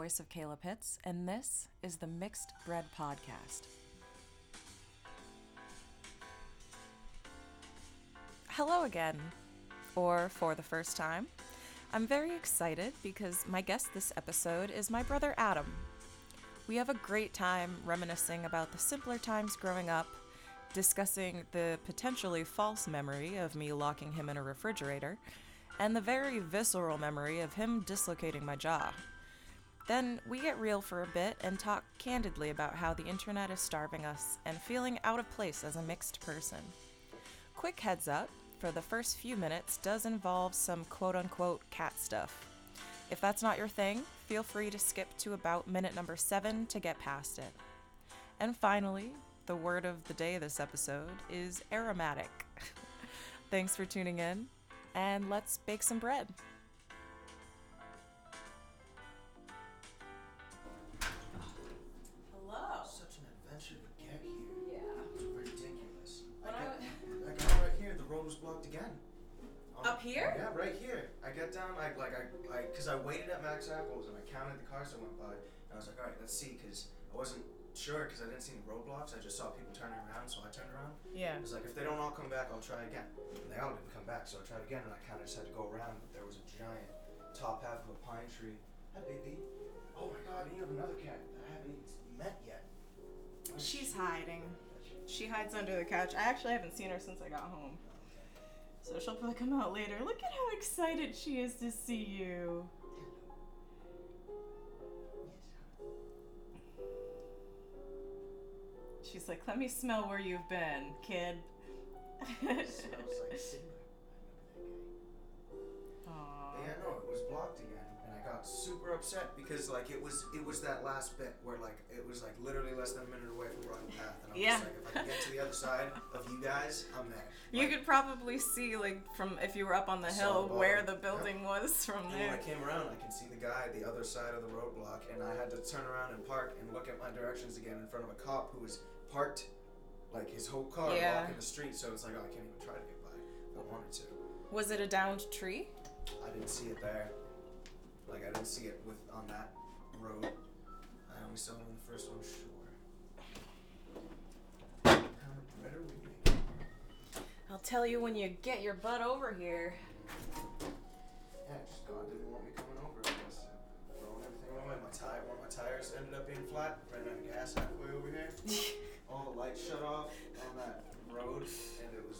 voice of Kayla Pitts, and this is the Mixed Bread Podcast. Hello again, or for the first time. I'm very excited because my guest this episode is my brother Adam. We have a great time reminiscing about the simpler times growing up, discussing the potentially false memory of me locking him in a refrigerator, and the very visceral memory of him dislocating my jaw. Then we get real for a bit and talk candidly about how the internet is starving us and feeling out of place as a mixed person. Quick heads up for the first few minutes does involve some quote unquote cat stuff. If that's not your thing, feel free to skip to about minute number seven to get past it. And finally, the word of the day this episode is aromatic. Thanks for tuning in, and let's bake some bread. Up here? Yeah, right here. I got down. I like I I because I waited at Max Apples and I counted the cars that went by. And I was like, all right, let's see, because I wasn't sure because I didn't see any roadblocks. I just saw people turning around, so I turned around. Yeah. I was like, if they don't all come back, I'll try again. And they all didn't come back, so I tried again, and I kind of just had to go around. But there was a giant top half of a pine tree. Hi, baby. Oh my God, and you have another cat that I haven't even met yet. Where's She's she? hiding. She hides under the couch. I actually haven't seen her since I got home. So she'll probably come out later. Look at how excited she is to see you. She's like, let me smell where you've been, kid. It smells like cinder. Aww. Yeah, no, it was blocked again, I got super upset because like it was it was that last bit where like it was like literally less than a minute away from Rotten Path, and I'm Yeah. just like, if I can get to the other side of you guys, I'm there. You Like, could probably see, like, from if you were up on the hill the where the building was from And when. I came around, I can see the guy at the other side of the roadblock, and I had to turn around and park and look at my directions again in front of a cop who was parked, like his whole car Yeah. blocking the street. So it's like, oh, I can't even try to get by. I wanted to. Was it a downed tree? I didn't see it there. Like I didn't see it with on that road. I only saw it on the first one. Sure. How much bread are we making? I'll tell you when you get your butt over here. Yeah, just God didn't want me coming over. I guess throwing everything away. My tire, one of my tires ended up being flat. Ran out of gas halfway over here. All the lights shut off on that road, and it was.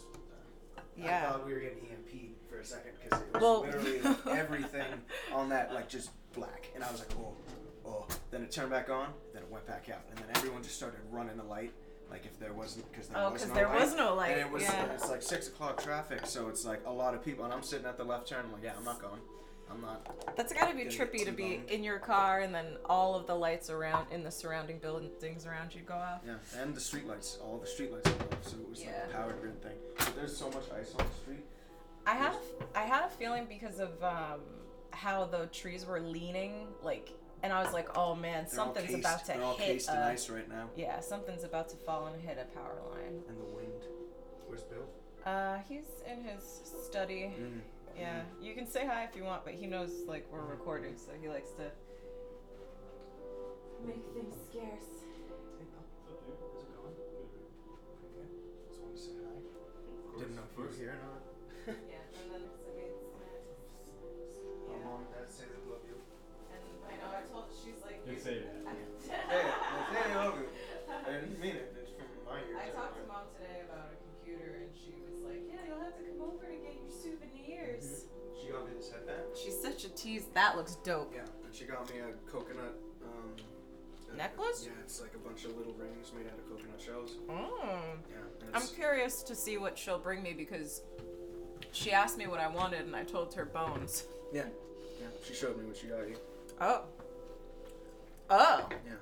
Yeah. I thought we were getting EMP for a second because it was Well- literally like, everything on that like just black, and I was like, oh, oh. Then it turned back on, then it went back out, and then everyone just started running the light. Like if there wasn't, because there Oh, was no there light. was no light, And it was, yeah. it's like six o'clock traffic, so it's like a lot of people, and I'm sitting at the left turn. I'm like, yeah, I'm not going. I'm not. That's gotta be trippy to be in your car and then all of the lights around in the surrounding buildings around you go off. Yeah, and the street lights, all the street lights went off, so it was like a power grid thing. But there's so much ice on the street. I have I had a feeling because of um, how the trees were leaning, like, and I was like, oh man, They're something's cased, about to They're all hit. cased in a- ice right now. yeah, something's about to fall and hit a power line. And the wind. Where's Bill? Uh, he's in his study. Mm. Yeah, you can say hi if you want, but he knows like we're recording, so he likes to make things scarce. Hey, Bill. How's it going? Pretty good. Just wanted to say hi. Didn't know if you were here or not. yeah, and then so it's My mom and dad say they love you. And I know I told she's like. You say that. Hey, they say they love you. I didn't mean it. Got me this headband. She's such a tease. That looks dope. Yeah, and she got me a coconut. Um, Necklace? Yeah, it's like a bunch of little rings made out of coconut shells. Mm. Yeah. I'm curious to see what she'll bring me because she asked me what I wanted, and I told her bones. Yeah. Yeah. She showed me what she got you. Oh. Oh. Yeah.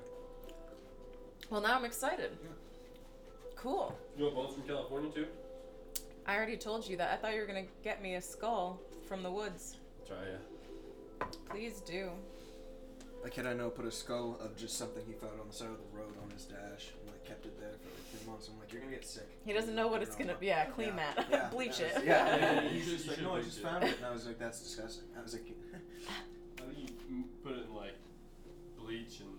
Well, now I'm excited. Yeah. Cool. You want bones from California too? I already told you that. I thought you were gonna get me a skull from the woods try you. Please do. A kid I know put a skull of just something he found on the side of the road on his dash and like kept it there for like three months. I'm like, you're gonna get sick. He doesn't know what it's gonna. be. Yeah, clean yeah, that. Yeah, bleach it. yeah, yeah, yeah. He's just like, no, I just found it, and I was like, that's disgusting. I was like, how think you put it in like bleach and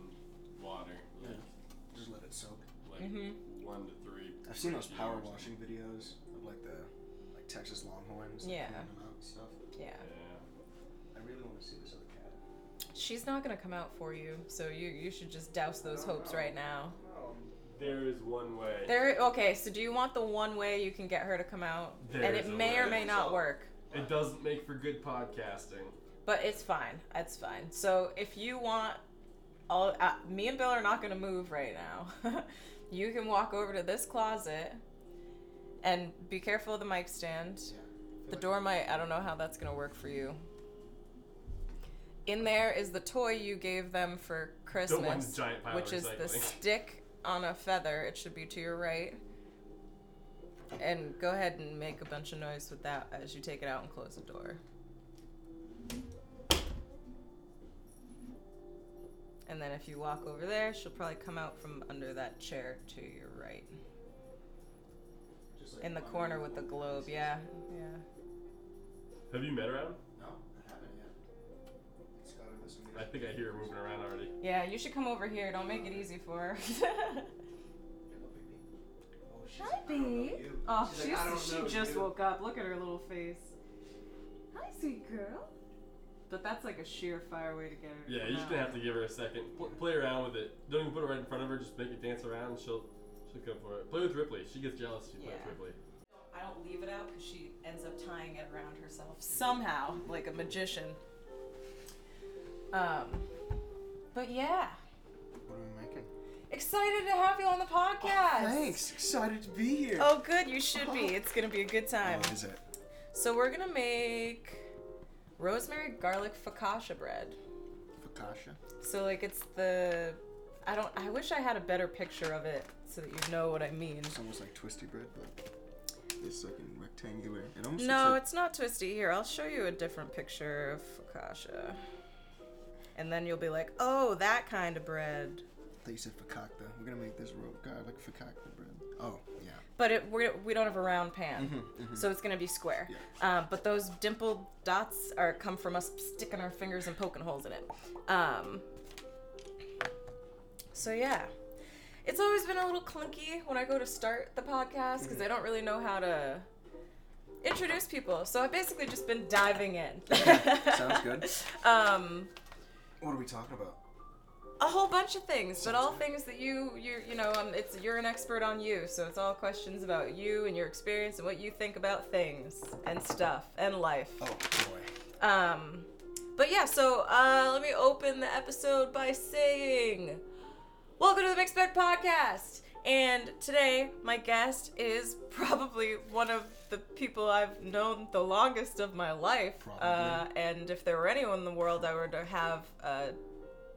water. Like, yeah. Just let it soak. Like mm-hmm. one to three. I've seen those power washing videos of like the like Texas Longhorns. Like, yeah. Stuff. Yeah. yeah. I really want to see this other cat. She's not gonna come out for you, so you you should just douse those hopes right now. Um, There is one way. There. Okay. So do you want the one way you can get her to come out, There and is it a may or way. may not work, It doesn't make for good podcasting. but it's fine. It's fine. So if you want, all uh, me and Bill are not gonna move right now. you can walk over to this closet, and be careful of the mic stand. yeah. The like- door might. I don't know how that's gonna work for you. In there is the toy you gave them for Christmas, giant pile which is the recycling. stick on a feather. It should be to your right. And go ahead and make a bunch of noise with that as you take it out and close the door. And then if you walk over there, she'll probably come out from under that chair to your right. Just like In the corner with the globe, yeah. Yeah. Have you met around? I think I hear her moving around already. Yeah, you should come over here. Don't make it easy for her. Oh, Hi, babe. Oh, She's she's, like, oh, she just you." woke up. Look at her little face. Hi, sweet girl. But that's like a sheer fire way to get her. to Yeah, come you're just gonna have to give her a second. Pl- play around with it. Don't even put it right in front of her. Just make it dance around, and she'll she'll go for it. Play with Ripley. She gets jealous. if You play Yeah. with Ripley. I don't leave it out because she ends up tying it around herself somehow, like a magician. Um, but yeah, What are we making? excited to have you on the podcast. Thanks. Excited to be here. Oh, good. You should be. It's gonna be a good time. Oh, is it? So we're gonna make rosemary garlic focaccia bread. Focaccia. So like it's the I don't I wish I had a better picture of it so that you know what I mean. It's almost like twisty bread, but it's like in rectangular. It almost No, like it's not twisty. Here, I'll show you a different picture of focaccia. And then you'll be like, "Oh, that kind of bread." I thought you said fakakta. We're gonna make this rope garlic fakakta bread. Oh, yeah. But it, we're, we don't have a round pan, Mhm, mhm. so it's gonna be square. Yeah. Um, but those dimpled dots are come from us sticking our fingers and poking holes in it. Um, so yeah, it's always been a little clunky when I go to start the podcast because I don't really know how to introduce people. So I've basically just been diving in. Sounds good. Um, What are we talking about? a whole bunch of things, but all things that you you you know, um, it's you're an expert on you, so it's all questions about you and your experience and what you think about things and stuff and life. Oh boy. Um, but yeah, so uh, let me open the episode by saying, "Welcome to the Mixed Bread Podcast." And today, my guest is probably one of the people I've known the longest of my life. Uh, and if there were anyone in the world I were to have uh,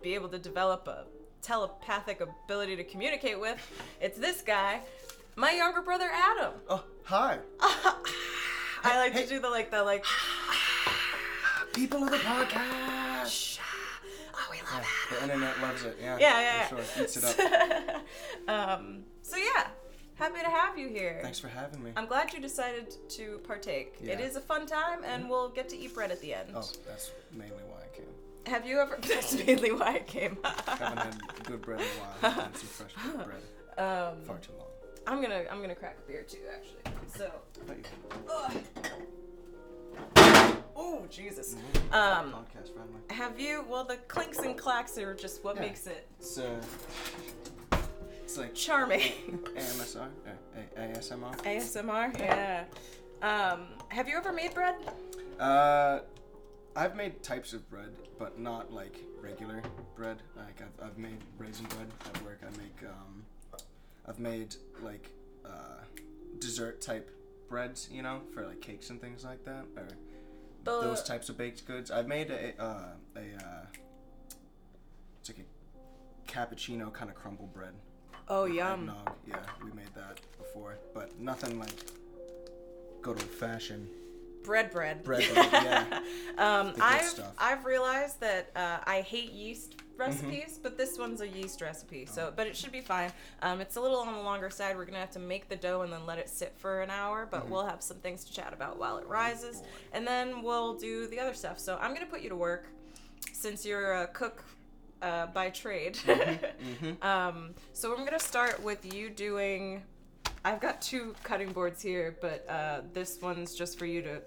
be able to develop a telepathic ability to communicate with, it's this guy, my younger brother Adam. Oh, hi. I like hey. to do the like the like. People of the podcast. Oh, Yeah, love the internet loves it. Yeah. Yeah, yeah, for. Sure. Eats it up. um, so yeah, happy to have you here. Thanks for having me. I'm glad you decided to partake. It Yeah. is a fun time, and we'll get to eat bread at the end. Oh, that's mainly why I came. Have you ever? That's mainly why I came. Haven't had good bread in a while. Had some fresh bread. um, Far too long. I'm gonna I'm gonna crack a beer too, actually. So, oh Jesus. could. Um, Podcast friendly. Have you? Well, the clinks and clacks are just what Yeah. makes it It's uh, it's like charming. AMSR, uh, A- ASMR. ASMR. Yeah. Um, have you ever made bread? Uh, I've made types of bread, but not like regular bread. Like I've, I've made raisin bread at work. I make um, I've made like uh, dessert type breads, you know, for like cakes and things like that, or The- those types of baked goods. I've made a uh, a uh, it's like a cappuccino kind of crumble bread. Oh, yum. Eggnog. Yeah, we made that before, but nothing like good old fashioned bread bread. bread. bread yeah. um, I've stuff. I've realized that uh, I hate yeast Mm-hmm. recipes, but this one's a yeast recipe, so but it should be fine. Um, it's a little on the longer side. We're gonna have to make the dough and then let it sit for an hour, but Mm-hmm. we'll have some things to chat about while it rises, and then we'll do the other stuff. So I'm gonna put you to work, since you're a cook. Uh, by trade. Mm-hmm. um, so I'm gonna start with you doing I've got two cutting boards here, but uh, this one's just for you to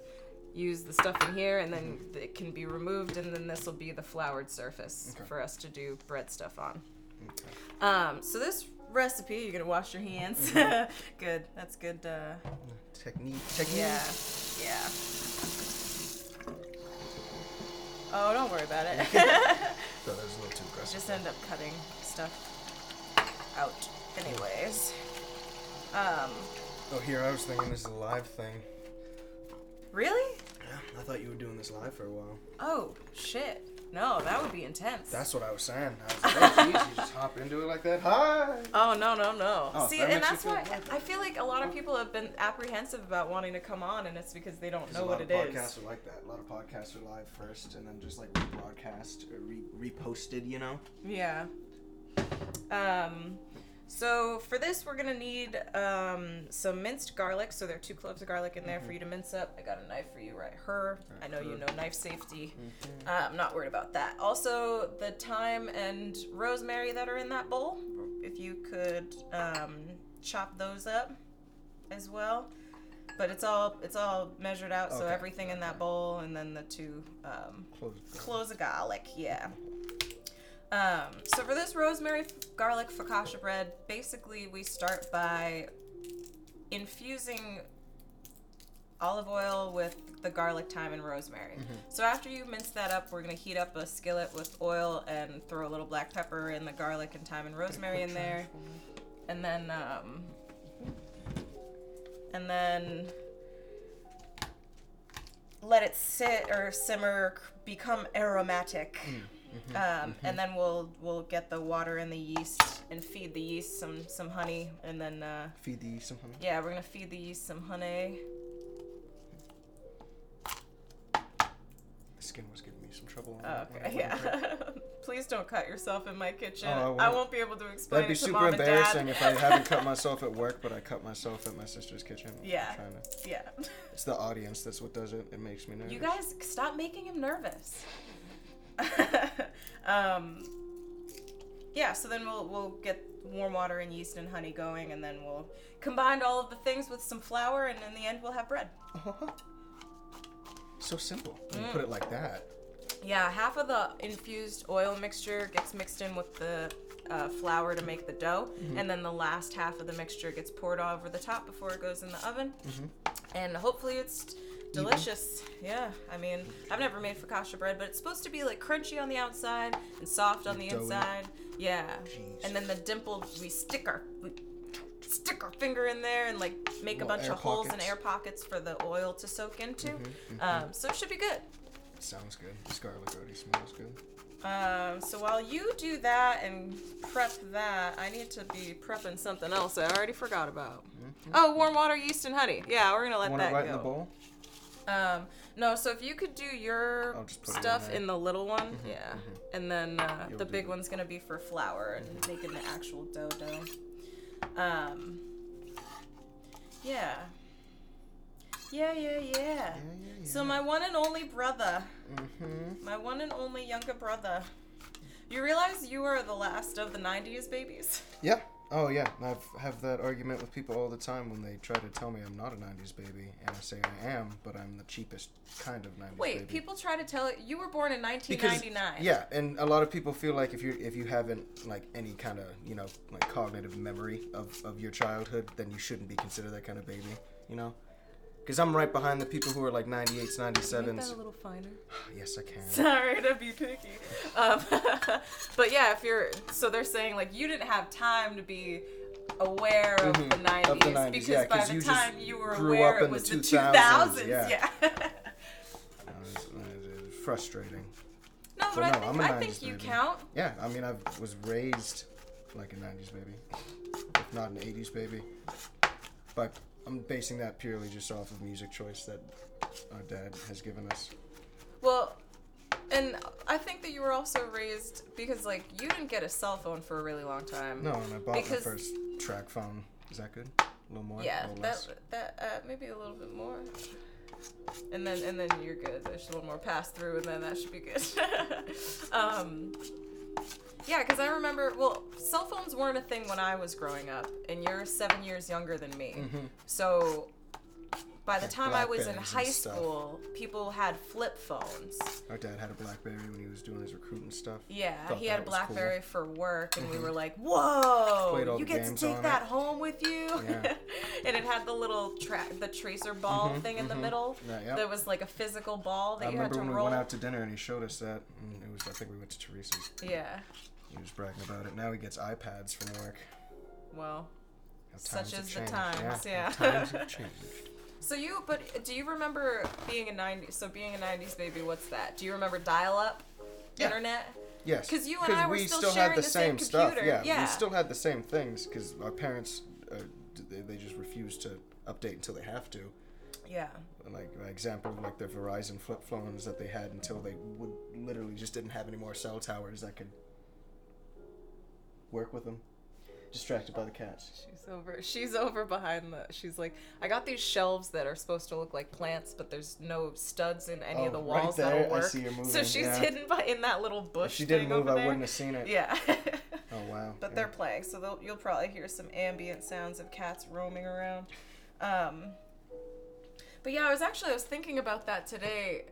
use the stuff in here, and then it can be removed, and then this will be the floured surface Okay. for us to do bread stuff on. Okay. Um, so this recipe, you're gonna wash your hands. good. That's good. Uh, Technique. Technique. yeah. Yeah. Oh, don't worry about it. So that was a little too aggressive. just end up cutting stuff out, anyways. Um, Oh, here I was thinking this is a live thing. Really? Yeah, I thought you were doing this live for a while. Oh shit! No, that would be intense. That's what I was saying. I was like, oh, geez, you just hop into it like that. Hi. Oh no no no! Oh, See, that and that's why. I feel like a lot of people have been apprehensive about wanting to come on, and it's because they don't know what it is. a lot of podcasts are like that. A lot of podcasts are live first and then just like rebroadcast or re- reposted, you know? Yeah. Um, so for this, we're gonna need um, some minced garlic. So there are two cloves of garlic in there for you to mince up. I got a knife for you right here. I know you know knife safety. Uh, I'm not worried about that. Also, the thyme and rosemary that are in that bowl. If you could um, chop those up as well. But it's all it's all measured out, so Okay. everything in that bowl, and then the two um, cloves of garlic, yeah. Um, so for this rosemary garlic focaccia bread, basically we start by infusing olive oil with the garlic, thyme, and rosemary. So after you mince that up, we're gonna heat up a skillet with oil and throw a little black pepper and the garlic and thyme and rosemary in there, and then um, and then let it sit or simmer, become aromatic. Um, and then we'll we'll get the water and the yeast and feed the yeast some some honey and then uh, Feed the yeast some honey. yeah we're gonna feed the yeast some honey. The skin was giving me some trouble. Oh, okay, yeah. Please don't cut yourself in my kitchen. Oh, I I won't. be able to explain That'd be it to super embarrassing if I haven't cut myself at work, but I cut myself at my sister's kitchen. Yeah. To, yeah. it's the audience that's what does it. It makes me nervous. You guys stop making him nervous. um, yeah, so then we'll we'll get warm water and yeast and honey going, and then we'll combine all of the things with some flour, and in the end we'll have bread. so simple. When Mm. you put it like that. Yeah, half of the infused oil mixture gets mixed in with the uh, flour to make the dough, and then the last half of the mixture gets poured over the top before it goes in the oven. And hopefully it's delicious. Yeah, I mean, I've never made focaccia bread, but it's supposed to be like crunchy on the outside and soft on the doughy. inside. Yeah, Jeez. and then the dimple, we stick our we stick our finger in there and like make a bunch of holes and air pockets for the oil to soak into. Um, so it should be good. Sounds good. This garlic already smells good. Um, so while you do that and prep that, I need to be prepping something else I already forgot about. Oh, warm water, yeast, and honey. Yeah, we're gonna let Want that go. In the bowl? Um, no, so if you could do your I'll just put it in stuff in, the little one, yeah, and then uh, the big one's gonna be for flour and making the actual dough dough. Um, yeah. Yeah, yeah, yeah. So my one and only brother, Mm-hmm. my one and only younger brother. You realize you are the last of the '90s babies? Yeah. Oh yeah. I've have that argument with people all the time when they try to tell me I'm not a '90s baby, and I say I am, but I'm the cheapest kind of '90s Wait, baby. people try to tell it you were born in because 1999. yeah, and a lot of people feel like if you if you haven't like any kind of you know like cognitive memory of of your childhood, then you shouldn't be considered that kind of baby. You know. Because I'm right behind the people who are like 98s, Make that 97s. a little finer. yes, I can. Sorry to be picky. Um, but yeah, if you're so they're saying like you didn't have time to be aware of, Mhm, the, 90s of the 90s, because yeah, by the you time you were grew aware up it was the the 2000s, 2000s. yeah. Yeah. Uh, it's, it's frustrating. no, So but I no, think I'm a I 90s think you baby. count. Yeah, I mean, I was raised like a 90s baby, if not an 80s baby. But I'm basing that purely just off of music choice that our dad has given us. Well, and I think that you were also raised because like you didn't get a cell phone for a really long time. No, and I bought Because- my first TracFone. Is that good? A little more? Yeah, little that that uh, maybe a little bit more. And then and then you're good. There's a little more pass through, and then that should be good. um, Yeah, because I remember, well, cell phones weren't a thing when I was growing up, and you're seven years younger than me. Mm-hmm. So by the time I was in high school, people had flip phones. Our dad had a BlackBerry when he was doing his recruiting stuff. Yeah, Thought he had a was cool. BlackBerry for work, and we mm-hmm. were like, "Whoa! You get to take that it." home with you." Yeah. and it had the little tra- the tracer ball mm-hmm, thing in the mm-hmm. middle. Yeah, yep. That was like a physical ball that I you had remember to when we roll. went out to dinner and he showed us that. And it was, I think we went to Teresa's. yeah. He was bragging about it. Now he gets iPads from work. Well, Such is the times, how yeah. times have changed. So you, but do you remember being a '90s? So being a '90s baby, what's that? Do you remember dial-up Yeah. internet? Yes. 'Cause you and I were we still still sharing had the, the same same, stuff. computer, Yeah, yeah. We still had the same things because our parents, uh, they, they just refuse to update until they have to. Yeah. Like an example of like the Verizon flip phones that they had until they would literally just didn't have any more cell towers that could work with them. Distracted by the cats. She's over. She's over behind the. She's like, I got these shelves that are supposed to look like plants, but there's no studs in any of the Oh, right walls there, that'll I work. see her moving. so she's yeah. hidden by in that little bush. If she didn't move, I there. wouldn't have seen it. Yeah. Oh wow. but yeah. they're playing, so they'll, you'll probably hear some ambient sounds of cats roaming around. Um, but yeah, I was actually I was thinking about that today.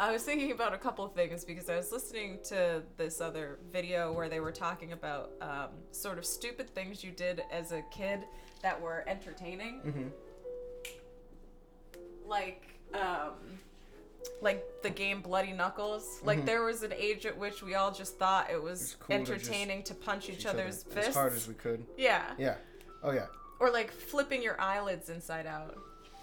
I was thinking about a couple of things because I was listening to this other video where they were talking about um, sort of stupid things you did as a kid that were entertaining, Mhm. like um, like the game Bloody Knuckles. Like there was an age at which we all just thought it was, Mm-hmm. cool entertaining to, punch each, Each other other's fists. as hard as we could. Yeah. Yeah. Oh yeah. Or like flipping your eyelids inside out.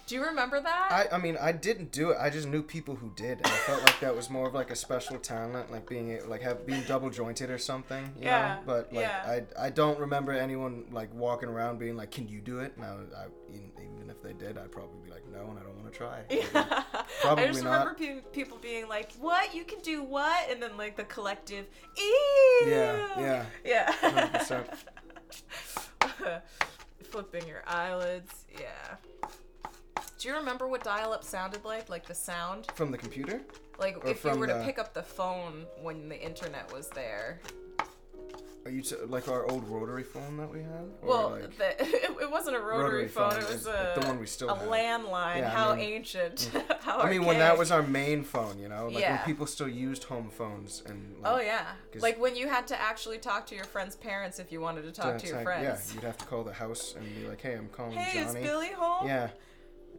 Do you remember that? I, I mean, I didn't do it. I just knew people who did. And I felt like that was more of like a special talent, like being like have being double jointed or something. You Yeah, Know? But like yeah. I I don't remember anyone like walking around being like, "Can you do it?" Now, I, even even if they did, I'd probably be like, "No, and I don't want to try." yeah. Probably I just not. remember pe- people being like, "What? You can do what?" And then like the collective, "Ew." Yeah, yeah. Yeah. 100%. Flipping your eyelids. Yeah. Do you remember what dial-up sounded like? Like the sound? From the computer? Like Or if you from were to the- pick up the phone when the internet was there. Are you t- like our old rotary phone that we had? Or, Well, like, the, it, wasn't a rotary, Rotary phone. phone It was a, the one we still a have. landline. Yeah, I How mean- mm. ancient. How I mean, when that archaic. was our main phone, you know, like Yeah. when people still used home phones and. Like, Oh yeah, 'cause- like when you had to actually talk to your friend's parents if you wanted to talk to your like- friends. Yeah, you'd have to call the house and be like, "Hey, I'm calling hey, Johnny." is Billy home? Yeah.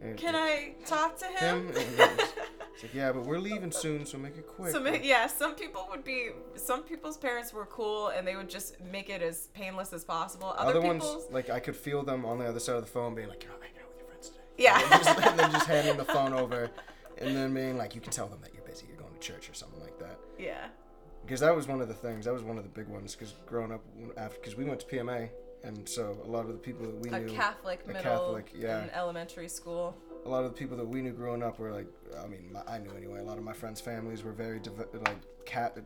And Can I talk to him? Him? And it's- It's like, yeah, but we're leaving soon, so make it quick. So ma- yeah, some people would be. Some people's parents were cool, and they would just make it as painless as possible. Other, Other ones, like I could feel them on the other side of the phone, being like, "You're not hanging out with your friends today." yeah, And just, and then just handing the phone over, and then being like, "You can tell them that you're busy. You're going to church or something like that." yeah, Because that was one of the things. That was one of the big ones. Because growing up after, because we went to PMA, and so a lot of the people that we a knew, Catholic a middle Catholic, yeah. and elementary school. a lot of the people that we knew growing up were like, I mean, I knew anyway. A lot of my friends' families were very like cat,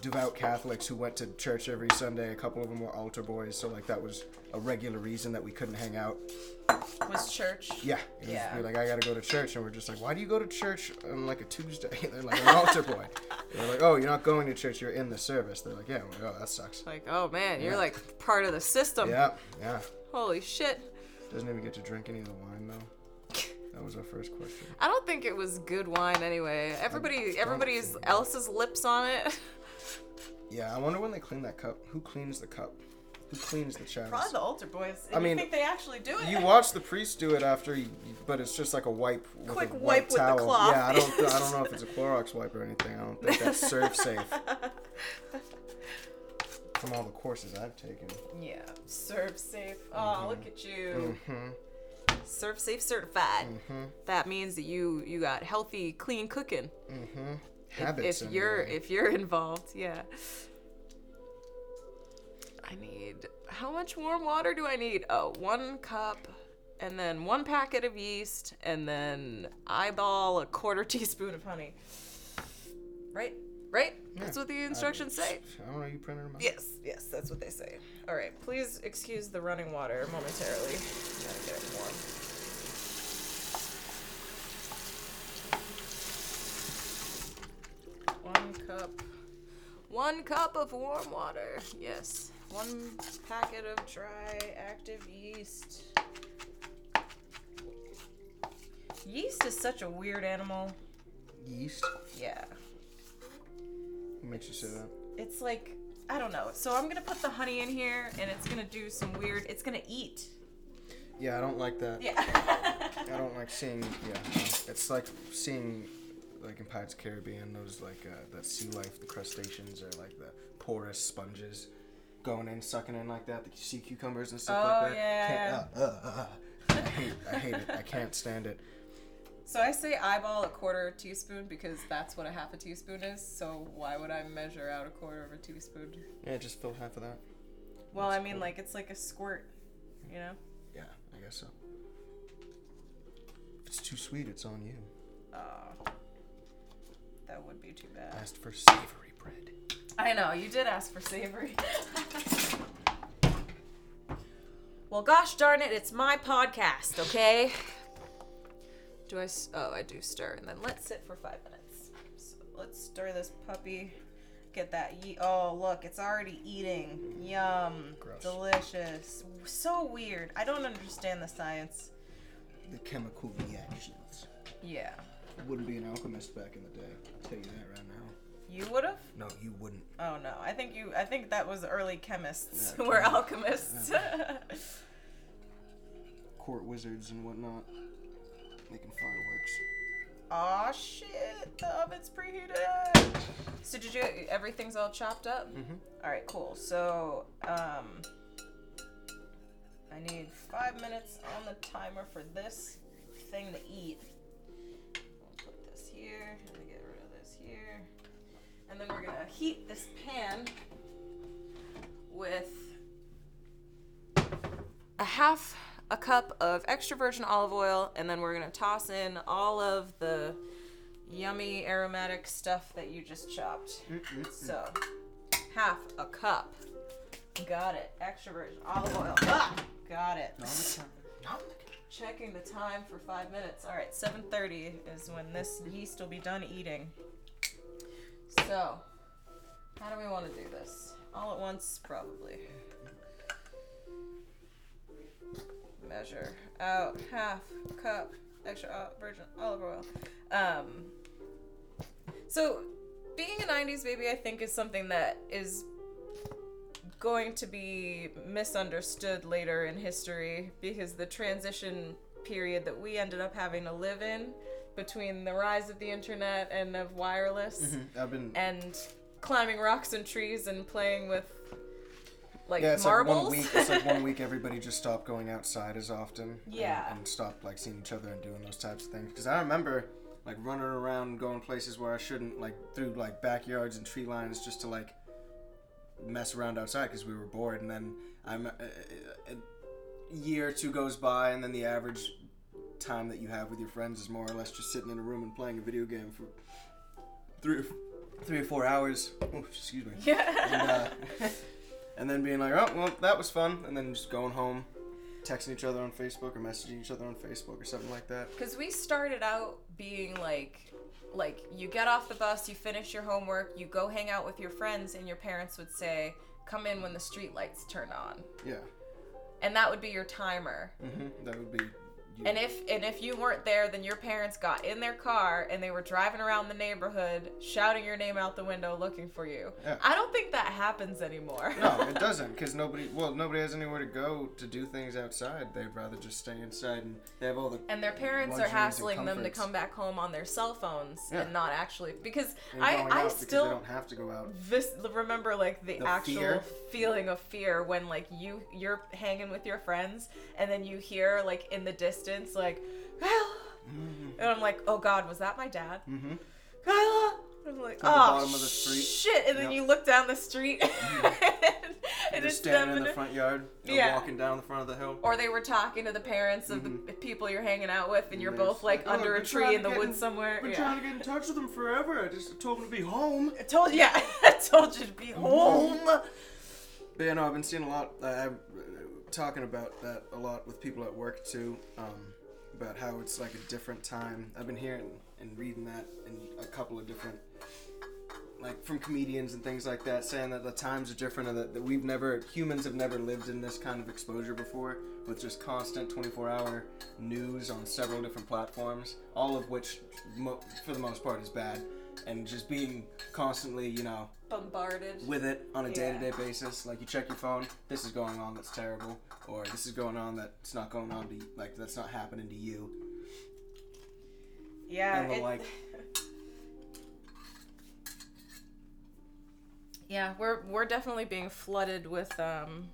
devout Catholics who went to church every Sunday. A couple of them were altar boys, so like that was a regular reason that we couldn't hang out. Was church? Yeah, it was Yeah. be like I gotta go to church, and we're just like, why do you go to church on like a Tuesday? They're like an altar boy. They're like, oh, you're not going to church, you're in the service. They're like, yeah, I'm like, oh, that sucks. Like, oh man, you're like part of the system. Yeah, yeah. Holy shit. Doesn't even get to drink any of the wine though. That was our first question. I don't think it was good wine anyway. Everybody, don't everybody's think- else's lips on it. Yeah, I wonder when they clean that cup. Who cleans the cup? Who cleans the chalice? Probably the altar boys. I mean, you think they actually do it? You watch the priest do it after, you, but it's just like a wipe with Quick a wipe white with the cloth. Yeah, I don't, I don't know if it's a Clorox wipe or anything. I don't think that's ServSafe. From all the courses I've taken. Yeah, ServSafe. Oh, look at you. Mm-hmm. ServSafe certified. Mm-hmm. That means that you you got healthy, clean cooking. Mm-hmm. If- Habits. if, you're anyway. if you're involved, yeah. I need how much warm water do I need? Oh, one cup and then one packet of yeast and then eyeball a quarter teaspoon of honey. Right? Right? That's what the instructions say. I don't know. You printed them out. Yes, yes, that's what they say. All right, please excuse the running water momentarily. Get it warm. One cup, One cup of warm water. Yes. One packet of dry active yeast. Yeast is such a weird animal. Yeast. Yeah. Makes you say that? It's like I don't know. So I'm gonna put the honey in here, and it's gonna do some weird. It's gonna eat. Yeah, I don't like that. Yeah. I don't like seeing. Yeah, it's like seeing, like in Pirates of Caribbean, those like uh, that sea life, the crustaceans or like the porous sponges, going in, sucking in like that, the sea cucumbers and stuff Oh, like that. yeah, Can't- uh, uh, uh, uh. I hate, I hate it. I can't stand it. So I say eyeball a quarter teaspoon because that's what a half a teaspoon is. So why would I measure out a quarter of a teaspoon? Yeah, just fill half of that. Well, That's I mean, cool. like it's like a squirt, you know. Yeah, I guess so. If it's too sweet, it's on you. Oh, that would be too I bad. asked for savory bread. I know you did ask for savory. well, gosh darn it, it's my podcast, okay? Do I? s- Oh, I do stir, and then let's sit for five minutes. So let's stir this puppy. Get that ye- Oh, look, it's already eating. Yum. Gross. Delicious. So weird. I don't understand the science. The chemical reactions. Yeah. Wouldn't be an alchemist back in the day. I'll tell you that right now. You would have? No, you wouldn't. Oh no, I think you. I think that was early chemists Yeah, who were chemi- alchemists. Court wizards and whatnot. Making fireworks. Aw shit, the oven's preheated. So did you? Everything's all chopped up. Mm-hmm. All right, cool. So um, I need five minutes on the timer for this thing to eat. Put this here. I'm gonna get rid of this here, and then we're gonna heat this pan with a half a cup of extra virgin olive oil, and then we're gonna toss in all of the yummy aromatic stuff that you just chopped. So, half a cup. Got it. Extra virgin olive oil. Ah, got it. Checking the time for five minutes. All right, 7:30 is when this yeast will be done eating. So, how do we want to do this? All at once, probably. Measure out half cup extra virgin olive oil. Um, so, being a 90s baby, I think, is something that is going to be misunderstood later in history because the transition period that we ended up having to live in between the rise of the internet and of wireless Mm-hmm. And climbing rocks and trees and playing with like yeah, it's marbles. like one week. It's like one week. Everybody just stopped going outside as often. and- Yeah. And, stopped like seeing each other and doing those types of things. Because I remember like running around, going places where I shouldn't, like through like backyards and tree lines, just to like mess around outside because we were bored. And then I'm a, a year or two goes by, and then the average time that you have with your friends is more or less just sitting in a room and playing a video game for three, or, three or four hours. Oh, excuse me. yeah. and, uh, and then being like, oh, well, that was fun, and then just going home, texting each other on Facebook or messaging each other on Facebook or something like that. Because we started out being like, like you get off the bus, you finish your homework, you go hang out with your friends, and your parents would say, "Come in when the street lights turn on," Yeah, and that would be your timer. hmm that would be. You. And if and if you weren't there, then your parents got in their car and they were driving around the neighborhood, shouting your name out the window, looking for you. Yeah. I don't think that happens anymore. no, it doesn't, because nobody. Well, nobody has anywhere to go to do things outside. They'd rather just stay inside, and they have all the. and their parents are hassling them to come back home on their cell phones Yeah. and not actually because I I out because they still don't have to go out. vis- remember like the, The actual fear? feeling of fear when like you you're hanging with your friends and then you hear like in the distance like Kyla and I'm like oh god was that my dad Mm-hmm. Kyla I'm like oh bottom of the street. shit and then Yep. you look down the street and, They're it's standing in the front yard, Yeah. walking down the front of the hill. or they were talking to the parents of the people you're hanging out with and you're they're both like "Oh, under a tree in the woods in- somewhere Been yeah. trying to get in touch with them forever. I just told them to be home. I told yeah I told you to be home But yeah, no, I've been seeing a lot. Uh, talking about that a lot with people at work too. Um, about how it's like a different time. I've been hearing and reading that in a couple of different like from comedians and things like that, saying that the times are different and that, that we've never humans have never lived in this kind of exposure before, with just constant 24-hour news on several different platforms, all of which, mo- for the most part, is bad, and just being constantly, you know, Bombarded. with it on a day-to-day basis. Like you check your phone, this is going on that's terrible, or this is going on that's not going on to like that's not happening to you. Yeah. and the it- like. Yeah, we're we're definitely being flooded with um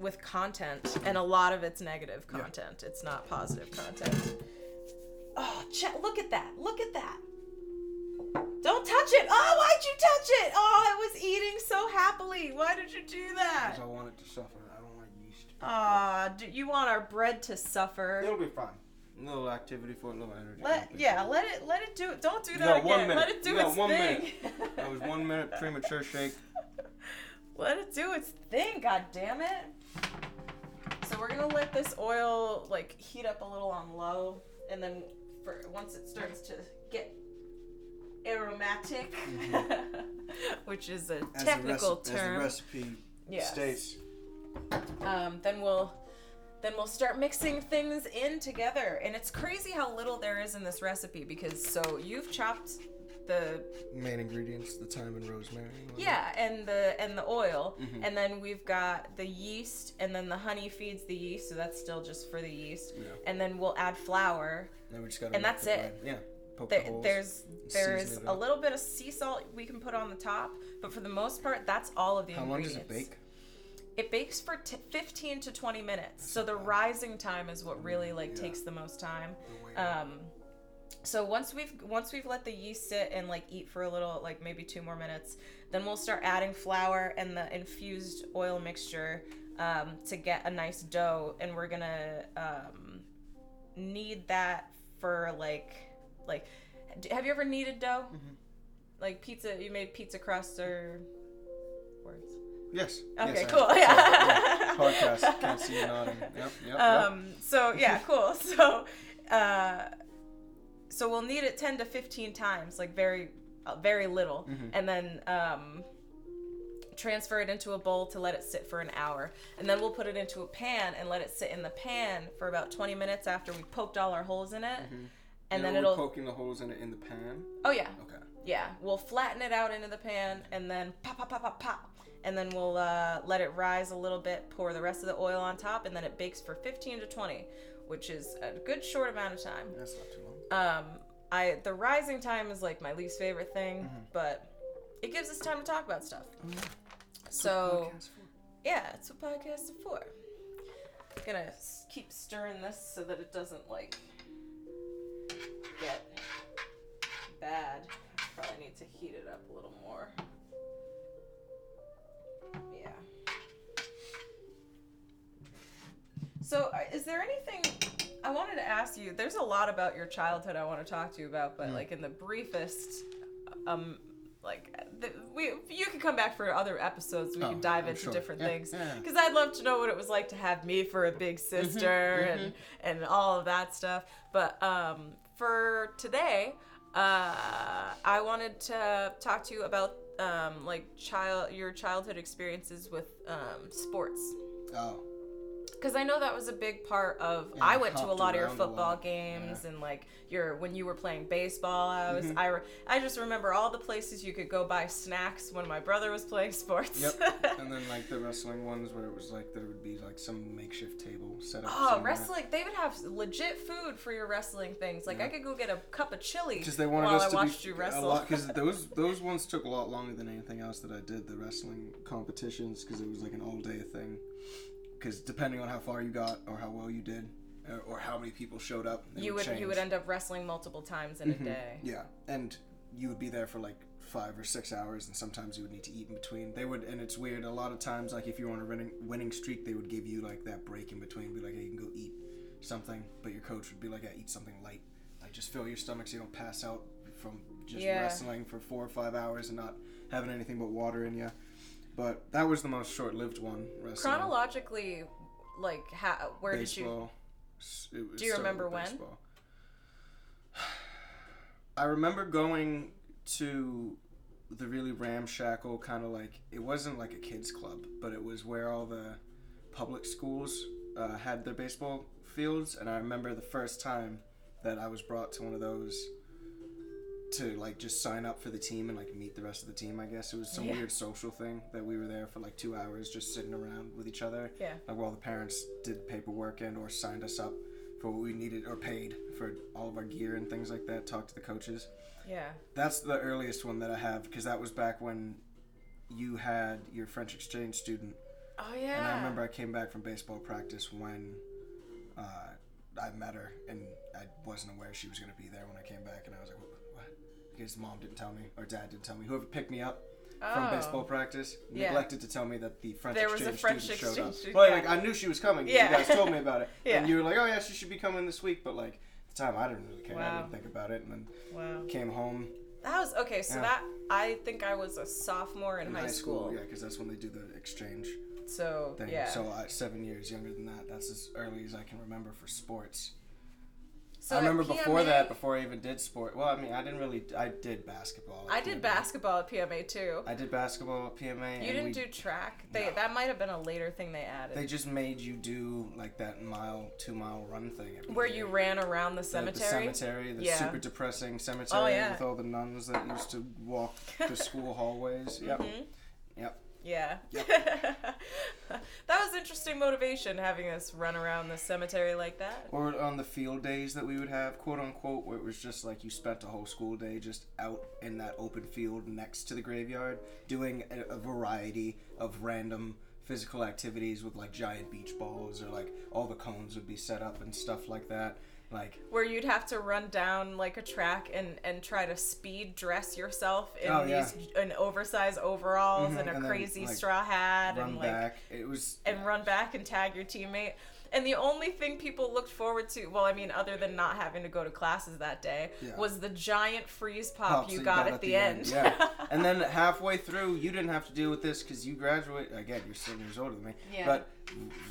with content and a lot of it's negative Yeah. content. It's not positive content. Oh, check, look at that. Look at that. Don't touch it. Oh, why'd you touch it? Oh, it was eating so happily. Why did you do that? Because I want it to suffer. I don't like yeast. Ah, do you want our bread to suffer? It'll be fine. A little activity for a little energy. Let yeah, let it let it do it. Don't do You that again. one minute. Let it do You its one thing. minute. That was one minute premature shake. Let it do its thing, god damn it. So we're gonna let this oil like heat up a little on low, and then for once it starts to get aromatic, which is a As technical the reci- term, As the recipe Yes. states. um, then we'll then we'll start mixing things in together. And it's crazy how little there is in this recipe because so you've chopped the Main ingredients: the thyme and rosemary. wasn't? Yeah, and the and the oil, Mhm. and then we've got the yeast, and then the honey feeds the yeast, so that's still just for the yeast. Yeah. And then we'll add flour. Then we just gotta And that's it. bread. Yeah. Poke There, the holes. there's there's a little bit of sea salt we can put on the top, but for the most part, that's all of the How long does it bake? It bakes for t- 15 to 20 minutes. so the bad. rising time is what really like Yeah. takes the most time. Um, so once we've once we've let the yeast sit and like eat for a little, like maybe two more minutes, then we'll start adding flour and the infused oil mixture um, to get a nice dough, and we're gonna um, knead that for like like. Have you ever kneaded dough? Mhm. Like pizza, you made pizza crust or words. yes. Okay, yes, cool. sorry, Yeah. Podcast. Can't see you nodding. Yep. Yep. yep. Um, so yeah, cool. So, uh, so we'll need it ten to fifteen times, like very, uh, very little, Mhm. and then um, transfer it into a bowl to let it sit for an hour, and then we'll put it into a pan and let it sit in the pan for about twenty minutes after we poked all our holes in it, Mhm. And then it'll. poking the holes in it in the pan. oh yeah, Okay. yeah, we'll flatten it out into the pan and then pop, pop, pop, pop, pop. And then we'll uh, let it rise a little bit, pour the rest of the oil on top, and then it bakes for 15 to 20, which is a good short amount of time. That's not too long. Um, I the rising time is like my least favorite thing, Mm-hmm. but it gives us time to talk about stuff. Oh, yeah. So yeah, that's what podcasts are for. Gonna keep stirring this so that it doesn't like get bad. Probably need to heat it up a little more. Yeah. So, uh, is there anything I wanted to ask you? There's a lot about your childhood I want to talk to you about, but Mm. like in the briefest, um, like the, we you can come back for other episodes. We Oh, can dive I'm into sure. different Yeah, things yeah. because I'd love to know what it was like to have me for a big sister and and all of that stuff. But um, for today, uh, I wanted to talk to you about um, like child your childhood experiences with um, sports Oh. Because I know that was a big part of. Yeah, I went to a lot of your football games and like your when you were playing baseball. I was Mm-hmm. I, re- I just remember all the places you could go buy snacks when my brother was playing sports. Yep. and then like the wrestling ones where it was like there would be like some makeshift table set up. Oh, somewhere. wrestling! They would have legit food for your wrestling things. Like I could go get a cup of chili Because they wanted while us I to watched be you a wrestle. lot. Because those those ones took a lot longer than anything else that I did. The wrestling competitions because it was like an all day thing. Because depending on how far you got or how well you did, or, or how many people showed up, you would change. you would end up wrestling multiple times in Mhm. a day. Yeah, and you would be there for like five or six hours, and sometimes you would need to eat in between. They would, and it's weird. A lot of times, like if you were on a winning winning streak, they would give you like that break in between, be like, "Hey, you can go eat something," but your coach would be like, "Yeah, eat something light, like just fill your stomach so you don't pass out from just Yeah. wrestling for four or five hours and not having anything but water in you." But that was the most short-lived one. Wrestling. Chronologically, like how where did you? baseball. it was Do you remember when? baseball. I remember going to the really ramshackle kind of like it wasn't like a kids club, but it was where all the public schools uh, had their baseball fields, and I remember the first time that I was brought to one of those to like just sign up for the team and like meet the rest of the team. I guess it was some Yeah. weird social thing that we were there for like two hours just sitting around with each other. Yeah. Like while the parents did paperwork and or signed us up for what we needed or paid for all of our gear and things like that. Talked to the coaches. Yeah. That's the earliest one that I have because that was back when you had your French exchange student, Oh yeah. and I remember I came back from baseball practice when uh, I met her, and I wasn't aware she was going to be there when I came back, and I was like, Because mom didn't tell me or dad didn't tell me. Whoever picked me up from Oh. baseball practice Yeah. neglected to tell me that the French There was a exchange French student showed up. student, Well, yeah. like I knew she was coming. Yeah. You guys told me about it, and you were like, "Oh yeah, she should be coming this week," but like at the time I didn't really care. I didn't think about it, and then Wow. came home That was okay. So that I think I was a sophomore in, high, school. Yeah, because that's when they do the exchange So thing. yeah. So I, seven years younger than that. That's as early as I can remember for sports. So I remember before that, before I even did sport. Well, I mean, I didn't really. I did basketball. at I did PMA. basketball at PMA too. I did basketball at PMA. you didn't we, do track. They No. that might have been a later thing they added. They just made you do like that mile, two mile run thing. where year. you ran around the The- cemetery. The, cemetery, the Yeah. super depressing cemetery Oh, yeah. with all the nuns that used to walk the school hallways. Yep. Mhm. Yep. Yeah. that was interesting motivation having us run around the cemetery like that. Or on the field days that we would have, quote unquote, where it was just like you spent a whole school day just out in that open field next to the graveyard doing a, a variety of random physical activities with like giant beach balls or like all the cones would be set up and stuff like that. Like, Where you'd have to run down like a track and and try to speed dress yourself in Oh, yeah. these in oversized overalls Mhm, and a and then, crazy like, straw hat run and like back. It was. and run back and tag your teammate. And the only thing people looked forward to, well, I mean, other than not having to go to classes that day, Yeah. was the giant freeze pop pops you that got, at the, end. Yeah. and then halfway through, you didn't have to deal with this because you graduate. Again, you're seven years older than me. Yeah. But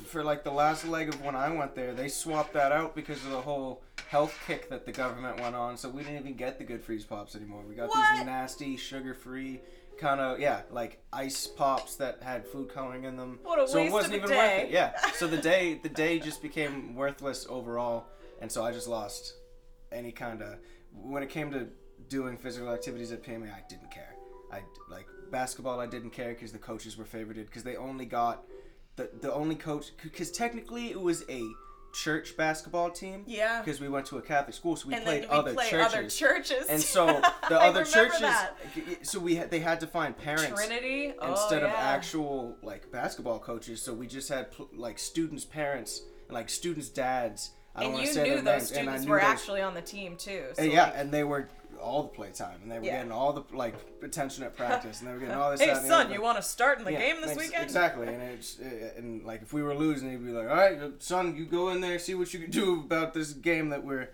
for like the last leg of when I went there, they swapped that out because of the whole health kick that the government went on. So we didn't even get the good freeze pops anymore. We got What? these nasty, sugar-free kind of yeah, like ice pops that had food coloring in them. What a so waste it wasn't of even day. worth it. Yeah. So the day the day just became worthless overall, and so I just lost any kind of when it came to doing physical activities at PMA, I didn't care. I like basketball. I didn't care because the coaches were favorited because they only got the the only coach because technically it was a church basketball team. Yeah. Because we went to a Catholic school, so we and played we other play churches. other churches. and so the other churches, that. so we had, they had to find parents Trinity Oh, instead of actual like basketball coaches. So we just had like students' parents and like students' dads. I don't And you say knew those names, students were those- actually on the team too. So yeah, like, and they were all the playtime, and they were Yeah. getting all the like attention at practice, and they were getting all this. hey that, and the son, you want to start in the Yeah, game this ex- weekend? Exactly, and it's uh, and like if we were losing, he'd be like, "All right, son, you go in there, see what you can do about this game that we're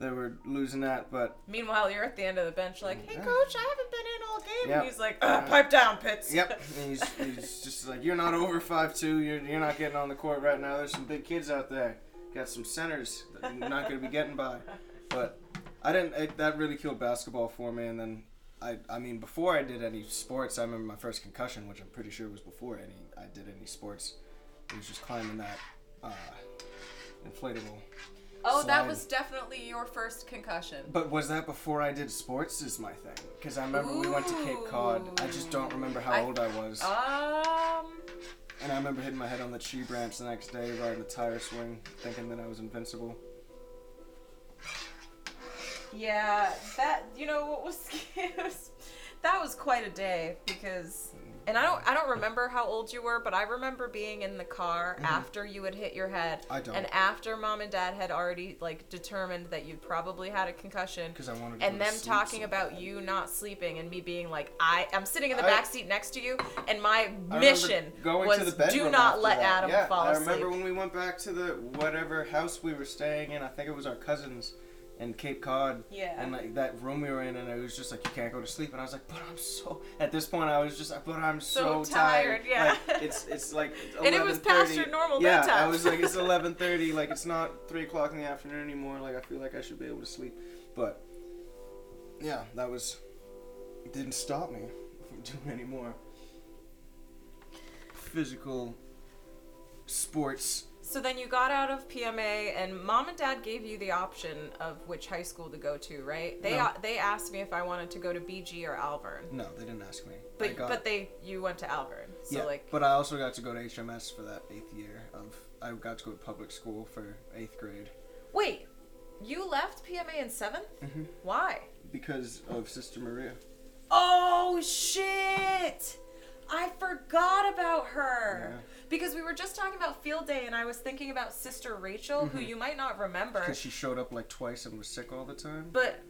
that we're losing at." But Meanwhile, you're at the end of the bench, like, "Hey, Yeah. coach, I haven't been in all game." Yep. And he's like, uh, "Pipe down, Pitts." yep, and he's, he's just like, "You're not over five two. You're you're not getting on the court right now. There's some big kids out there. Got some centers that you're not going to be getting by." But I didn't. It, that really killed basketball for me, and then. I, I mean, before I did any sports, I remember my first concussion, which I'm pretty sure was before any I did any sports. It was just climbing that uh, inflatable. Oh, that was definitely your first concussion. But was that before I did sports? Is my thing because I remember we went to Cape Cod. I just don't remember how I- old I was, Um, and I remember hitting my head on the tree branch the next day, riding a tire swing, thinking that I was invincible. Yeah, that you know what was, that was quite a day because and I don't I don't remember how old you were, but I remember being in the car after you had hit your head Mm-hmm. I don't. and after mom and dad had already like determined that you probably had a concussion. Because I wanted to and them talking so about bad. you not sleeping and me being like I I'm sitting in the I- back seat next to you and my I mission going was to the do not let that. Adam yeah, fall I asleep. remember when we went back to the whatever house we were staying in. I think it was our cousins in Cape Cod. Yeah. And like that room we were in, and it was just like you can't go to sleep, and I was like, but I'm so. At this point, I was just like, but I'm so, So tired, yeah. Like, it's it's like And it was past your normal yeah, I was like, it's 11:30. Like it's not three o'clock in the afternoon anymore. Like I feel like I should be able to sleep, but yeah, that was it didn't stop me from doing any more physical sports. So then you got out of PMA, and mom and dad gave you the option of which high school to go to, right? They No. they asked me if I wanted to go to BG or Alvirne, No, they didn't ask me. But got- but they you went to Alvirne, so yeah, like but I also got to go to HMS for that eighth year of. I got to go to public school for eighth grade wait, you left PMA in 7th Mhm. Why? because of Sister Maria. Oh shit! I forgot about her. Yeah. Because we were just talking about field day and I was thinking about Sister Rachel, who you might not remember. Because she showed up like twice and was sick all the time. But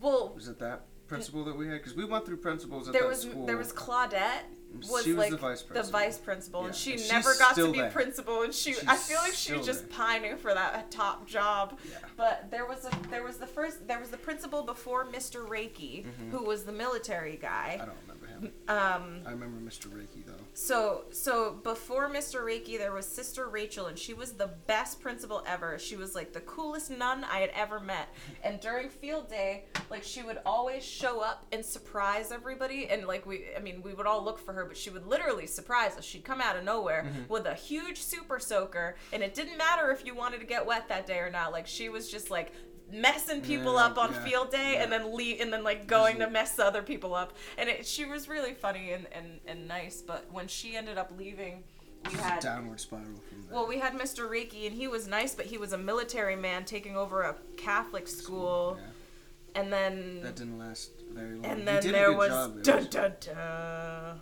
well, Was it that principal that we had? Because we went through principals at there that was school. there was Claudette was, She was like the vice principal. vice principal, and she And never got to be there. principal, and she She's I feel like she was just there. pining for that top job. Yeah. But there was a there was the first there was the principal before Mr. Reiki, who was the military Mm-hmm. I don't remember. Um, I remember Mr. Reiki though. So, so before Mr. Reiki, there was Sister Rachel, and she was the best principal ever. She was like the coolest nun I had ever met. And during field day, like she would always show up and surprise everybody. And like we, I mean, we would all look for her, but she would literally surprise us. She'd come out of nowhere with a huge super soaker, and it didn't matter if you wanted to get wet that day or not. Like she was just like messing people Yeah, up on yeah, field day and then leave and then like going to mess other people up and it, she was really funny and, and, and nice but when she ended up leaving we had downward spiral from there. well we had mr reiki and he was nice but he was a military man taking over a catholic school Yeah, and then that didn't last very long. and He then there was job. Dun, was- dun, dun,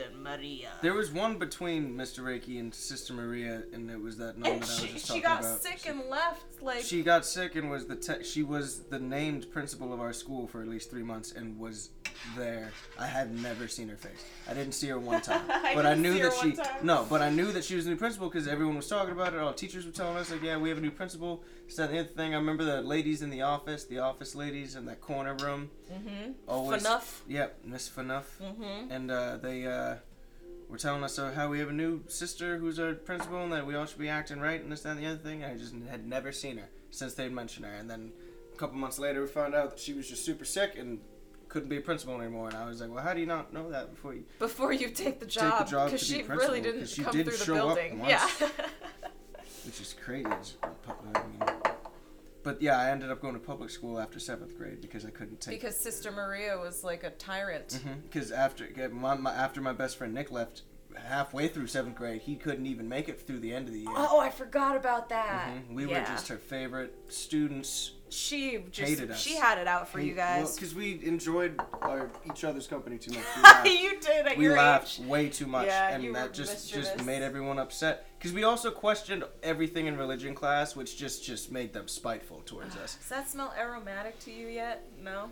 sister maria There was one between Mr. Reiki and Sister Maria, and it was that nun and that I was she, just she got about. sick and left like She got sick and was the te- she was the named principal of our school for at least three months and was there. I had never seen her face. I didn't see her one time, I but I knew that she no, but I knew that she was the new principal because everyone was talking about it. All teachers were telling us like, yeah, we have a new principal. That the other thing. I remember the ladies in the office, the office ladies in that corner room. mm-hmm. Always, enough Yep, Miss Fanuff mm-hmm. and uh, they uh, were telling us uh, how we have a new sister who's our principal and that we all should be acting right and this, that, and the other thing. I just had never seen her since they'd mentioned her. And then a couple months later, we found out that she was just super sick and couldn't be a principal anymore. And I was like, well, how do you not know that before you? before you take the job because be she principal, really didn't she come did through the building once. yeah Which is crazy. It's pu- I mean, but yeah, I ended up going to public school after seventh grade because I couldn't take. because sister maria was like a tyrant mm-hmm, Because after my, my, after my best friend Nick left halfway through seventh grade, he couldn't even make it through the end of the year. oh i forgot about that Mhm. We yeah. were just her favorite students. she just hated us. she had it out for you guys because we enjoyed our each other's company too much. You did at we laughed age way too much, Yeah, and that just just made everyone upset. Because we also questioned everything in religion class, which just just made them spiteful towards us. does that smell aromatic to you yet no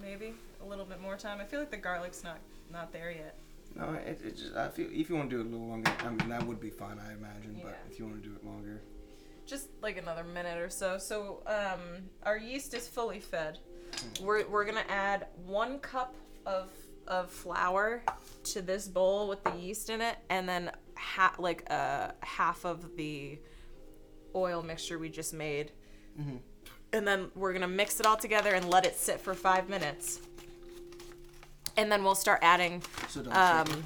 maybe a little bit more time i feel like the garlic's not not there yet No, it, it just I feel if you want to do it a little longer, I mean that would be fine, I imagine. But if you want to do it longer, just like another minute or so. So um, our yeast is fully fed. We're, we're gonna add one cup of of flour to this bowl with the yeast in it, and then ha- like uh, half of the oil mixture we just made. Mhm. And then we're gonna mix it all together and let it sit for five minutes. And then we'll start adding. so don't Um,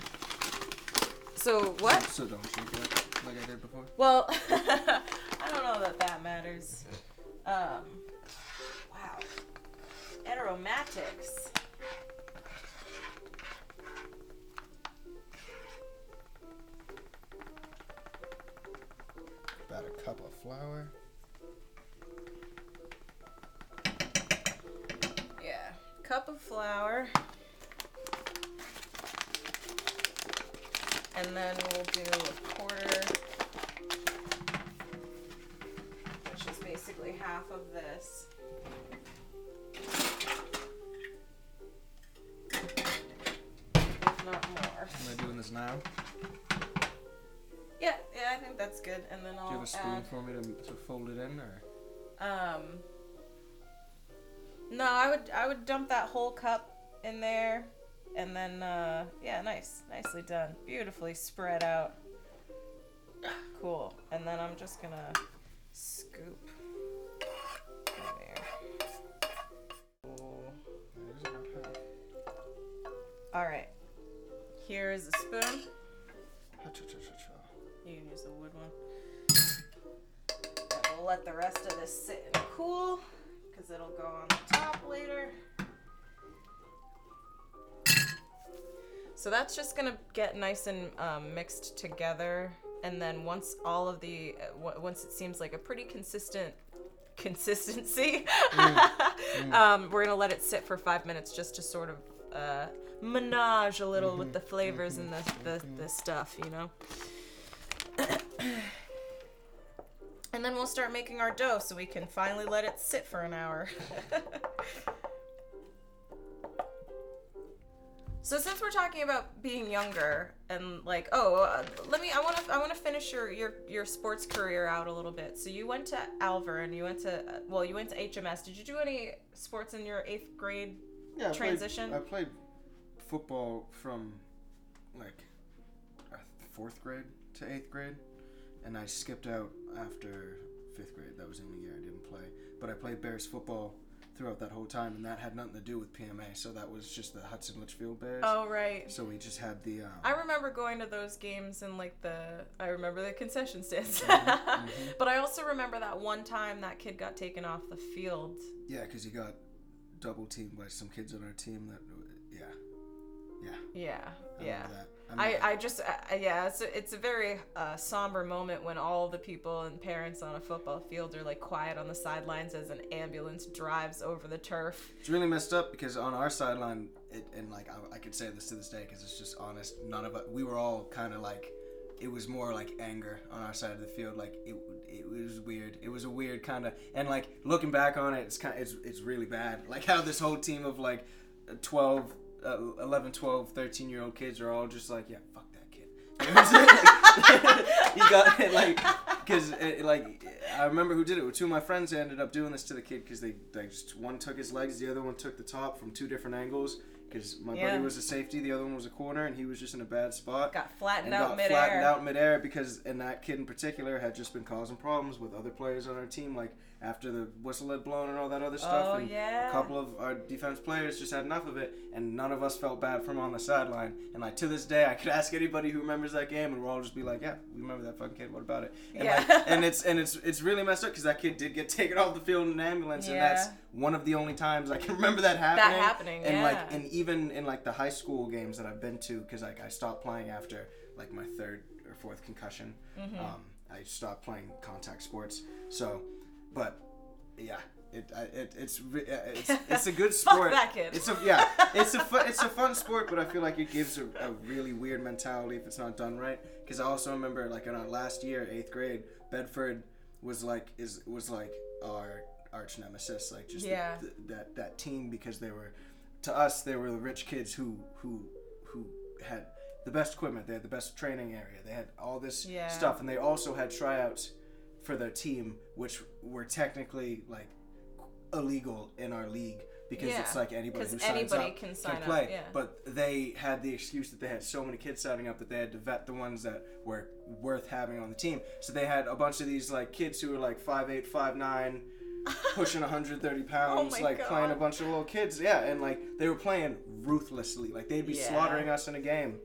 so it. what? So don't shake it like I did before. Well, I don't know that that matters. Um, wow. Aromatics. About a cup of flour. Yeah. Cup of flour. And then we'll do a quarter, which is basically half of this. If not more. Am I doing this now? Yeah, yeah, I think that's good. And then I'll Do you have a spoon add. for me to, to fold it in, or? Um. No, I would I would dump that whole cup in there, and then uh, yeah, nice, nicely done, beautifully spread out. Cool. And then I'm just gonna scoop. All right. Here is a spoon. You can use the wood one. And we'll let the rest of this sit and cool because it'll go on the top later. So that's just gonna get nice and um, mixed together, and then once all of the uh, w- once it seems like a pretty consistent consistency, um, we're gonna let it sit for five minutes just to sort of uh, menage a little with the flavors and the, the, the stuff, you know. and then we'll start making our dough so we can finally let it sit for an hour. so since we're talking about being younger and like oh uh, let me I want to I want to finish your, your your sports career out a little bit. So you went to Alver and you went to uh, well you went to HMS. Did you do any sports in your 8th grade? Yeah, I played- Transition? I played football from like fourth grade to eighth grade, and I skipped out after fifth grade. That was in the only year I didn't play. But I played Bears football throughout that whole time, and that had nothing to do with PMA. So that was just the Hudson Litchfield Bears. Oh right. So we just had the. Um, I remember going to those games and like the I remember the concession stands. mhm. but I also remember that one time that kid got taken off the field. yeah, because he got double teamed by some kids on our team. That. Yeah. Yeah. Yeah. I Yeah. I, I just I, yeah it's a, it's a very uh, somber moment when all the people and parents on a football field are like quiet on the sidelines as an ambulance drives over the turf. It's really messed up because on our sideline, it, and like I, I could say this to this day because it's just honest. None of us, we were all kind of like, it was more like anger on our side of the field. Like it, it was weird. It was a weird kind of, and like looking back on it, it's kind, it's it's really bad. Like how this whole team of like 12, uh, 11, 12, 13 year old kids are all just like, yeah, fuck that kid. You know what I'm saying? You got like because like I remember who did it. Two of my friends ended up doing this to the kid because they, they just one took his legs, the other one took the top from two different angles. Because my Yeah. buddy was a safety, the other one was a corner, and he was just in a bad spot. Got flattened out got midair. flattened out midair because, and that kid in particular had just been causing problems with other players on our team. Like after the whistle had blown and all that other stuff, Oh and yeah. a couple of our defense players just had enough of it, and none of us felt bad from on the sideline. And like to this day, I could ask anybody who remembers that game, and we'll all just be like, "Yeah, we remember that fucking kid. What about it?" And Yeah. like, and it's and it's it's really messed up because that kid did get taken off the field in an ambulance, and that's one of the only times I can remember that happening. That happening, And yeah. like, and even in like the high school games that I've been to, because like I stopped playing after like my third or fourth concussion. Mm-hmm. Um, I stopped playing contact sports. So, but yeah, it, it it's it's it's a good Fuck sport. that kid. It's a yeah, it's a fun, it's a fun sport, but I feel like it gives a, a really weird mentality if it's not done right. Because I also remember like in our last year, eighth grade, Bedford was like is was like our arch nemesis, like just the- Yeah. th- that that team because they were to us they were the rich kids who who who had the best equipment, they had the best training area, they had all this Yeah. stuff, and they also had tryouts for their team, which were technically like illegal in our league because Yeah, it's like anybody who signs anybody up can sign up, play. yeah. But they had the excuse that they had so many kids signing up that they had to vet the ones that were worth having on the team. So they had a bunch of these like kids who were like five eight, five nine, pushing 130 pounds, Oh like playing a bunch of little kids. Yeah, and like they were playing ruthlessly. Like they'd be Yeah. slaughtering us in a game.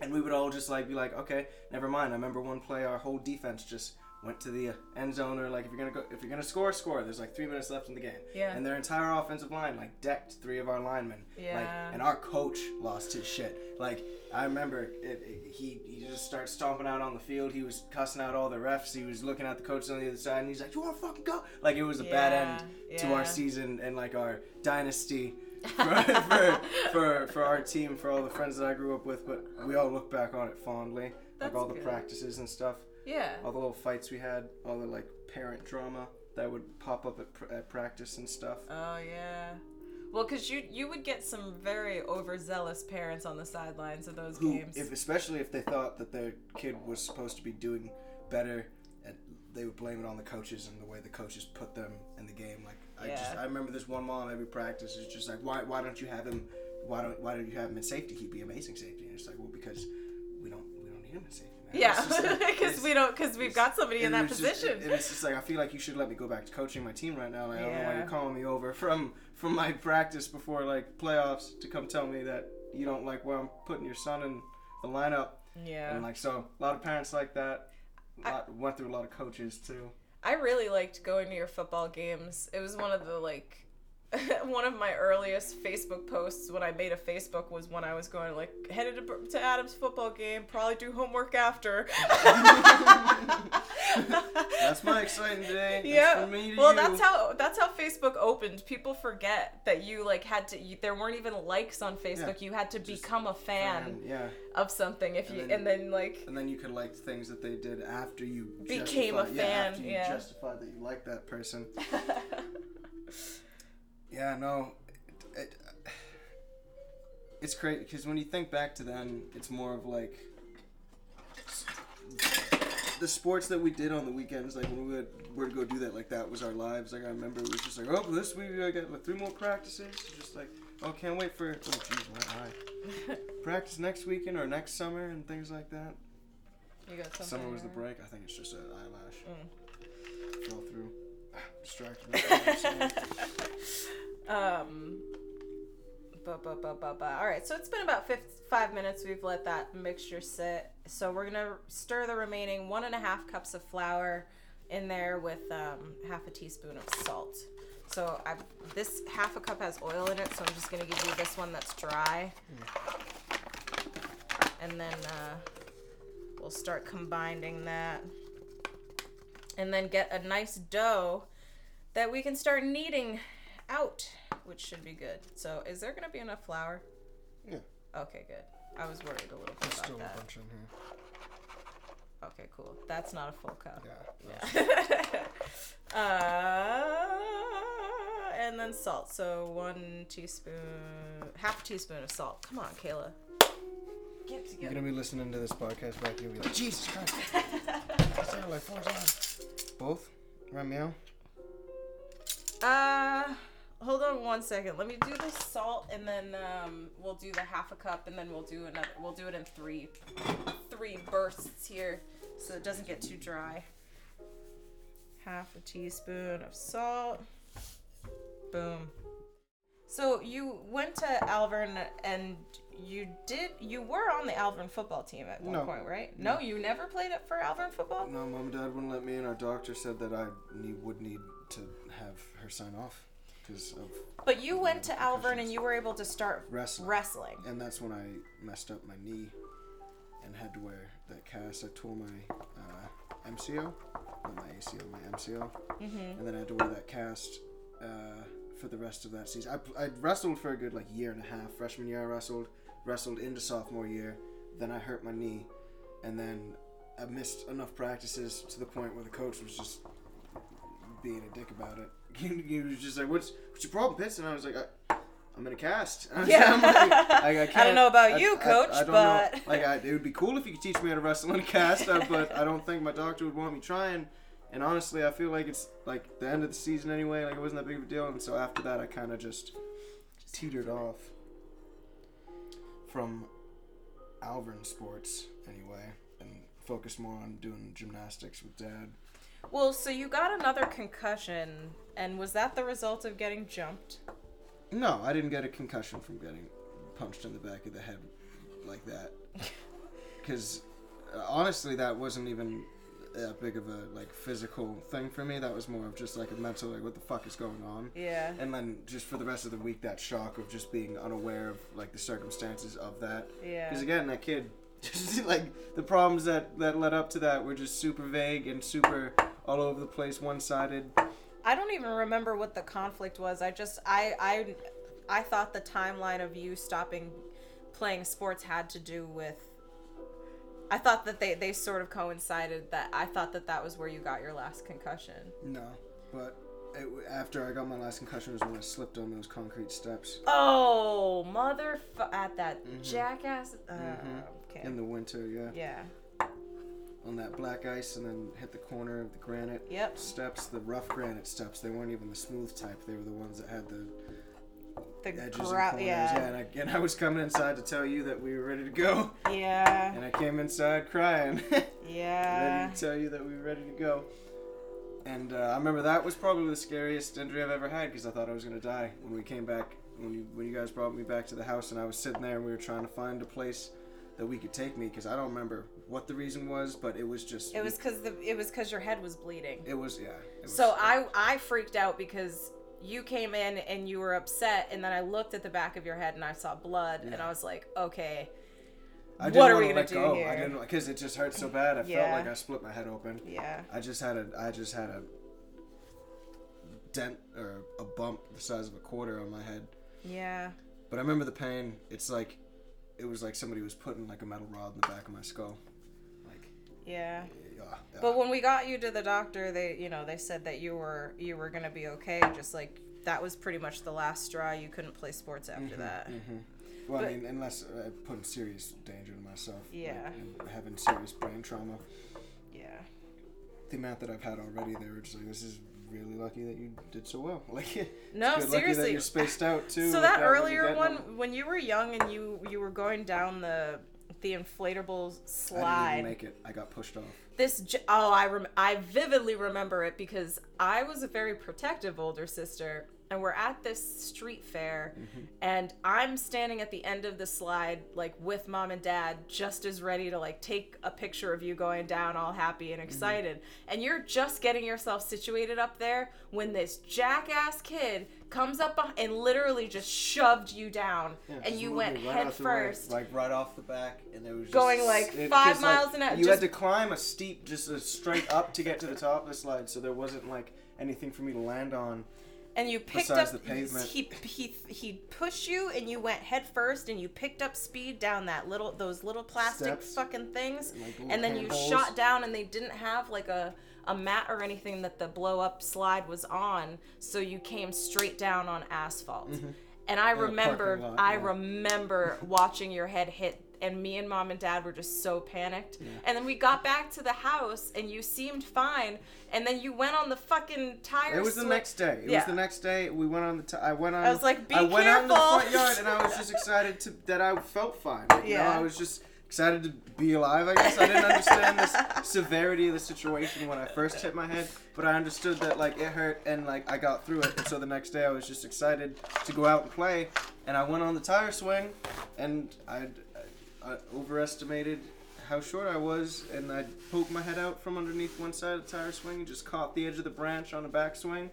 And we would all just like be like, okay, never mind. I remember one play, our whole defense just went to the end zone, or like if you're gonna go, if you're gonna score, score. There's like three minutes left in the game, Yeah. and their entire offensive line like decked three of our linemen. Like, and our coach lost his shit. Like I remember, it, it, he he just started stomping out on the field. He was cussing out all the refs. He was looking at the coach on the other side, and he's like, "You want to fucking go?" Like it was a bad Yeah, end to our season and like our dynasty for, for, for, for our team, for all the friends that I grew up with, but we all look back on it fondly. That's like all the good. practices and stuff, yeah. all the little fights we had, all the like parent drama that would pop up at, pr- at practice and stuff. Oh yeah. Well, cause you you would get some very overzealous parents on the sidelines of those Who, games. if especially if they thought that their kid was supposed to be doing better, and they would blame it on the coaches and the way the coaches put them in the game. Like I just, I remember this one mom every practice is just like, why, why don't you have him? Why don't, why don't you have him in safety? He'd be amazing safety. And it's like, well, because we don't, we don't need him in safety. Man. yeah, just like- because we don't because we've got somebody in that it's just- position. and it's just like I feel like you should let me go back to coaching my team right now. Like, I don't know why you're calling me over from from my practice before like playoffs to come tell me that you don't like where I'm putting your son in the lineup. Yeah. And like so, a lot of parents like that. A I- lot, went through a lot of coaches too. I really liked going to your football games. It was one of the like one of my earliest Facebook posts when I made a Facebook was when I was going like headed to, to Adam's football game, probably do homework after. That's my exciting day. Yeah. well, you. that's how that's how Facebook opened. People forget that you like had to. You, there weren't even likes on Facebook. you had to Just become a fan Fan, yeah. of something. If And you then- and then like And then you could like things that they did after you Became a yeah, fan, after you yeah. justified that you like that person. Yeah, no, it, it, it's great because when you think back to then, it's more of like the sports that we did on the weekends. Like when we would, were to go do that, like that was our lives. Like I remember it was just like, oh, this week I got like three more practices. Just like, oh, can't wait for oh, jeez, my eye. Practice next weekend or next summer and things like that. you got something. Summer was the break. I think it's just an eyelash. Mm. Fell through. Distracted. me from what I'm saying. Um. Ba, ba, ba, ba, ba. All right, so it's been about five minutes. We've let that mixture sit. So we're gonna stir the remaining one and a half cups of flour in there with um, half a teaspoon of salt. So I've, this half a cup has oil in it, so I'm just gonna give you this one that's dry, and then uh, we'll start combining that, and then get a nice dough that we can start kneading out, which should be good. So, is there gonna be enough flour? Yeah. Okay, good. I was worried a little bit about that. a bunch in here. Okay, cool. That's not a full cup. Yeah. Yeah. uh, and then salt. So one teaspoon, half a teaspoon of salt. Come on, Kayla. Get You're gonna be listening to this podcast back and you'll be like, Jesus Christ. I sounded like four times. Both? Right meow? Uh, hold on one second. Let me do the salt, and then um, we'll do the half a cup, and then we'll do another. We'll do it in three, three bursts here, so it doesn't get too dry. Half a teaspoon of salt. Boom. So you went to Alvirne, and you did. You were on the Alvirne football team at one No. point, right? No, you never played it for Alvirne football. No, mom and dad wouldn't let me in. Our doctor said that I need, would need to have her sign off because of But you went to Alvirne, and you were able to start wrestling. wrestling. And that's when I messed up my knee and had to wear that cast. I tore my uh, MCL, not my ACL, my MCL, Mm-hmm. and then I had to wear that cast uh, for the rest of that season. I, I wrestled for a good like year and a half. Freshman year I wrestled, wrestled into sophomore year. Then I hurt my knee, and then I missed enough practices to the point where the coach was just being a dick about it. He, he was just like, "What's what's your problem, Pitts?" And I was like, I, "I'm in a cast." And I Yeah. like, I, I, I don't know about I- you, coach, I don't but- know. like, I, it would be cool if you could teach me how to wrestle in a cast, uh, but I don't think my doctor would want me trying. And honestly, I feel like it's like the end of the season anyway. Like it wasn't that big of a deal, and so after that, I kind of just teetered off from Alvirne sports anyway, and focused more on doing gymnastics with dad. Well, so you got another concussion, and was that the result of getting jumped? No, I didn't get a concussion from getting punched in the back of the head like that. Because uh, honestly, that wasn't even that big of a like physical thing for me. That was more of just like a mental like, what the fuck is going on? Yeah. And then just for the rest of the week, that shock of just being unaware of like the circumstances of that. Yeah. Because again, that kid, just like the problems that that led up to that were just super vague and super all over the place, one sided. I don't even remember what the conflict was. I just I I I thought the timeline of you stopping playing sports had to do with I thought that they they sort of coincided that I thought that that was where you got your last concussion. No, but it, after I got my last concussion was when I slipped on those concrete steps Oh, mother at that Mhm. jackass. Uh, Mhm. Okay. in the winter. Yeah, yeah. on that black ice, and then hit the corner of the granite Yep. steps, the rough granite steps. They weren't even the smooth type. They were the ones that had the The edges grou- and corners. Yeah, yeah. and, I, and I was coming inside to tell you that we were ready to go, Yeah. and I came inside crying. Yeah. ready to tell you that we were ready to go. And uh, I remember that was probably the scariest injury I've ever had because I thought I was gonna die when we came back when you when you guys brought me back to the house and I was sitting there and we were trying to find a place that we could take me because I don't remember what the reason was, but it was just It was because the it was because your head was bleeding. it was yeah. It was, So I I freaked out because you came in and you were upset, and then I looked at the back of your head and I saw blood, and I was like, okay, I didn't what are we gonna let do go. here? I didn't because it just hurt so bad. I Yeah. felt like I split my head open. yeah, I just had a I just had a dent or a bump the size of a quarter on my head. yeah, But I remember the pain. It's like it was like somebody was putting like a metal rod in the back of my skull. Like yeah. yeah. yeah. But when we got you to the doctor, they you know they said that you were you were gonna be okay. Just like that was pretty much the last straw. You couldn't play sports after that. Mm-hmm. Well, But- I mean, unless I put in serious danger to myself. Yeah. and having serious brain trauma. Yeah. The amount that I've had already, they were just like, "This is really lucky that you did so well." Like, No, that seriously. you're spaced out too. So that really earlier one, when you were young and you you were going down the the inflatable slide. I didn't even make it. I got pushed off. this j- oh I rem- I vividly remember it because I was a very protective older sister and we're at this street fair mm-hmm. and I'm standing at the end of the slide like with mom and dad just as ready to like take a picture of you going down all happy and mm-hmm. excited and you're just getting yourself situated up there when this jackass kid comes up and literally just shoved you down and you went right head the way, first like right off the back, and there was just Going, like, it- five 'cause, like, miles an hour, You just- had to climb a steep, just a straight up to get to the top of the slide, so there wasn't like anything for me to land on. and you picked up the pavement. he he he pushed you and you went head first and you picked up speed down that little those little plastic Steps. fucking things And, like, and then you handholds. shot down and they didn't have like a a mat or anything that the blow up slide was on so you came straight down on asphalt mm-hmm. and i In remember lot, i yeah. remember watching your head hit and me and mom and dad were just so panicked and then we got back to the house and you seemed fine and then you went on the fucking tire It was the next day. It Yeah. was the next day. We went on the. T- I went on. I was like, "Be I went out in the front yard, and I was just excited to that I felt fine. Like, You know, Yeah. I was just excited to be alive. I guess I didn't understand the severity of the situation when I first hit my head, but I understood that like it hurt and like I got through it. And so the next day I was just excited to go out and play, and I went on the tire swing, and I, I overestimated how short I was, and I poked my head out from underneath one side of the tire swing and just caught the edge of the branch on the backswing.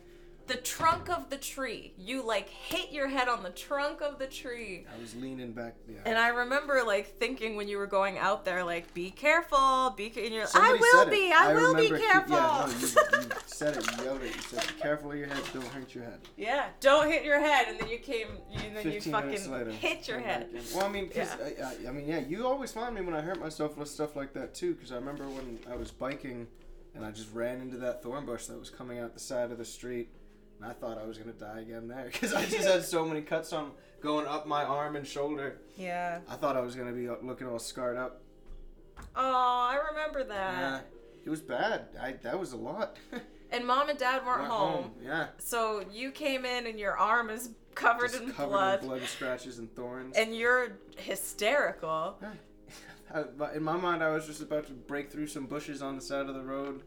The trunk of the tree. You like hit your head on the trunk of the tree. I was leaning back. Yeah. And I remember like thinking when you were going out there, like, be careful, be ca-, and you're Somebody I will be, I, will be remember he- careful. yeah, no, you, you said it. You yelled it. You said, "Be careful of your head. Don't hurt your head." Yeah, don't hit your head, and then you came, you, and then you fucking later, hit your head. Well, I mean, 'cause Yeah. I, I, I mean, yeah, you always find me when I hurt myself with stuff like that too. Because I remember when I was biking, and I just ran into that thorn bush that was coming out the side of the street, and I thought I was gonna die again there because I just had so many cuts on going up my arm and shoulder. Yeah. I thought I was gonna be uh, looking all scarred up. Oh, I remember that. Yeah, it was bad. I that was a lot. And mom and dad weren't Went home. Yeah. So you came in, and your arm is covered Just in covered blood, in blood and scratches and thorns. and you're hysterical. In my mind, I was just about to break through some bushes on the side of the road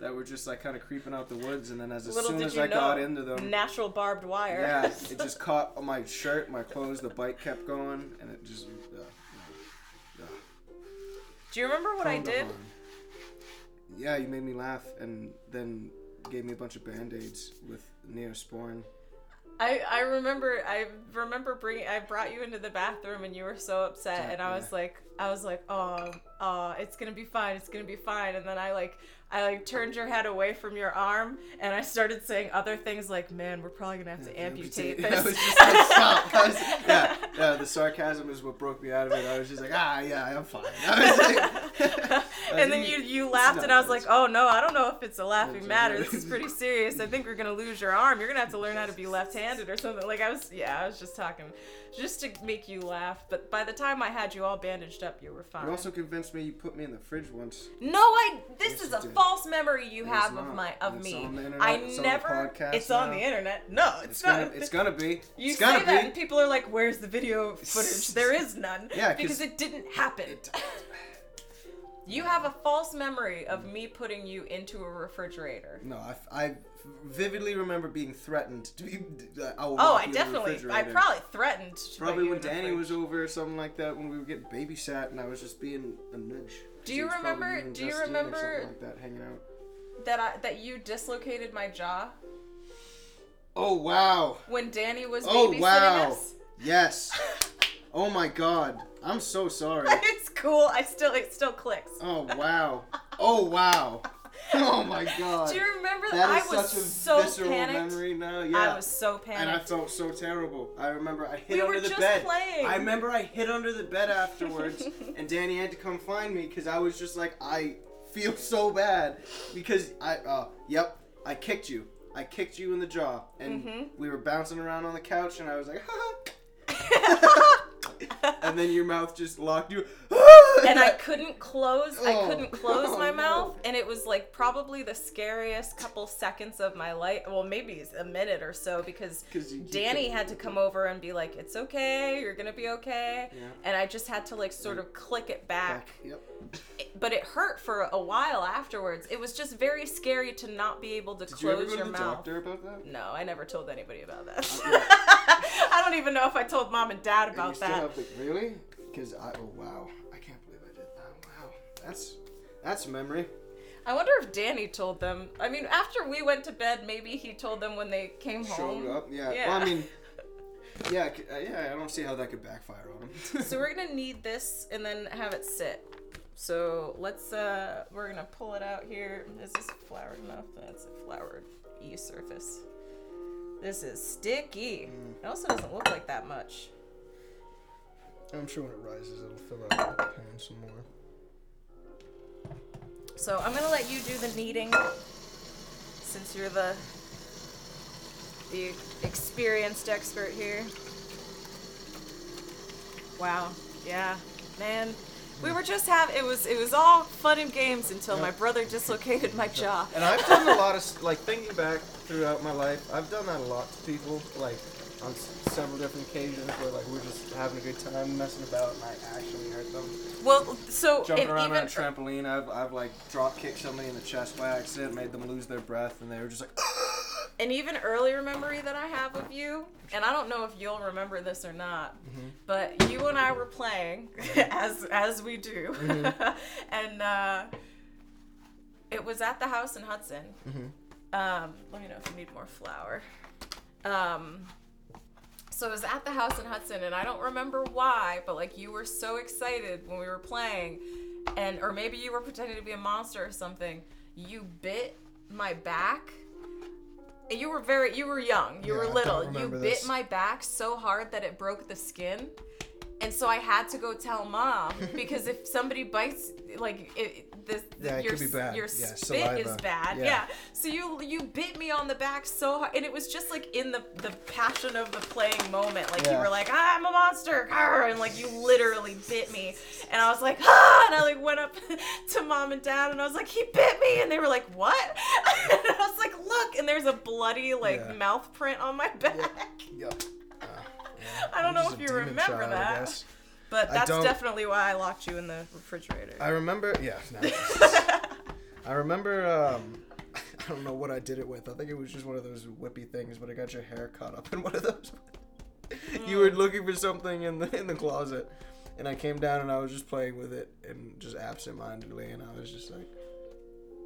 that were just like kind of creeping out the woods, and then as, Little soon as I got into them, Natural barbed wire. yeah, it just caught my shirt, my clothes, the bike kept going, and it just. Uh, uh, Do you remember what I did? harm. Yeah, you made me laugh, and then gave me a bunch of band aids with Neosporin. I, I remember I remember bringing I brought you into the bathroom and you were so upset and I was like I was like oh oh it's gonna be fine it's gonna be fine and then I like I like turned your head away from your arm and I started saying other things like man we're probably gonna have to amputate I this. Was just like, stop. Was- yeah, yeah, the sarcasm is what broke me out of it. I was just like, ah, yeah, I'm fine. Like, and then you you laughed and I was like oh no I don't know if it's a laughing matter. this is pretty serious. I think we're gonna lose your arm. You're gonna have to learn how to be left-handed or something. Like I was yeah I was just talking just to make you laugh but by the time I had you all bandaged up you were fine You also convinced me you put me in the fridge once. No, I. This Yes, is a did. false memory you It's have of my of It's me. on the internet, I it's on the never. it's on the internet. No, it's, It's not. gonna, it's gonna be. you it's say gonna that, be. and people are like, "Where's the video footage?" there is none. Yeah, 'cause because it didn't happen. It- You have a false memory of me putting you into a refrigerator. No, I, I vividly remember being threatened to be. Uh, Oh, I definitely, I probably threatened. to Probably when Danny was over or something like that when we would get babysat and I was just being a nudge. Do you remember- do you remember- something like that hanging out? that I that you dislocated my jaw Oh wow! when Danny was Oh wow! us. Yes. oh my god! I'm so sorry. it's cool. I still it still clicks. Oh wow! Oh wow! Oh my god! Do you remember That I was such a so visceral panicked. memory now. Yeah. I was so panicked. and I felt so terrible. I remember I hid We under the just bed. playing. I remember I hid under the bed afterwards, and Danny had to come find me because I was just like, I feel so bad because I, uh, yep, I kicked you. I kicked you in the jaw, and Mhm. we were bouncing around on the couch, and I was like, and then your mouth just locked you. and I couldn't close. I Oh. couldn't close Oh, my no. mouth, and it was like probably the scariest couple seconds of my life. Well, maybe a minute or so because Danny had to come over and be like, "It's okay, you're gonna be okay," Yeah. and I just had to like sort of click it back. Back. Yep. But it hurt for a while afterwards. It was just very scary to not be able to Did you ever close to your the mouth. doctor about that? No, I never told anybody about that. I don't even know if I told mom and dad And you about still that. have the- really? Because I oh wow, that's that's a memory. I wonder if Danny told them. I mean, after we went to bed, maybe he told them when they came home. Showed up, yeah. Yeah. Well, I mean, yeah, uh, yeah. I don't see how that could backfire on him. So we're gonna need this and then have it sit. So let's uh we're gonna pull it out here. Is this floured enough? That's a floured E surface. This is sticky. Mm. It also doesn't look like that much. I'm sure when it rises, it'll fill out the pan some more. So I'm gonna let you do the kneading since you're the the experienced expert here. Wow. Yeah. Man. We were just have it was it was all fun and games until my brother dislocated my jaw. And I've done a lot of like thinking back throughout my life. I've done that a lot to people, like on s- several different occasions where like we're just having a good time messing about, and I actually hurt them. Well, so Jumping around on a trampoline, I've I've like drop kicked somebody in the chest by accident, made them lose their breath, and they were just like. an even earlier memory that I have of you, and I don't know if you'll remember this or not, Mm-hmm. but you and I were playing as as we do, Mm-hmm. and uh, it was at the house in Hudson. Mhm. Um, let me know if you need more flour. Um, so I was at the house in Hudson, and I don't remember why, but like you were so excited when we were playing, and or maybe you were pretending to be a monster or something. You bit my back. And You were very, you were young, you Yeah, were I don't little. You remember bit this. my back so hard that it broke the skin. And so I had to go tell mom because if somebody bites, like it, this, Yeah, your could be bad. your Yeah, spit is bad. Yeah. Yeah. So you you bit me on the back so hard, and it was just like in the the passion of the playing moment. Like you were like, ah, I'm a monster, Arr, and like you literally bit me, and I was like, ah, and I like went up to mom and dad, and I was like, he bit me, and they were like, what? and I was like, look, and there's a bloody like mouth print on my back. Yep. Uh, yeah. I don't I'm know if you remember child, I that. guess. But that's don't- definitely why I locked you in the refrigerator. I remember, yeah. no. I remember. Um, I don't know what I did it with. I think it was just one of those whippy things, but I got your hair caught up in one of those. you were looking for something in the in the closet, and I came down and I was just playing with it and just absent-mindedly, and I was just like, I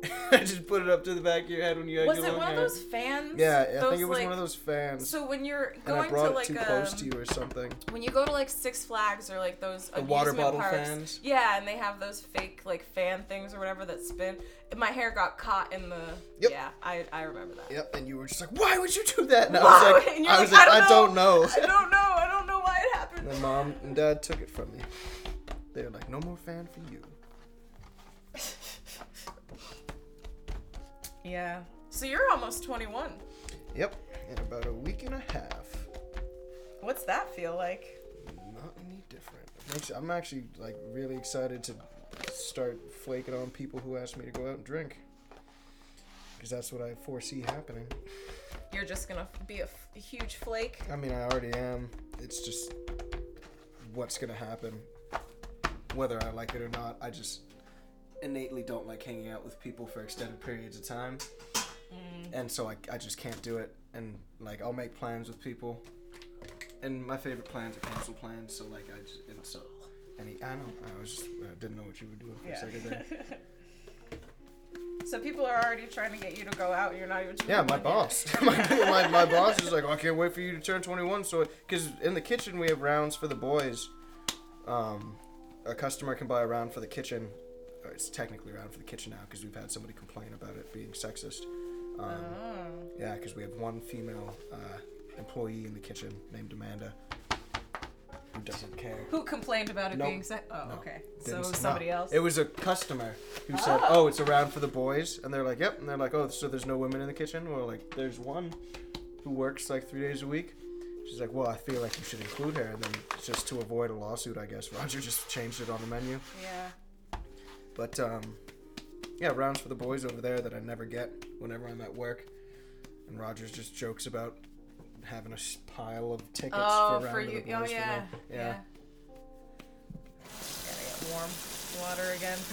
just put it up to the back of your head when you had was your it long one of those fans? Yeah, I Those, think it was like- one of those fans. So when you're and going I brought to it like too um, close to you or something. when you go to like Six Flags or like those The water amusement bottle parks, fans? yeah, and they have those fake like fan things or whatever that spin. My hair got caught in the. Yep. Yeah, I, I remember that. Yep, and you were just like, "Why would you do that?" And I Why? was like, And you're "I was like, like, "I I don't don't know." I don't know. I don't know why it happened. And then mom and dad took it from me. They were like, "No more fan for you." Yeah. So you're almost 21. Yep, in about a week and a half. What's that feel like? Not any different. I'm actually like really excited to start flaking on people who ask me to go out and drink. Because that's what I foresee happening. You're just gonna be a, f- a huge flake. I mean, I already am. It's just what's gonna happen, whether I like it or not. I just innately don't like hanging out with people for extended periods of time, Mm. and so I, I just can't do it. And like I'll make plans with people, and my favorite plans are cancel plans. So like I just and so. Any, I know. I was just I didn't know what you were doing for a second there. so people are already trying to get you to go out. You're not even. Yeah, my boss. my, my, my boss is like, oh, I can't wait for you to turn 21. So, because in the kitchen we have rounds for the boys. Um, a customer can buy a round for the kitchen. It's technically around for the kitchen now because we've had somebody complain about it being sexist. Um, Oh. yeah, because we have one female uh, employee in the kitchen named Amanda who doesn't care. Who complained about it Nope. being sexist? Oh, No. okay. So Didn't it was somebody no. else. It was a customer who said, Oh. "Oh, it's around for the boys," and they're like, "Yep." And they're like, "Oh, so there's no women in the kitchen?" Well, like, there's one who works like three days a week. She's like, "Well, I feel like you should include her," and then just to avoid a lawsuit, I guess Roger just changed it on the menu. yeah. But um, yeah, rounds for the boys over there that I never get whenever I'm at work, and Rogers just jokes about having a pile of tickets Oh, for round for of the boys Oh, for yeah. them. yeah. Gotta get warm water again.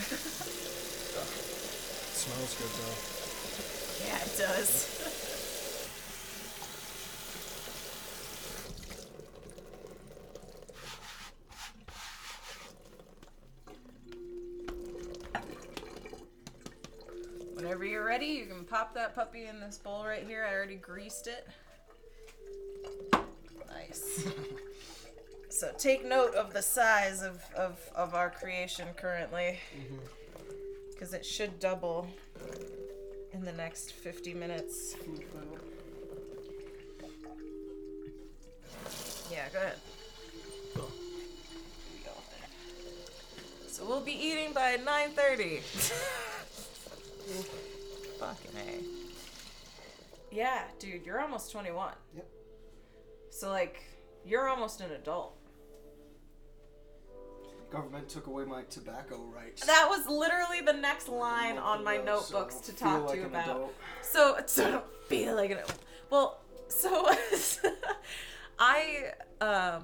smells good though. yeah, it does. Whenever you're ready, you can pop that puppy in this bowl right here. I already greased it. Nice. so take note of the size of, of, of our creation currently. Mm-hmm. Because it should double in the next 50 minutes. Yeah, go ahead. Here we go. So we'll be eating by 9:30. Fucking A. Yeah, dude, you're almost 21. Yep. So like, you're almost an adult. Government took away my tobacco rights. That was literally the next line on my So notebooks I to feel talk like to you an about. adult. So, so I don't feel like it. Well, so I um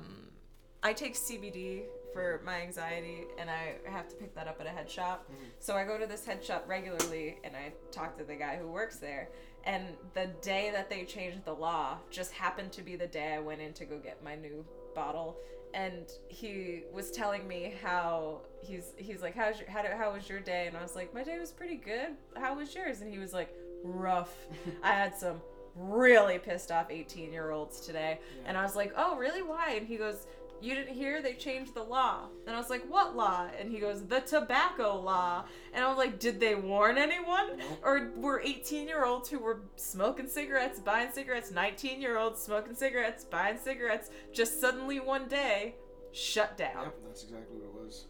I take CBD for my anxiety, and I have to pick that up at a head shop. Mm-hmm. So I go to this head shop regularly, and I talk to the guy who works there. And the day that they changed the law just happened to be the day I went in to go get my new bottle. And he was telling me how he's he's like how's your how, do, how was your day? And I was like my day was pretty good. How was yours? And he was like rough. I had some really pissed off 18 year olds today and I was like oh really? Why? And he goes you didn't hear they changed the law and I was like what law and he goes the tobacco law and I was like did they warn anyone or were 18 year olds who were smoking cigarettes buying cigarettes 19 year olds smoking cigarettes buying cigarettes just suddenly one day shut down Yep, that's exactly what it was.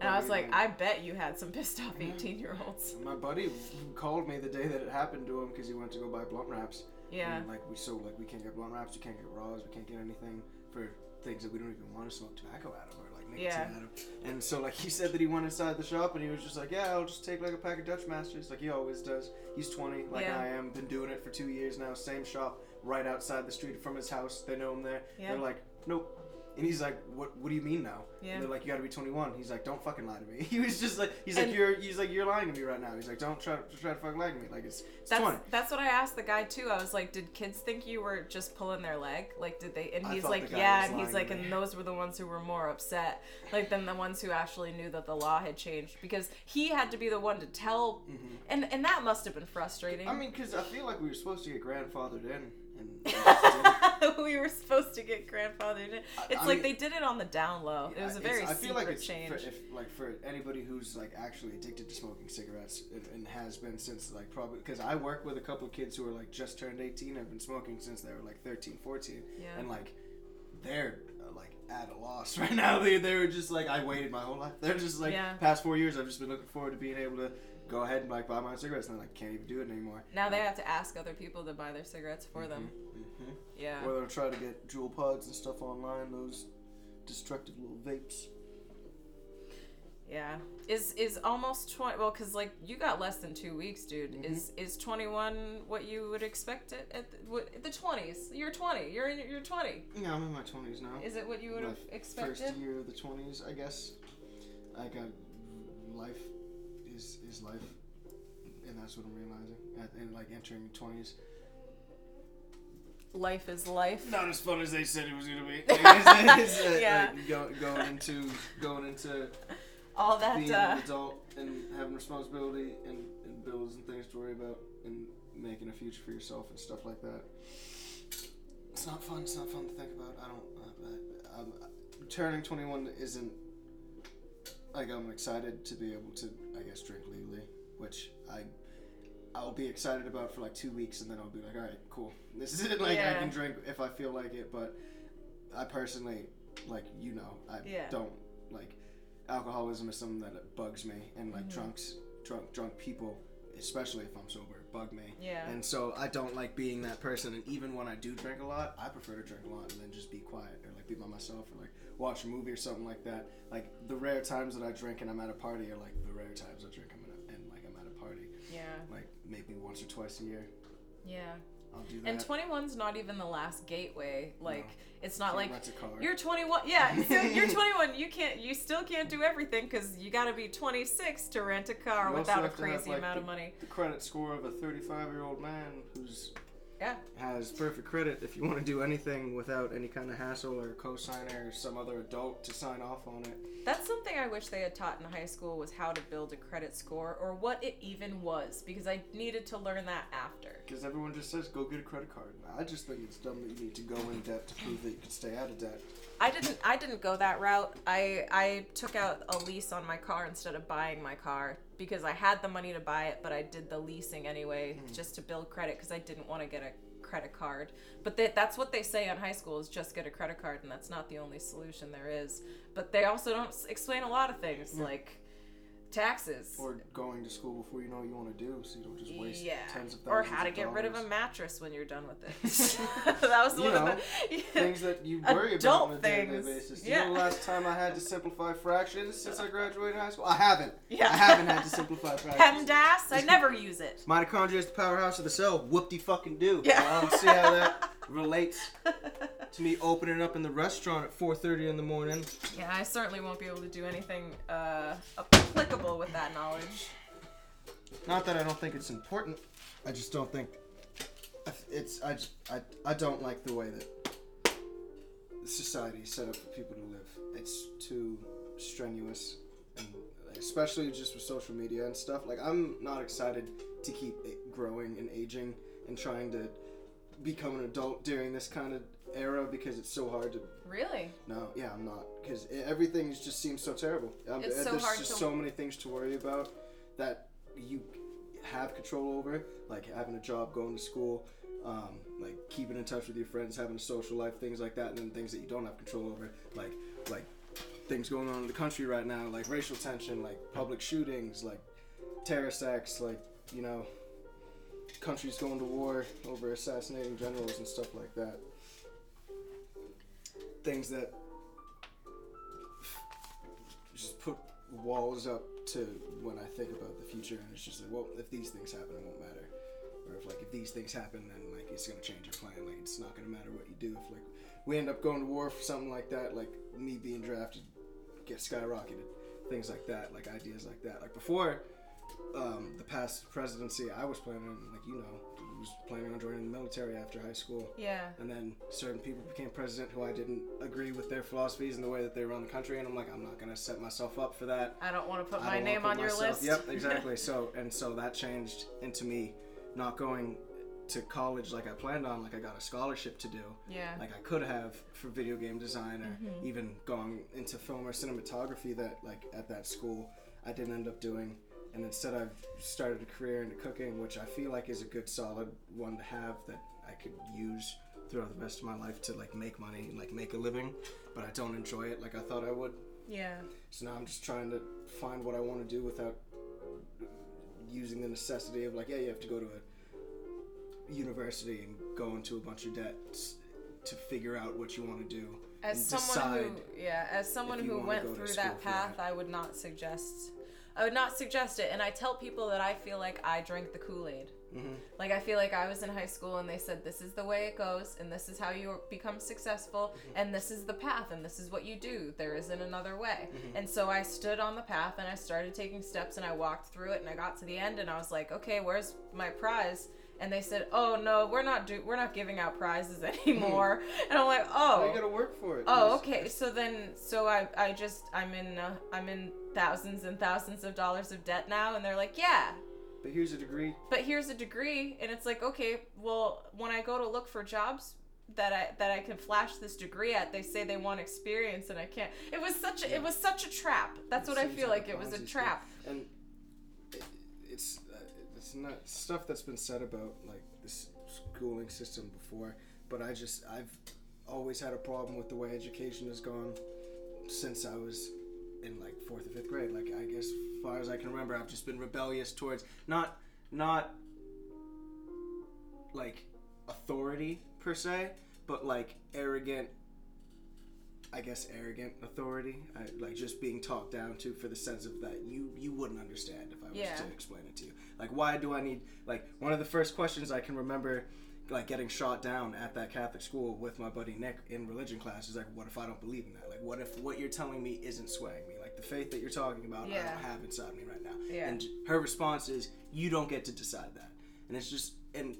and I was like, I bet you had some pissed off 18 year olds. My buddy called me the day that it happened to him because he went to go buy blunt wraps. Yeah. And, like we so like we can't get blunt wraps, we can't get raws, we can't get anything for things that we don't even want to smoke tobacco out of or like nicotine Yeah. out of. And so like he said that he went inside the shop and he was just like, yeah, I'll just take like a pack of Dutch Masters like he always does. He's 20, like Yeah. I am, been doing it for two years now. Same shop, right outside the street from his house. They know him there. Yeah. They're like, nope. And he's like, what? What do you mean now? Yeah. And they're like, you gotta be 21. He's like, don't fucking lie to me. He was just like, he's like, you're, he's like, you're lying to me right now. He's like, don't try, try to fucking lie to me. Like it's, it's That's 20. that's what I asked the guy too. I was like, "Did kids think you were just pulling their leg? Like, did they?" And he's like, "Yeah." And he's like, "And those were the ones who were more upset, like than the ones who actually knew that the law had changed because he had to be the one to tell." And and that must have been frustrating. Mm-hmm. I mean, because I feel like we were supposed to get grandfathered in, and didn't. we were supposed to get grandfathered in. It's I like mean- they did it on the down low. It was a very I feel like it's change. For, if like for anybody who's like actually addicted to smoking cigarettes and, and has been since like probably because I work with a couple of kids who are like just turned 18 have been smoking since they were like 13 14 Yeah. and like they're uh, like at a loss right now they they were just like I waited my whole life they're just like Yeah. past four years I've just been looking forward to being able to go ahead and like buy my own cigarettes and I like can't even do it anymore now they have to ask other people to buy their cigarettes for them. Yeah. or they'll try to get Juul pods and stuff online those destructive little vapes Yeah. Is is almost twenty? Well, cause like you got less than two weeks, dude. Mhm. Is is twenty one what you would expect it at the, what, the twenties? You're twenty. You're in you're twenty. yeah I'm in my 20s now Is it what you would have expected? First year of the twenties, I guess. I got life is is life, and that's what I'm realizing. At, and like entering twenties, Life is life. not as fun as they said it was gonna be. It's, it's, uh, Yeah. like, go, going into going into All that. being Uh, an adult and having responsibility and, and bills and things to worry about and making a future for yourself and stuff like that. It's not fun. It's not fun to think about. I don't. I, I, I'm, turning 21 isn't like I'm excited to be able to, I guess, drink legally, which I. I'll be excited about for like two weeks, and then I'll be like, "All right, cool. This is it. Like I can drink if I feel like it." But I personally, like you know, I Yeah. don't like alcoholism is something that bugs me, and like Mhm. drunks, drunk, drunk people, especially if I'm sober, bug me. yeah. And so I don't like being that person. And even when I do drink a lot, I prefer to drink a lot and then just be quiet or like be by myself or like watch a movie or something like that. Like the rare times that I drink and I'm at a party are like the rare times I drink I'm at a, and like I'm at a party. yeah. Like maybe once or twice a year. Yeah. I'll do that. And 21's not even the last gateway. Like, it's not like a car. you're 21. Yeah, so you're 21. You can't. You still can't do everything because you got to be 26 to rent a car You without a to have, crazy like, amount the- of money. the credit score of a 35 year old man who's Yeah. has perfect credit if you want to do anything without any kind of hassle or cosigner or some other adult to sign off on it. That's something I wish they had taught in high school was how to build a credit score or what it even was because I needed to learn that after. Because everyone just says go get a credit card. I just think it's dumb that you need to go in debt to prove that you can stay out of debt. I didn't I didn't go that route. I I took out a lease on my car instead of buying my car because I had the money to buy it, but I did the leasing anyway hmm. just to build credit because I didn't want to get a credit card. But they, that's what they say in high school is just get a credit card and that's not the only solution there is. But they also don't explain a lot of things like taxes. Or going to school before you know what you want to do, so you don't just waste yeah, tens of thousands or how to get rid of a mattress when you're done with it. that was one know, of the things that you worry about on a day-to-day basis. Yeah. You know the last time I had to simplify fractions since I graduated high school? I haven't. Yeah. I haven't had to simplify fractions. PEMDAS. I never use it. Mitochondria is the powerhouse of the cell. Whoop de fucking do. Yeah. I don't see how that relates to me opening up in the restaurant at 4:30 in the morning. Yeah, I certainly won't be able to do anything uh, applicable with that knowledge. Not that I don't think it's important. I just don't think it's. I just, I I don't like the way that society is set up for people to live. It's too strenuous, and especially just with social media and stuff. Like I'm not excited to keep it growing and aging and trying to become an adult during this kind of era because it's so hard to Really? no, yeah, I'm not because everything just seems so terrible. Um, It's uh, so there's hard just to- so many things to worry about that you have control over, like having a job, going to school, um, like keeping in touch with your friends, having a social life, things like that, and then things that you don't have control over, like like things going on in the country right now, like racial tension, like public shootings, like terrorist acts, like you know, countries going to war over assassinating generals and stuff like that. Things that just put walls up to when I think about the future, and it's just like, well, if these things happen, it won't matter. Or if like if these things happen, then like it's gonna change your plan. Like it's not gonna matter what you do. If like we end up going to war for something like that, like me being drafted, get skyrocketed, things like that, like ideas like that. Like before um, the past presidency, I was planning, on, like you know, was planning on joining the military after high school. Yeah. And then certain people became president who I didn't agree with their philosophies and the way that they run the country, and I'm like, I'm not gonna set myself up for that. I don't want to put I my name put on your myself- list. Yep, exactly. so and so that changed into me not going to college like I planned on. Like I got a scholarship to do. Yeah. Like I could have for video game design or Mhm. even going into film or cinematography that like at that school I didn't end up doing. And instead I've started a career into cooking, which I feel like is a good solid one to have that I could use throughout the rest of my life to like make money and like make a living. But I don't enjoy it like I thought I would. Yeah. So now I'm just trying to find what I want to do without using the necessity of like, yeah, you have to go to a university and go into a bunch of debt to figure out what you want to do. As and someone who, yeah, as someone who went through that path, that. I would not suggest. I would not suggest it. And I tell people that I feel like I drank the Kool Aid. Mm-hmm. Like I feel like I was in high school and they said this is the way it goes and this is how you become successful and this is the path and this is what you do. There isn't another way. And so I stood on the path and I started taking steps and I walked through it and I got to the end and I was like, "Okay, where's my prize?" And they said, "Oh no, we're not do we're not giving out prizes anymore." and I'm like, Oh, "Oh." you gotta work for it. Oh, okay. So then, so I, I just, I'm in, uh, I'm in thousands and thousands of dollars of debt now, and they're like, yeah, But here's a degree. but here's a degree, and it's like, okay, well, when I go to look for jobs that I that I can flash this degree at, they say they want experience, and I can't. It was such, a, it was such a trap. That's It what I feel like. It was a trap. and it, it's uh, it's not stuff that's been said about like this schooling system before but i just i've always had a problem with the way education has gone since i was in like fourth or fifth grade like i guess as far as i can remember i've just been rebellious towards not not like authority per se but like arrogant I guess arrogant authority, I, like just being talked down to for the sense of that you you wouldn't understand if I was Yeah. to explain it to you. Like, why do I need like one of the first questions I can remember, like getting shot down at that Catholic school with my buddy Nick in religion class is like, what if I don't believe in that? Like, what if what you're telling me isn't swaying me? Like the faith that you're talking about, I don't have inside me right now. Yeah. And her response is, you don't get to decide that. And it's just and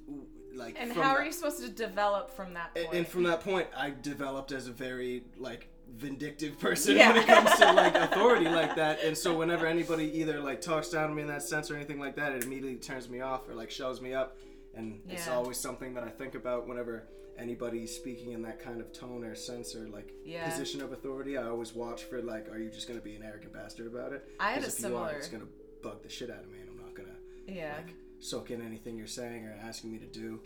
like And how that- are you supposed to develop from that point? and, and from that point, I developed as a very like vindictive person Yeah. when it comes to like authority like that. And so whenever anybody either like talks down to me in that sense or anything like that, it immediately turns me off or like shows me up. And it's always something that I think about whenever anybody's speaking in that kind of tone or sense or like Yeah. position of authority. I always watch for like, are you just gonna be an arrogant bastard about it? I had a if you are, it's gonna bug the shit out of me, and I'm not gonna yeah. like soak in anything you're saying or asking me to do.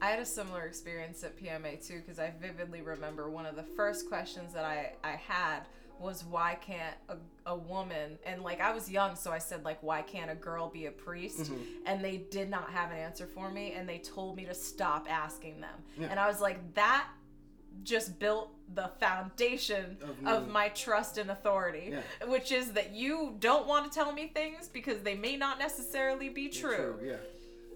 I had a similar experience at PMA too because I vividly remember one of the first questions that I, I had was why can't a, a woman and like I was young so I said like why can't a girl be a priest Mm-hmm. and they did not have an answer for me and they told me to stop asking them Yeah. and I was like that just built the foundation Of of, my trust and authority Yeah. which is that you don't want to tell me things because they may not necessarily be true. Yeah.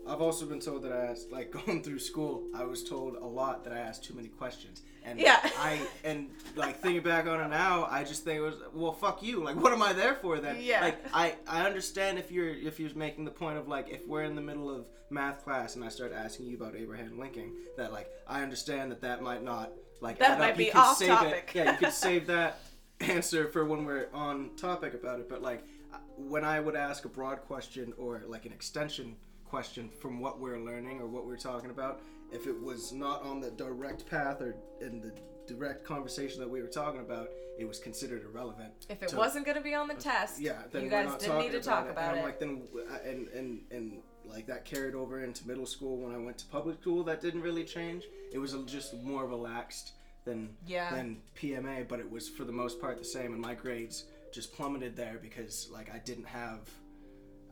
I've also been told that I asked, like, going through school, I was told a lot that I asked too many questions. And Yeah. I, and, like, thinking back on it now, I just think it was, well, fuck you. Like, what am I there for then? Yeah. Like, I, I understand if you're, if you're making the point of, like, if we're in the middle of math class and I start asking you about Abraham Lincoln, that, like, I understand that that might not, like, That add might be off save topic. It. Yeah, you could save that answer for when we're on topic about it. But like uh, when I would ask a broad question or like an extension question from what we're learning or what we're talking about, if it was not on the direct path or in the direct conversation that we were talking about, it was considered irrelevant. If it to- wasn't going to be on the test, yeah, then you we're guys not didn't need talking to talk it. about and it. I'm like, then, uh, and and and like that carried over into middle school when I went to public school. That didn't really change. It was a- just more relaxed than Yeah. than PMA, but it was for the most part the same. And my grades just plummeted there because like I didn't have,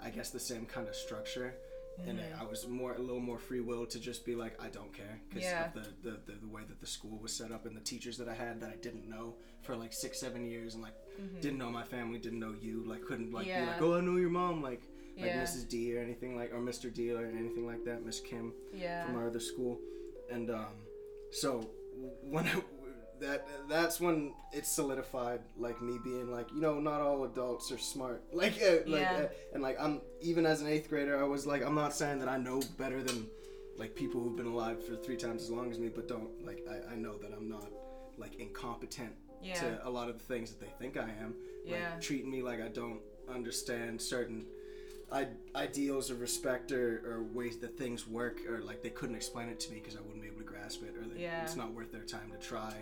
I guess, the same kind of structure. And Mm-hmm. I was more a little more free will to just be like I don't care because Yeah. of the, the, the the way that the school was set up and the teachers that I had that I didn't know for like six seven years and like didn't know my family didn't know you like couldn't like be Mm-hmm. Like oh I know your mom like like Yeah. Mrs D or anything like or Mr D or anything like that Miss Kim Yeah. from our other school and um so when I, that that's when it solidified like me being like you know not all adults are smart like uh, like Yeah. uh, and like I'm even as an eighth grader I was like I'm not saying that I know better than like people who've been alive for three times as long as me but don't like I, I know that I'm not like incompetent Yeah. to a lot of the things that they think I am like Yeah. treating me like I don't understand certain I- ideals of respect or, or ways that things work or like they couldn't explain it to me because I wouldn't be able to grasp it or they, Yeah. it's not worth their time to try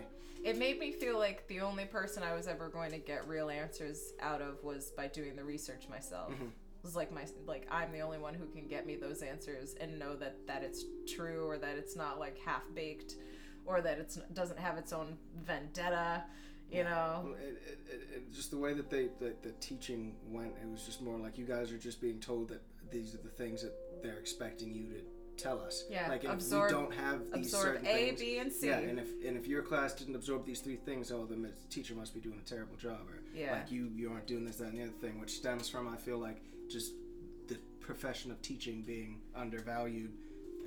It made me feel like the only person I was ever going to get real answers out of was by doing the research myself. Mm-hmm. It was like my like I'm the only one who can get me those answers and know that that it's true or that it's not like half baked or that it's doesn't have its own vendetta, you know. Well, it, it, it, it, just the way that they the, the teaching went it was just more like you guys are just being told that these are the things that they're expecting you to tell us. Yeah, Like, absorb- if we don't have these Absorb certain A, things, B, and C. yeah, and if and if your class didn't absorb these three things, oh, then the teacher must be doing a terrible job, or Yeah. like you you aren't doing this, that, and the other thing, which stems from I feel like just the profession of teaching being undervalued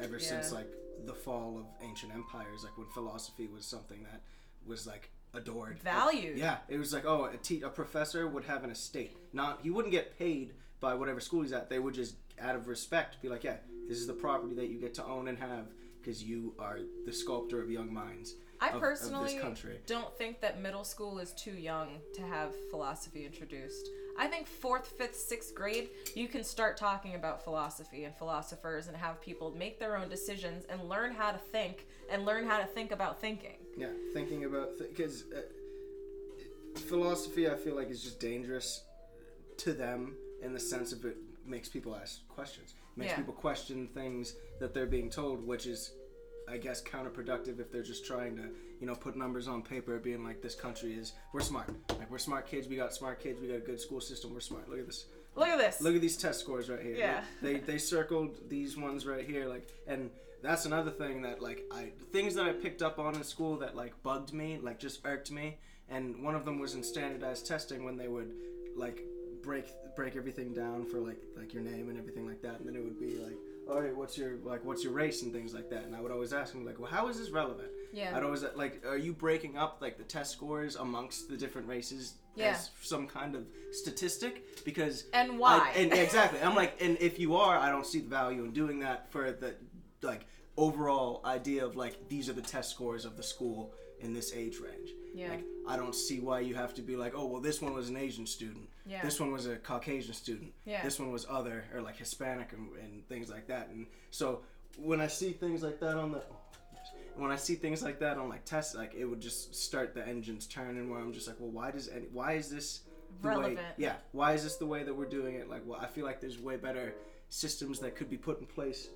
ever since like the fall of ancient empires, like when philosophy was something that was like adored, Valued. yeah, it was like, oh, a, te- a professor would have an estate. Not he wouldn't get paid by whatever school he's at. They would just, out of respect, be like, yeah, this is the property that you get to own and have because you are the sculptor of young minds. I of- of personally country. don't think that middle school is too young to have philosophy introduced. I think fourth, fifth, sixth grade, you can start talking about philosophy and philosophers and have people make their own decisions and learn how to think and learn how to think about thinking. Yeah, thinking about because uh, philosophy, I feel like is just dangerous to them in the sense of it makes people ask questions, makes Yeah. people question things that they're being told, which is, I guess, counterproductive if they're just trying to, you know, put numbers on paper, being like, this country is we're smart, like we're smart kids, we got smart kids, we got a good school system, we're smart. Look at this. Look at this. Look at these test scores right here. Yeah. They they circled these ones right here, like, and that's another thing that like I things that I picked up on in school that like bugged me, like just irked me, and one of them was in standardized testing when they would like break break everything down for like like your name and everything like that, and then it would be like, oh, all right, what's your like what's your race and things like that, and I would always ask them like, well, how is this relevant? Yeah. I'd always like, are you breaking up like the test scores amongst the different races Yeah. as some kind of statistic? Because And why? I- and exactly, I'm like, and if you are, I don't see the value in doing that for the like overall idea of like these are the test scores of the school in this age range. Yeah. Like I don't see why you have to be like, oh well, this one was an Asian student. Yeah. This one was a Caucasian student. Yeah. This one was other or like Hispanic and, and things like that. And so when I see things like that on the when I see things like that on like tests, like it would just start the engines turning. Where I'm just like, well, why does any, why is this the way- Relevant. yeah, why is this the way that we're doing it? Like, well, I feel like there's way better systems that could be put in place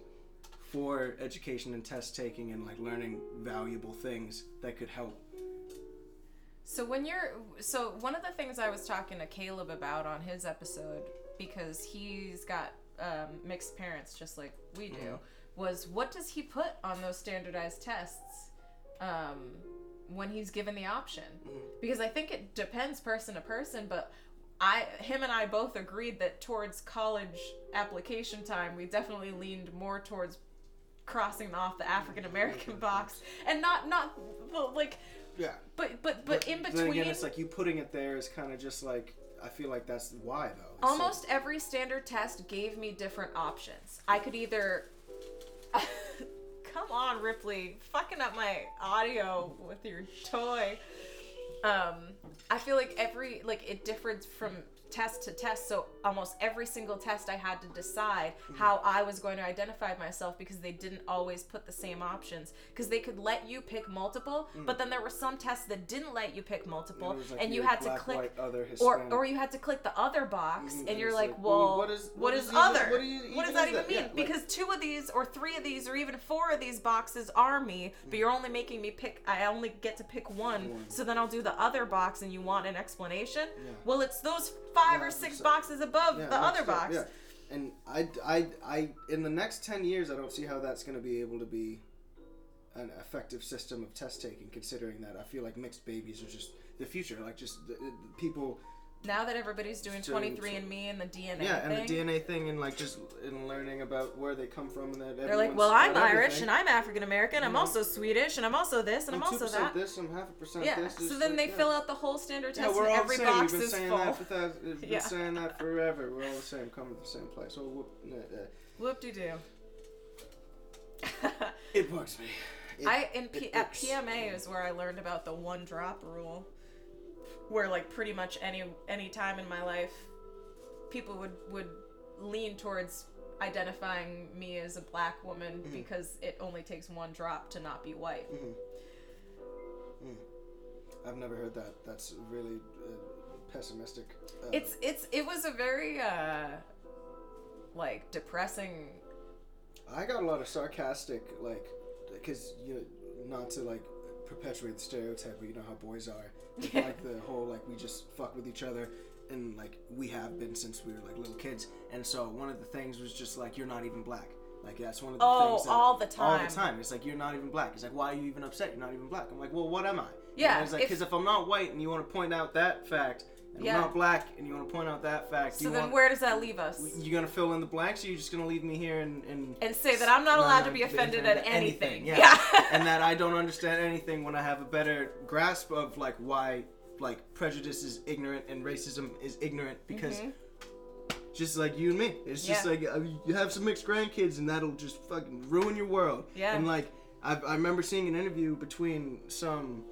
for education and test taking and like learning valuable things that could help. So when you're so one of the things I was talking to Caleb about on his episode because he's got um, mixed parents just like we do Mhm. was what does he put on those standardized tests um, when he's given the option? Because I think it depends person to person but I him and I both agreed that towards college application time we definitely leaned more towards crossing off the African American box and not not like Yeah. but but but in then between again, it's like you putting it there is kind of just like I feel like that's why though. It's almost every standard test gave me different options. I could either come on Ripley, fucking up my audio with your toy. Um, I feel like every like it differs from test to test. So almost every single test, I had to decide Mm-hmm. how I was going to identify myself because they didn't always put the same options. Because they could let you pick multiple, but then there were some tests that didn't let you pick multiple, Mm. Like and you had to click white, or or you had to click the other box Mhm, and you're like, like, well, what is- what what is is even- other? what you- what does that even that? mean? Yeah, like- because two of these or three of these or even four of these boxes are me, but you're only making me pick. I only get to pick one. One. So then I'll do the other box, and you want an explanation. Yeah. Well, it's those five Yeah, or six boxes above Yeah, the next other box. Yeah. And I, I, I, in the next 10 years, I don't see how that's going to be able to be an effective system of test taking, considering that I feel like mixed babies are just the future. Like, just the, the people, Now that everybody's doing So- 23andMe and the DNA yeah, thing, and the DNA thing, and like just in learning about where they come from, and that they're like, well, I'm Irish everything. and I'm African American. I'm also Swedish and I'm also this and I'm, I'm also 2% that. this, I'm half a percent Yeah. this. So then that, they yeah. fill out the whole standard Yeah, test we're and all every same. box We've been is saying full. that for that. We've been Yeah. saying that forever. We're all the same, coming to the same place. So whoop, uh, uh, Whoop de doo. it bugs me. It- I in P, at PMA is where I learned about the one drop rule, where like pretty much any any time in my life, people would would lean towards identifying me as a black woman Mm-hmm. because it only takes one drop to not be white. Mhm. Mm. I've never heard that. That's really uh, pessimistic. Uh, It's it's it was a very uh like depressing. I got a lot of sarcastic, like, because you know, not to like perpetuate the stereotype, but you know how boys are. With, Yeah. Like the whole like we just fuck with each other, and like we have been since we were like little kids. And so one of the things was just like you're not even black. Like that's one of the Oh, things. That, all the time. All the time. It's like you're not even black. It's like why are you even upset? You're not even black. I'm like, well, what am I? Yeah, And it's like if- because if, I'm not white and you want to point out that fact, and Yeah. I'm not black and you want to point out that fact, So then want, where does that leave us? You're gonna fill in the blanks? Or you're just gonna leave me here and and And say that I'm not allowed to be offended at anything. Yeah. and that I don't understand anything when I have a better grasp of like why like prejudice is ignorant and racism is ignorant because just like you and me, it's just Mm-hmm. Yeah. like uh, you have some mixed grandkids and that'll just fucking ruin your world. Yeah. And like I, I remember seeing an interview between some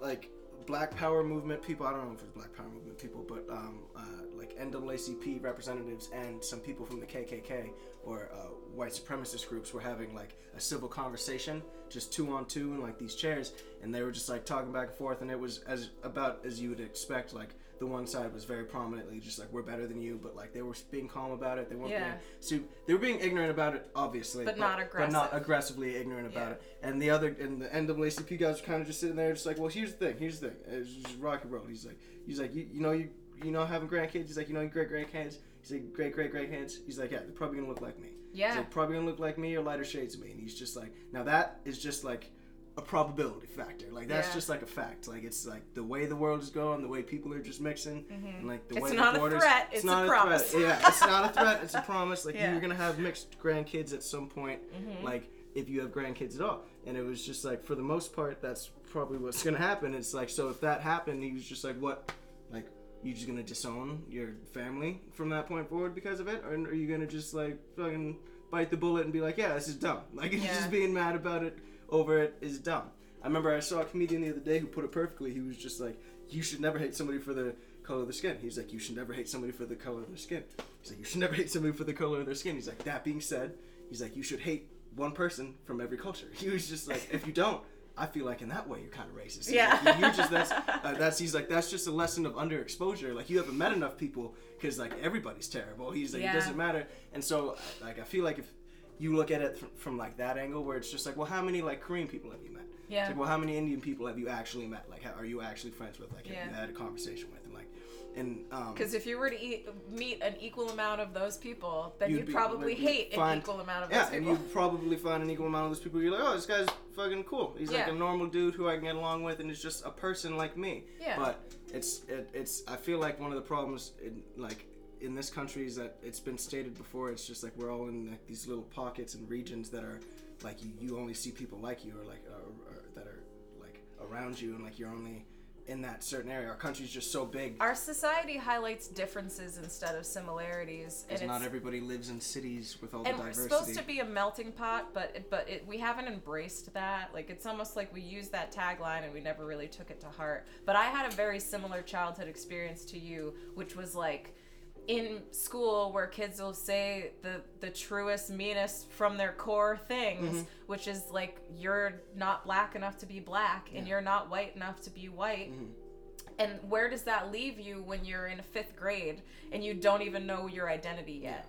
like Black Power movement people. I don't know if it's Black Power movement people, but um, uh, like NAACP representatives and some people from the KKK or uh, white supremacist groups were having like a civil conversation, just two on two in like these chairs, and they were just like talking back and forth, and it was as about as you would expect. Like the one side was very prominently just like we're better than you, but like they were being calm about it. They weren't Yeah. being so they were being ignorant about it, obviously, But not but not aggressively ignorant about Yeah. it. And the other and the NAACP guys were kind of just sitting there, just like, well, here's the thing, here's the thing, it's just rock and roll. He's like, he's like, you, you know, you you know having grandkids. He's like, you know, your great grandkids. He's like, great great great grandkids. He's like, yeah, they're probably gonna look like me. He's Yeah. like, probably gonna look like me or lighter shades of me. And he's just like, now that is just like a probability factor. Like that's Yeah. just like a fact. Like it's like the way the world is going, the way people are just mixing, and like the Mm-hmm. It's way not a the borders. threat, it's a not promise. threat. Yeah, it's not a threat. It's a promise. Like Yeah. you're gonna have mixed grandkids at some point. Mm-hmm. Like if you have grandkids at all. And it was just like for the most part, that's probably what's gonna happen. It's like so if that happened, he was just like, what, like. You just gonna disown your family from that point forward because of it, or are you gonna just like fucking bite the bullet and be like, yeah, this is dumb. Like Yeah. just being mad about it over it is dumb. I remember I saw a comedian the other day who put it perfectly. He was just like, you should never hate somebody for the color of their skin. He's like, you should never hate somebody for the color of their skin. He's like, you should never hate somebody for the color of their skin. He's like, that being said, he's like, you should hate one person from every culture. He was just like, if you don't, I feel like in that way you're kind of racist. He's Yeah. like, you you just that's uh, that's he's like that's just a lesson of underexposure. Like you haven't met enough people because like everybody's terrible. He's like Yeah. it doesn't matter. And so like I feel like if you look at it from, from like that angle where it's just like well how many like Korean people have you met? Yeah. It's like well how many Indian people have you actually met? Like how, are you actually friends with? Like have Yeah. you had a conversation with? And like and um Because if you were to eat, meet an equal amount of those people, then You'd you'd, be- probably hate an equal amount of yeah, those and people. you probably find an equal amount of those people. You're like, oh, this guy's fucking cool. He's like a normal dude who I can get along with, and is just a person like me. Yeah. But it's it, it's. I feel like one of the problems in like in this country is that it's been stated before. It's just like we're all in like these little pockets and regions that are like you, you only see people like you or like uh, or that are like around you, and like you're only in that certain area. Our country's just so big. Our society highlights differences instead of similarities, and not everybody lives in cities with all the and we're diversity. supposed to be a melting pot, but it, but it, we haven't embraced that. Like it's almost like we used that tagline and we never really took it to heart. But I had a very similar childhood experience to you, which was like in school where kids will say the the truest meanest from their core things Mm-hmm. which is like you're not black enough to be black and you're not white enough to be white Mm-hmm. and where does that leave you when you're in fifth grade and you don't even know your identity yet?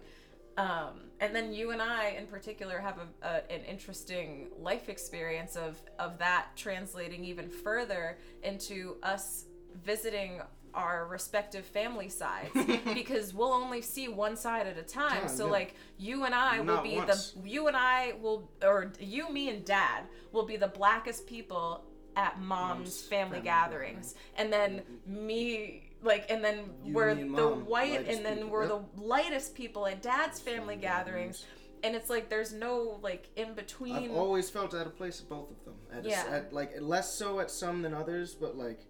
Um, and then you and I, in particular, have a, a, an interesting life experience of of that translating even further into us visiting our respective family sides because we'll only see one side at a time. Time, so yeah. like you and I will be once. the you and I will or you, me, and Dad will be the blackest people at mom's, Mom's family, family gatherings, and then me like and then You, we're and the Mom, white and then people, we're yep. the lightest people at dad's family Family gatherings gatherings. and it's like there's no like in between I've always felt out of place at both of them. At, Yeah. at like less so at some than others, but like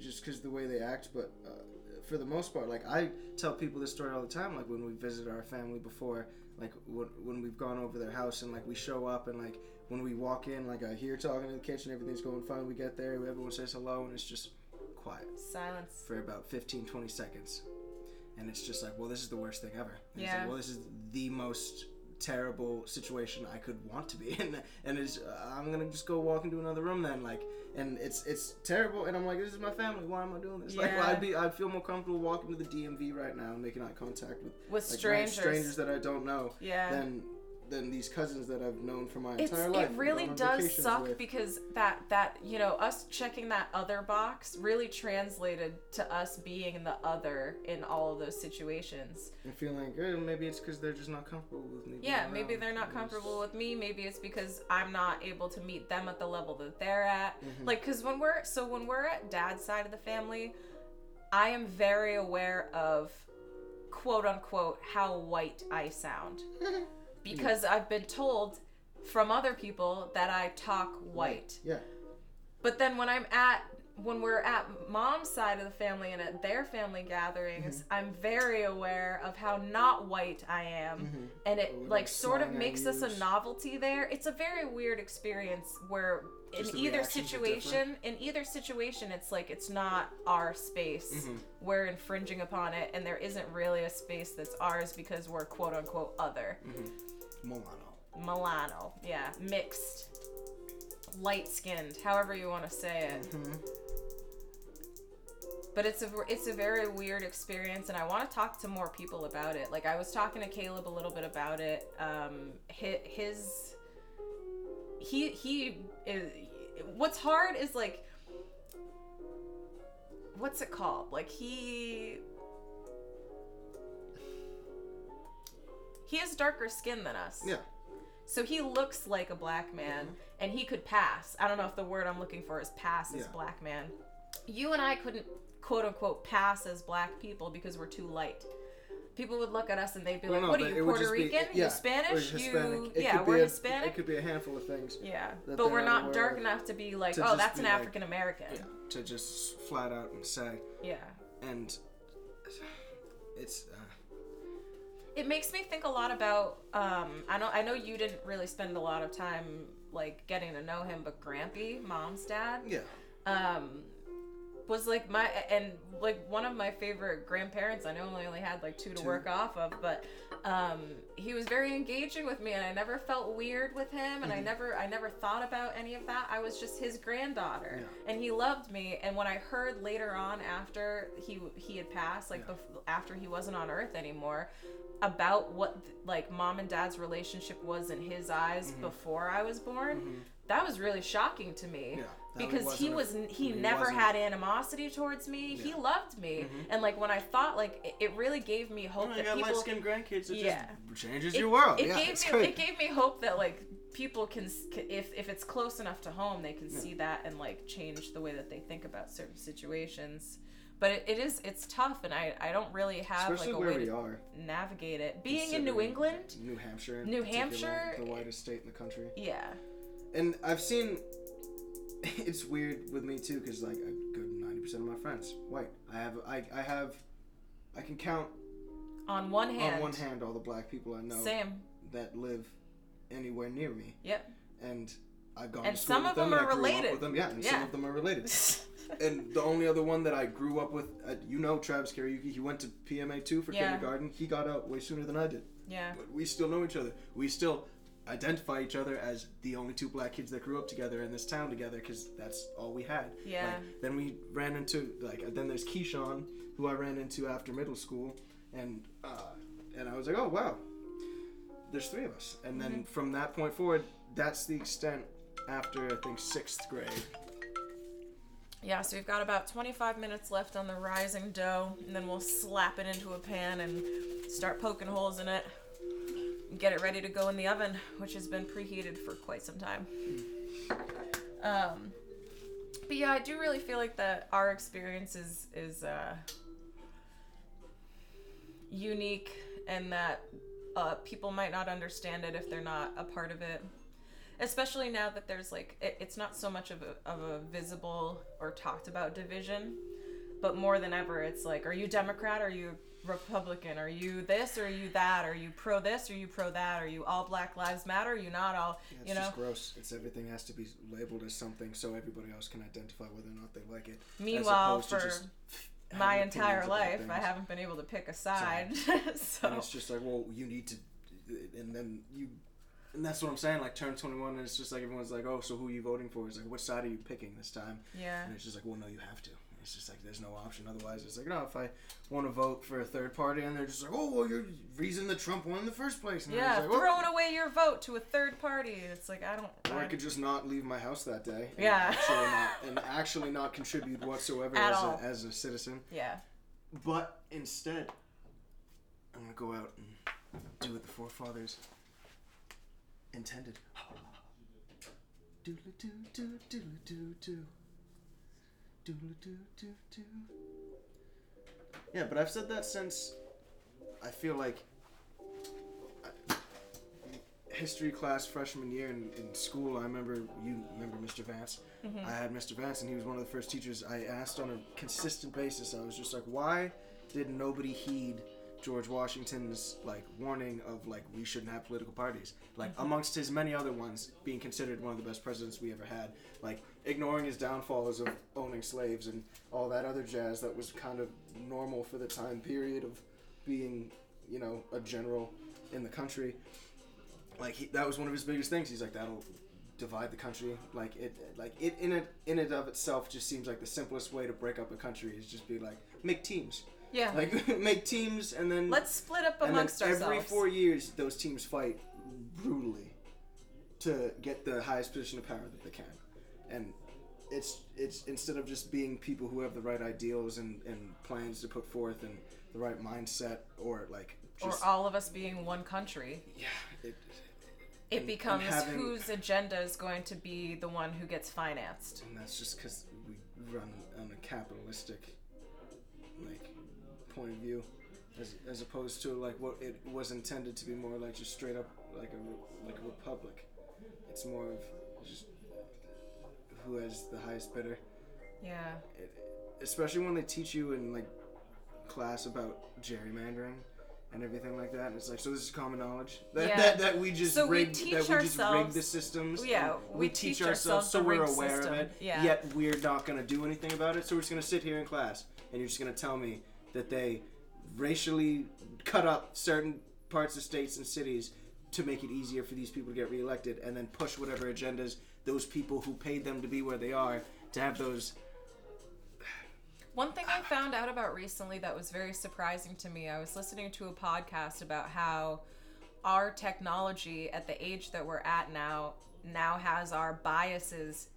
just because the way they act. But uh, for the most part, like I tell people this story all the time. Like when we visit our family before, like when, when we've gone over their house and like we show up and like when we walk in, like I hear talking in the kitchen, everything's going fine. We get there, everyone says hello, and it's just quiet silence for about 15 20 seconds and it's just like well this is the worst thing ever And it's Yeah. like, well this is the most terrible situation i could want to be in and it's uh, i'm gonna just go walk into another room then like and it's it's terrible and i'm like this is my family why am i doing this? Like Yeah. i'd be i'd feel more comfortable walking to the dmv right now and making eye contact with with like, strangers. strangers that i don't know yeah. than than these cousins that I've known for my it's, entire life. it really does suck with. because that that you know us checking that other box really translated to us being the other in all of those situations and feeling like eh, maybe it's because they're just not comfortable with me. yeah maybe they're not comfortable with me maybe it's because i'm not able to meet them at the level that they're at Mhm. like because when we're so when we're at dad's side of the family i am very aware of quote unquote how white i sound because i've been told from other people that i talk white Yeah. but then when I'm at when we're at mom's side of the family and at their family gatherings, Mm-hmm. I'm very aware of how not white I am. Mhm. And it Oh, like sort of makes us a novelty there. It's a very weird experience where Just in either situation, in either situation it's like it's not our space. Mhm. We're infringing upon it and there isn't really a space that's ours because we're quote unquote other. Milano. Milano, yeah, mixed. Light skinned, however you want to say it. Mm-hmm. but it's a it's a very weird experience and i want to talk to more people about it like i was talking to caleb a little bit about it um his, his he he is what's hard is like what's it called like he he has darker skin than us Yeah. so he looks like a black man and he could pass. I don't know if the word I'm looking for is pass as Yeah. black man. You and I couldn't quote unquote pass as black people because we're too light. People would look at us and they'd be Well, like, no, "What are you, Puerto just be- Rican? yeah, you Spanish? You It yeah, we're a- Hispanic." It could be a handful of things. yeah, but we're not dark enough to be like, To "Oh, that's an like- African American." Yeah. To just flat out and say, yeah. and it's. Uh, it makes me think a lot about um I know I know you didn't really spend a lot of time like getting to know him, but Grampy, mom's dad, yeah. um was like my and like one of my favorite grandparents i know I only had like two to Two. work off of but um he was very engaging with me and i never felt weird with him and i Mhm. never i never thought about any of that i was just his granddaughter Yeah. and he loved me and when i heard later on after he he had passed like Yeah. bef- after he wasn't on earth anymore about what like mom and dad's relationship was in his eyes Mhm. before i was born Mhm. that was really shocking to me Yeah. Because he wasn't a- was n- he he never had animosity towards me. He loved me, Mhm. and like when I thought like it, it really gave me hope Oh, that people. light skinned grandkids. It Yeah. just changes it, your world. It yeah, gave me it gave me hope that like people can if if it's close enough to home they can Yeah. see that and like change the way that they think about certain situations. But it, it is it's tough, and I I don't really have Especially like a way to navigate it. Being in New England, New Hampshire, in New Hampshire- the whitest state in the country. yeah, And I've seen. It's weird with me too, because like a good ninety percent of my friends white. I have I I have, I can count on one hand, on one hand all the black people I know same, that live anywhere near me, yep, and I've gone And to school some with of them and are I grew up related. With them, yeah, and some of them are related. and the only other one that I grew up with, uh, you know, Travis Karaoke. He went to PMA too for Yeah. kindergarten. He got out way sooner than I did. yeah. But we still know each other. We still identify each other as the only two black kids that grew up together in this town together because that's all we had. Yeah. Like, then we ran into like then there's Keyshawn who I ran into after middle school, and uh, and I was like, oh wow, there's three of us. And then from that point forward, that's the extent after I think sixth grade. Yeah, so we've got about 25 minutes left on the rising dough, and then we'll slap it into a pan and start poking holes in it. Get it ready to go in the oven, which has been preheated for quite some time. Um, but yeah, I do really feel like that our experience is is uh, unique, and that uh, people might not understand it if they're not a part of it especially now that there's like it, it's not so much of a, of a visible or talked about division but more than ever it's like are you democrat are you republican are you this or are you that are you pro this or you pro that are you all black lives matter are you not all Yeah, it's you know just gross. It's everything has to be labeled as something so everybody else can identify whether or not they like it. meanwhile for my entire life i haven't been able to pick a side And so it's just like, well, you need to, and then you, and that's what I'm saying. Like, turn 21, and it's just like everyone's like, oh, so who are you voting for? It's like, what side are you picking this time? yeah And it's just like, well, no, you have to. It's just like there's no option. Otherwise, it's like no, if I want to vote for a third party, and they're just like, oh, well, you're reason that Trump won in the first place. And Yeah, like, well, throwing away your vote to a third party. It's like I don't. or I could just not leave my house that day. and Yeah. Actually not, and actually not contribute whatsoever At as all. a, as a citizen. yeah. But instead, I'm gonna go out and do what the forefathers intended. Doodle doo doo doodle doo doo. Doodle doo doo doo. Yeah, but I've said that since I feel like history class freshman year in, in school. I remember you remember Mr. Vance. Mm-hmm. I had Mr. Vance, and he was one of the first teachers I asked on a consistent basis. I was just like, why did nobody heed George Washington's like warning of like we shouldn't have political parties? Like mm-hmm. amongst his many other ones, being considered one of the best presidents we ever had, like ignoring his downfalls of owning slaves and all that other jazz that was kind of normal for the time period of being, you know, a general in the country like he, that was one of his biggest things. He's like that'll divide the country. Like it, like it in it in and of itself just seems like the simplest way to break up a country is just be like make teams, Yeah. like make teams, and then Let's split up amongst ourselves. and then every ourselves. four years those teams fight brutally to get the highest position of power that they can, and it's it's instead of just being people who have the right ideals and, and plans to put forth and the right mindset or like or all of us being one country. yeah it, It and- and becomes having- whose agenda is going to be the one who gets financed. and that's just because we run on a capitalistic point of view as, as opposed to like what it was intended to be more like just straight up like a like a republic it's more of just who has the highest bidder Yeah. it, especially when they teach you in like class about gerrymandering and everything like that and it's like so this is common knowledge that Yeah. that, that we just So we rigged teach that we just rigged the systems Yeah, and we teach, teach ourselves, so we're aware system. of it Yeah. yet we're not going to do anything about it so we're just going to sit here in class and you're just going to tell me that they racially cut up certain parts of states and cities to make it easier for these people to get reelected and then push whatever agendas those people who paid them to be where they are to have those One thing I found out about recently that was very surprising to me, I was listening to a podcast about how our technology at the age that we're at now now has our biases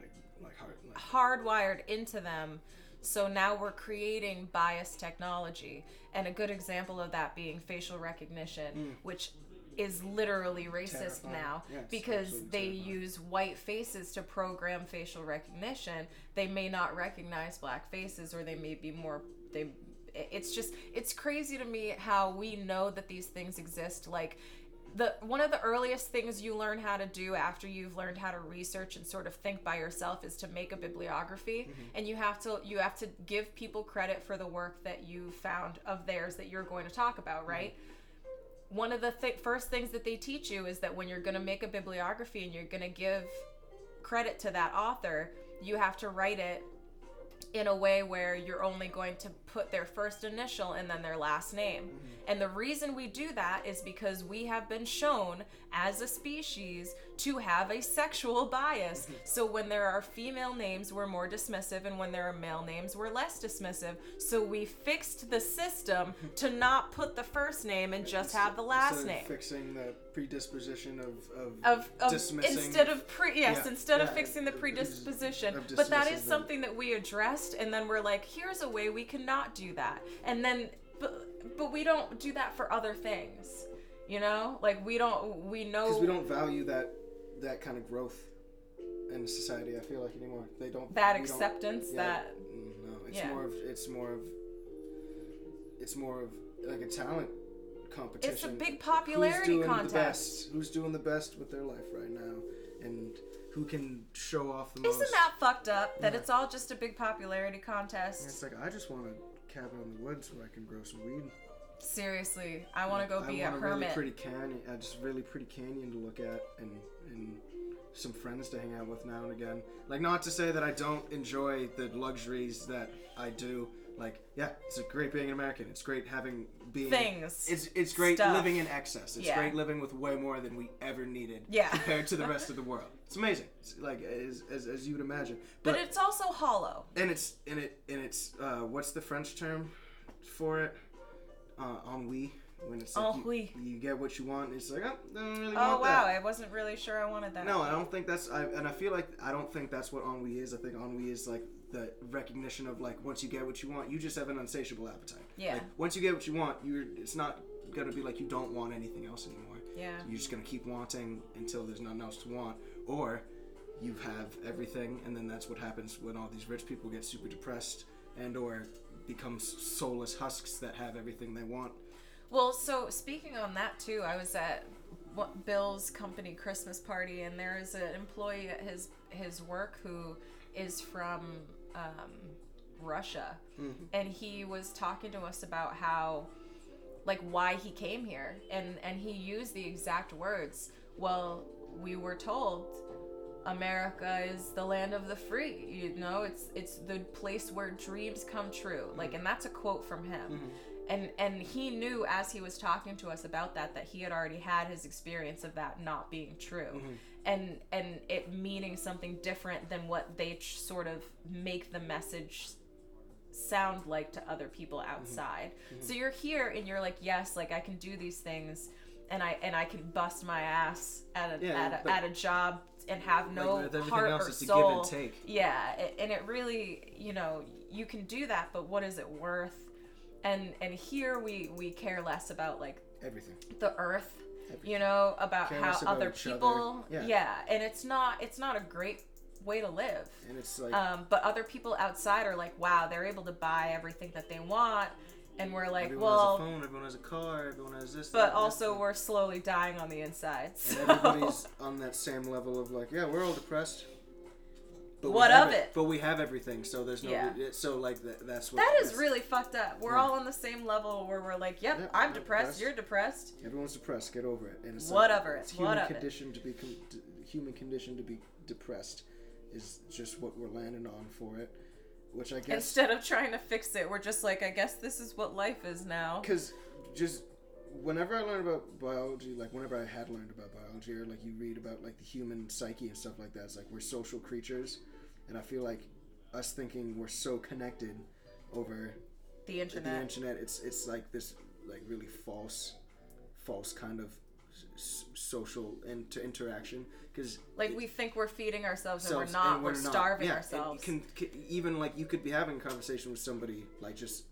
like like hard like, hardwired into them. So now we're creating biased technology. And a good example of that being facial recognition, mm. which is literally racist Terrifying. now it's because they terrifying. use white faces to program facial recognition. They may not recognize black faces or they may be more they it's just it's crazy to me how we know that these things exist like the one of the earliest things you learn how to do after you've learned how to research and sort of think by yourself is to make a bibliography. Mm-hmm. And you have to you have to give people credit for the work that you found of theirs that you're going to talk about mm-hmm. right? One of the th- first things that they teach you is that when you're going to make a bibliography and you're going to give credit to that author you have to write it in a way where you're only going to put their first initial and then their last name. Mm-hmm. And the reason we do that is because we have been shown as a species to have a sexual bias. Mm-hmm. So when there are female names, we're more dismissive, and when there are male names, we're less dismissive. So we fixed the system to not put the first name and just have the last name. fixing the predisposition of of, of, of dismissing instead of pre yes Yeah, instead of fixing the predisposition but that is them. something that we addressed and then we're like here's a way we cannot do that and then but but we don't do that for other things you know like we don't we know because we don't value that that kind of growth in society. I feel like anymore they don't that we don't- acceptance yeah, that mm, no it's yeah. more of it's more of it's more of like a talent competition. it's a big popularity Who's doing contest The best? Who's doing the best with their life right now, and who can show off the most? isn't that fucked up that Yeah. it's all just a big popularity contest It's like I just want a cabin in the woods where I can grow some weed. seriously i want to go be I a want hermit really pretty canyon, uh, just really pretty canyon to look at, and and some friends to hang out with now and again. Like not to say that I don't enjoy the luxuries that I do, Like, yeah, it's a great being an American. It's great having being Things. It's it's great Stuff. living in excess. It's Yeah. great living with way more than we ever needed Yeah. compared to the rest of the world. It's amazing. It's like as, as, as you would imagine. but it's also hollow. and it's and it and it's uh, what's the French term for it? Uh, ennui. When it's like Ennui. you, you get what you want. It's like oh, I don't really Oh want wow, that. I wasn't really sure I wanted that. No, I don't think that's. I, and I feel like I don't think that's what ennui is. I think ennui is like the recognition of like once you get what you want, you just have an insatiable appetite. Yeah. Like, once you get what you want, you're. It's not gonna be like you don't want anything else anymore. Yeah. You're just gonna keep wanting until there's nothing else to want, or you have everything, and then that's what happens when all these rich people get super depressed and or become soulless husks that have everything they want. Well, so speaking on that too, I was at Bill's company Christmas party, and there is an employee at his his work who is from um, Russia, mm-hmm. and he was talking to us about how, like, why he came here, and and he used the exact words. Well, we were told America is the land of the free. You know, it's it's the place where dreams come true. Like, mm-hmm. and that's a quote from him. Mm-hmm. And and he knew as he was talking to us about that that he had already had his experience of that not being true. Mm-hmm. And and it meaning something different than what they ch- sort of make the message sound like to other people mm-hmm. outside. Mm-hmm. So you're here and you're like, yes, like I can do these things and I and I can bust my ass at a Yeah, at, a, at a job and have no everything heart or it's a give soul. Yeah, and it really, you know, you can do that, but what is it worth? And and here we we care less about like Everything. the earth, Everything. you know, about Care how about other each other. people, Yeah. and it's not it's not a great way to live. And it's like Um, but other people outside are like, wow, they're able to buy everything that they want, and we're like, everyone well, has a phone, everyone has a car, everyone has this. but that, also we're slowly dying on the inside. So. and everybody's on that same level of like, yeah, we're all depressed. But What of it? But we have everything, so there's no. Yeah. So like that, that's what. That is really fucked up. We're Yeah. all on the same level where we're like, yep, Yeah, I'm I'm depressed, depressed. you're depressed. Everyone's depressed. Get over it. And it's Whatever, Like, it's human whatever. condition to be con- human condition to be depressed is just what we're landing on for it, which I guess Instead of trying to fix it, we're just like, I guess this is what life is now. because just whenever I learned about biology, like whenever I had learned about biology, or like you read about like the human psyche and stuff like that, it's like we're social creatures, and I feel like us thinking we're so connected over The the internet. internet, it's it's like this like really false, false kind of s- social inter- interaction because Like we think we're feeding ourselves and we're not. and we're, starving Yeah, ourselves. Can, can, even like you could be having a conversation with somebody like just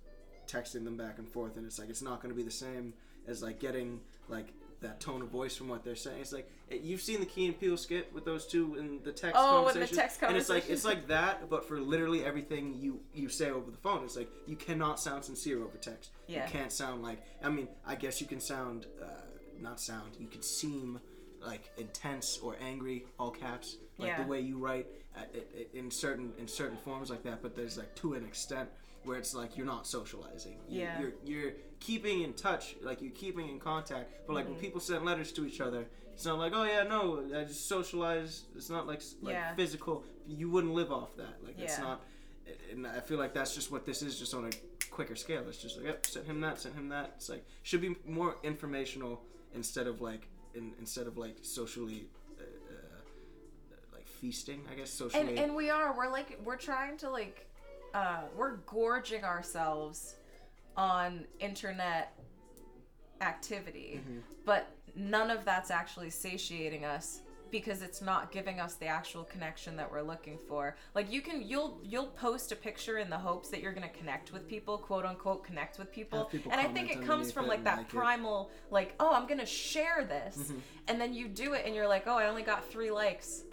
texting them back and forth, and it's like it's not going to be the same as like getting like that tone of voice from what they're saying. It's like you've seen the Key and Peele skit with those two in the text Oh, in the text conversation, and it's like it's like that, but for literally everything you you say over the phone. It's like you cannot sound sincere over text. Yeah. You can't sound like. I mean, I guess you can sound uh, not sound. You can seem like intense or angry, all caps, like Yeah. the way you write uh, it, it, in certain in certain forms like that. But there's like to an extent where it's like you're not socializing. You, Yeah. You're you're keeping in touch, like you're keeping in contact. But like Mm-hmm. when people send letters to each other, it's not like oh yeah no I just socialize. It's not like like Yeah. physical. You wouldn't live off that. Like it's Yeah. not. And I feel like that's just what this is, just on a quicker scale. It's just like, yep, send him that, send him that. It's like should be more informational instead of like in, instead of like socially uh, uh, like feasting. I guess socially. and and we are. We're like we're trying to like uh we're gorging ourselves on internet activity, Mm-hmm. but none of that's actually satiating us because it's not giving us the actual connection that we're looking for. Like you can you'll you'll post a picture in the hopes that you're going to connect with people, quote unquote connect with people. People and I think it comes from like that like it. primal like, "Oh, I'm going to share this." Mm-hmm. And then you do it and you're like, "Oh, I only got 3 likes."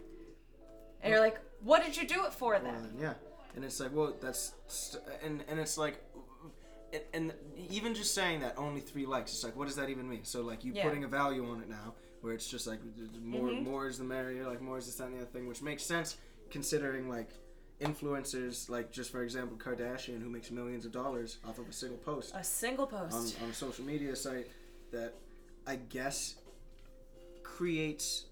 And you're like, "What did you do it for Well, then?" then, yeah, and it's like, well, that's st- and and it's like, and, and even just saying that only three likes, it's like, what does that even mean? So like you Yeah. putting a value on it now, where it's just like more Mhm. more is the merrier, like more is this that, and the other thing, which makes sense considering like influencers, like just for example, Kardashian, who makes millions of dollars off of a single post A single on, post. on a social media site that I guess creates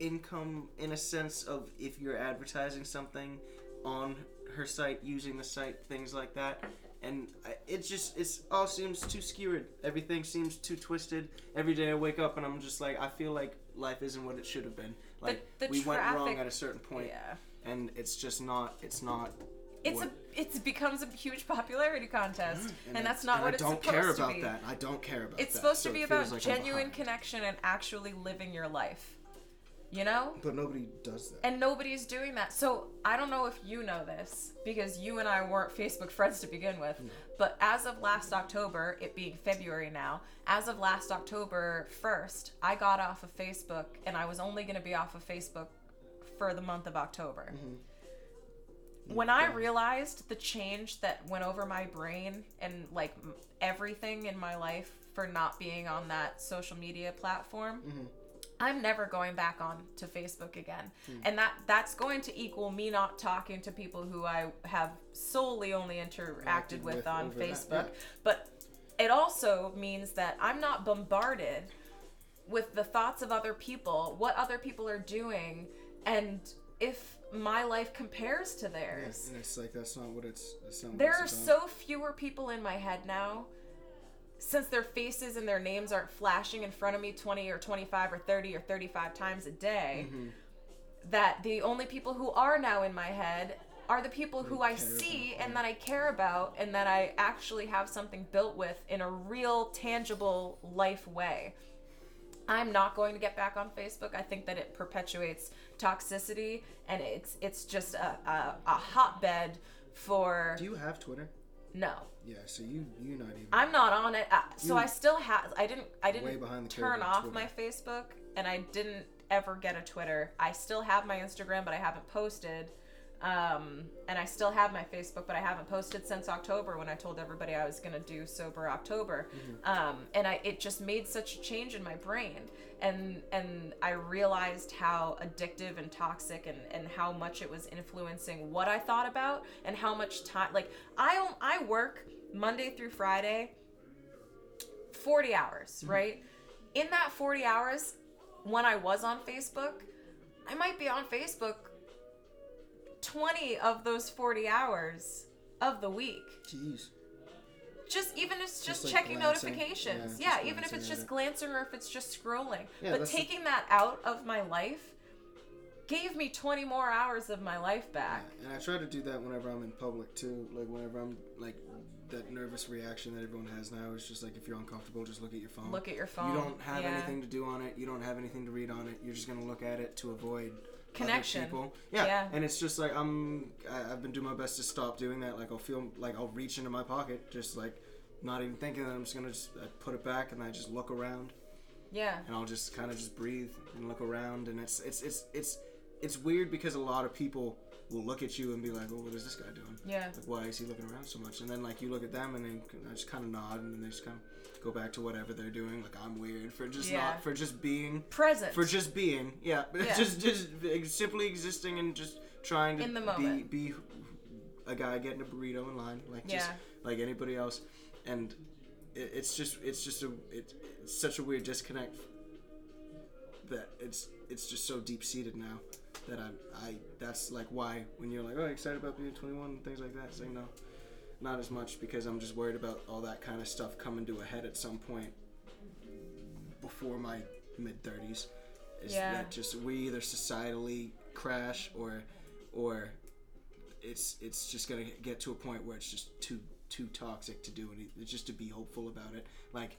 income in a sense of if you're advertising something on her site using the site things like that and I, it just it's all seems too skewed. Everything seems too twisted. Every day I wake up and I'm just like I feel like life isn't what it should have been. Like the we went wrong at a certain point, Yeah. and it's just not. It's not. It's what- a it's becomes a huge popularity contest, mm-hmm. and, I- that's not and what I it's supposed to be. I don't care about that. I don't care about It's that. supposed so to be about like genuine connection and actually living your life. You know? But nobody does that. And nobody's doing that. So I don't know if you know this because you and I weren't Facebook friends to begin with. But as of last October, it being February now, as of last October 1st, I got off of Facebook and I was only going to be off of Facebook for the month of October. Mm-hmm. When I mm-hmm. realized the change that went over my brain and like everything in my life for not being on that social media platform, mm-hmm. I'm never going back on to Facebook again. Hmm. And that that's going to equal me not talking to people who I have solely only interacted with, with on over that, Facebook. yeah. But it also means that I'm not bombarded with the thoughts of other people, what other people are doing, and if my life compares to theirs. and it's like that's not what it's. Not what There are about. so fewer people in my head now since their faces and their names aren't flashing in front of me 20 or 25 or 30 or 35 times a day Mm-hmm. that the only people who are now in my head are the people who I see and that I care about and that I actually have something built with in a real tangible life way. I'm not going to get back on Facebook. I think that it perpetuates toxicity and it's it's just a, a, a hotbed for Do you have Twitter? No. Yeah. So you you're not even. I'm not on it. Uh, so I still have. I didn't. I didn't turn off Twitter. my Facebook, and I didn't ever get a Twitter. I still have my Instagram, but I haven't posted. Um, and I still have my Facebook, but I haven't posted since October when I told everybody I was gonna do sober October. Mm-hmm. Um, and I it just made such a change in my brain, and and I realized how addictive and toxic and and how much it was influencing what I thought about and how much time. Like I I work Monday through Friday 40 hours, right? In that 40 hours, when I was on Facebook, I might be on Facebook 20 of those 40 hours of the week. Jeez. Just even if it's just, Just, like, checking glancing. notifications. Yeah, Yeah, even if it's just glancing or if it's just scrolling. Yeah, but the- taking that out of my life gave me 20 more hours of my life back. And I try to do that whenever I'm in public too. Like whenever I'm like that nervous reaction that everyone has now is just like if you're uncomfortable, just look at your phone. Look at your phone. You don't have yeah. anything to do on it. You don't have anything to read on it. You're just gonna look at it to avoid Connection. people. Yeah. Yeah. And it's just like I'm. I, I've been doing my best to stop doing that. Like I'll feel like I'll reach into my pocket, just like not even thinking. And I'm just gonna just I put it back and I just look around Yeah. and I'll just kind of just breathe and look around, and it's it's it's it's it's weird because a lot of people will look at you and be like, "Oh, what is this guy doing? Yeah. Like, why is he looking around so much?" And then like you look at them and they just kind of nod and then they just kind of go back to whatever they're doing. Like I'm weird for just Yeah. not for just being Present. for just being yeah, Yeah. just just simply existing and just trying to In the be be a guy getting a burrito in line like just Yeah. like anybody else, and it, it's just it's just a it, it's such a weird disconnect that it's it's just so deep seated now that I I that's like why when you're like oh excited about being 21 and things like that it's like no not as much because I'm just worried about all that kind of stuff coming to a head at some point before my mid 30s is Yeah. that just we either societally crash or or it's it's just gonna get to a point where it's just too too toxic to do it just to be hopeful about it like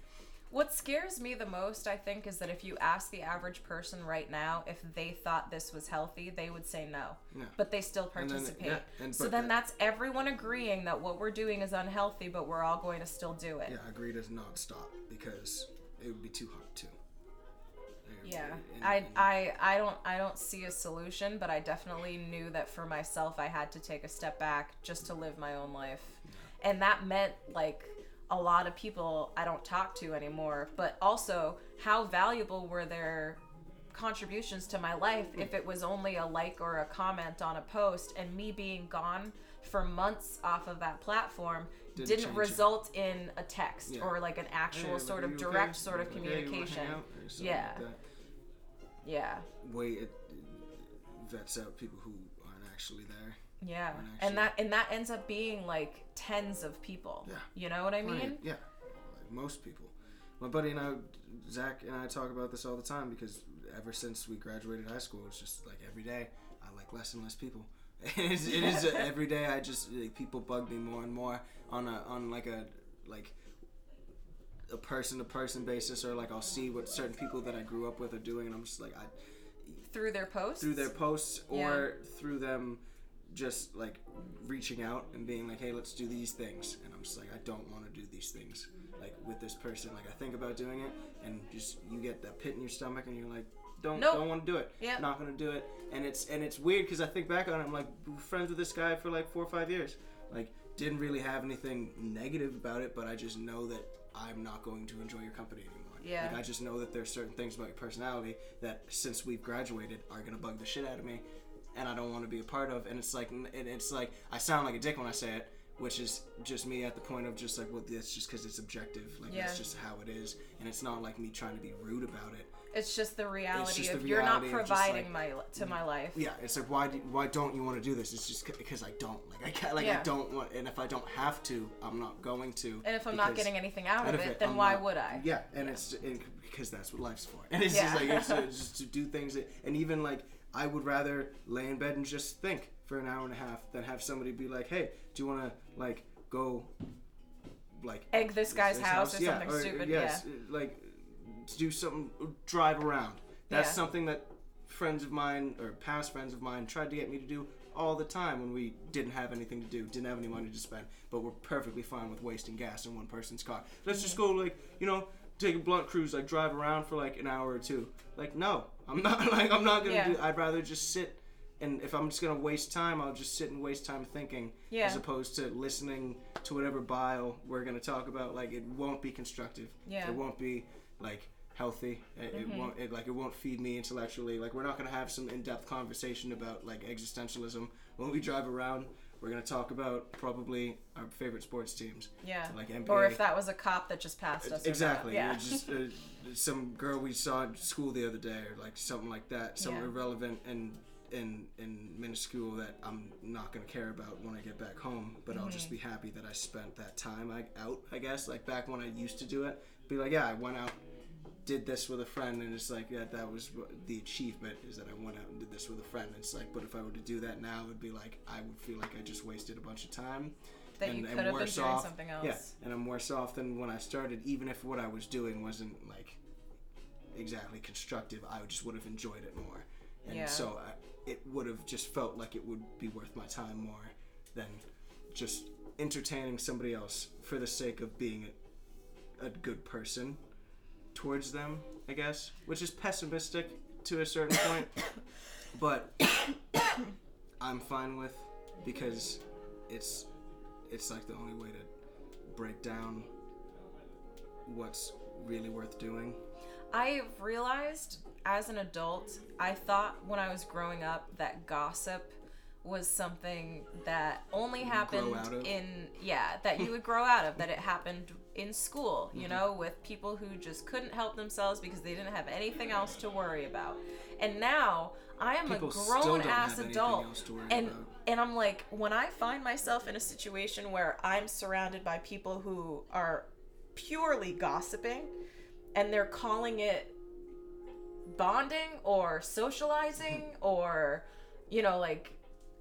What scares me the most, I think, is that if you ask the average person right now if they thought this was healthy, they would say no. Yeah. But they still And then- participate. yeah, and- so then that- that's everyone agreeing that what we're doing is unhealthy, but we're all going to still do it. Yeah, agree to not stop because it would be too hard to. Yeah. And- I, I I don't I don't see a solution, but I definitely knew that for myself I had to take a step back just to live my own life. And that meant like a lot of people I don't talk to anymore, but also how valuable were their contributions to my life if it was only a like or a comment on a post and me being gone for months off of that platform Didn't didn't, change it. result in a text Yeah. or like an actual Hey, sort of direct okay? sort of Like, hey, you wanna hang communication. out? Or something Yeah. like. Yeah. Way it vets out people who aren't actually there. Yeah. And actually- that and that ends up being like tens of people. Yeah. You know what I mean? Yeah, like most people. My buddy and I, Zach and I talk about this all the time because ever since we graduated high school, it's just like every day I like less and less people. it is, it is every day I just like, people bug me more and more on a on like a like a person to person basis or like I'll see what certain people that I grew up with are doing and I'm just like I Through their posts. through their posts or through them just like reaching out and being like, hey, let's do these things. And I'm just like, I don't want to do these things. Like with this person, like I think about doing it, and just you get that pit in your stomach, and you're like, don't Nope. don't want to do it. Yep. Not gonna do it. And it's and it's weird because I think back on it, I'm like friends with this guy for like four or five years. Like didn't really have anything negative about it, but I just know that I'm not going to enjoy your company anymore. Yeah. Like I just know that there's certain things about your personality that since we've graduated are gonna bug the shit out of me, and I don't want to be a part of. And it's like, and it's like I sound like a dick when I say it, which is just me at the point of just like, well, that's just because it's objective. Like Yeah. that's just how it is, and it's not like me trying to be rude about it. It's just the reality just of the you're not reality of just, providing like- my to my mm, life. Yeah, it's like why do, why don't you want to do this? It's just because I don't like I can't like I don't want, and if I don't have to, I'm not going to. And if I'm not getting anything out of it, it, then I'm why not- would I? Yeah, and it's and because that's what life's for. And it's Yeah. just like it's, it's just to do things that, and even like I would rather lay in bed and just think for an hour and a half than have somebody be like, "Hey, do you want to like go like Egg this guy's his house, or Yeah, something stupid. Yes, like to do something, drive around. That's Yeah. something that friends of mine or past friends of mine tried to get me to do all the time when we didn't have anything to do, didn't have any money to spend, but we're perfectly fine with wasting gas in one person's car. Let's just go like you know take a blunt cruise, like drive around for like an hour or two. Like no, I'm not like I'm not gonna Yeah. do. I'd rather just sit. And if I'm just gonna waste time, I'll just sit and waste time thinking, Yeah. as opposed to listening to whatever bile we're gonna talk about. Like it won't be constructive. Yeah. It won't be like healthy. It, Mm-hmm. it won't. It, like it won't feed me intellectually. Like we're not gonna have some in-depth conversation about like existentialism when we drive around. We're gonna talk about probably our favorite sports teams. Yeah. Like NBA. Or if that was a cop that just passed us. Exactly. Yeah. Just uh, some girl we saw at school the other day, or like something like that. Something Yeah. irrelevant and and and minuscule that I'm not gonna care about when I get back home. But I'll Mm-hmm. just be happy that I spent that time I, out. I guess like back when I used to do it, be like, yeah, I went out, did this with a friend, and it's like that. That was the achievement is that I went out and did this with a friend. And It's like, but if I were to do that now, it'd be like I would feel like I just wasted a bunch of time. that and- you and could have been worse doing off- something else. Yeah, and I'm worse off than when I started, even if what I was doing wasn't like exactly constructive. I just would have enjoyed it more, and Yeah. so I, it would have just felt like it would be worth my time more than just entertaining somebody else for the sake of being a, a good person towards them. I guess, which is pessimistic to a certain point, but I'm fine with because it's it's like the only way to break down what's really worth doing. I've realized as an adult, I thought when I was growing up that gossip was something that only happened in yeah that you would grow out of that it happened in school Mm-hmm. you know with people who just couldn't help themselves because they didn't have anything else to worry about and now i am People a grown ass adult else to worry and about. and i'm like when i find myself in a situation where i'm surrounded by people who are purely gossiping and they're calling it bonding or socializing or you know like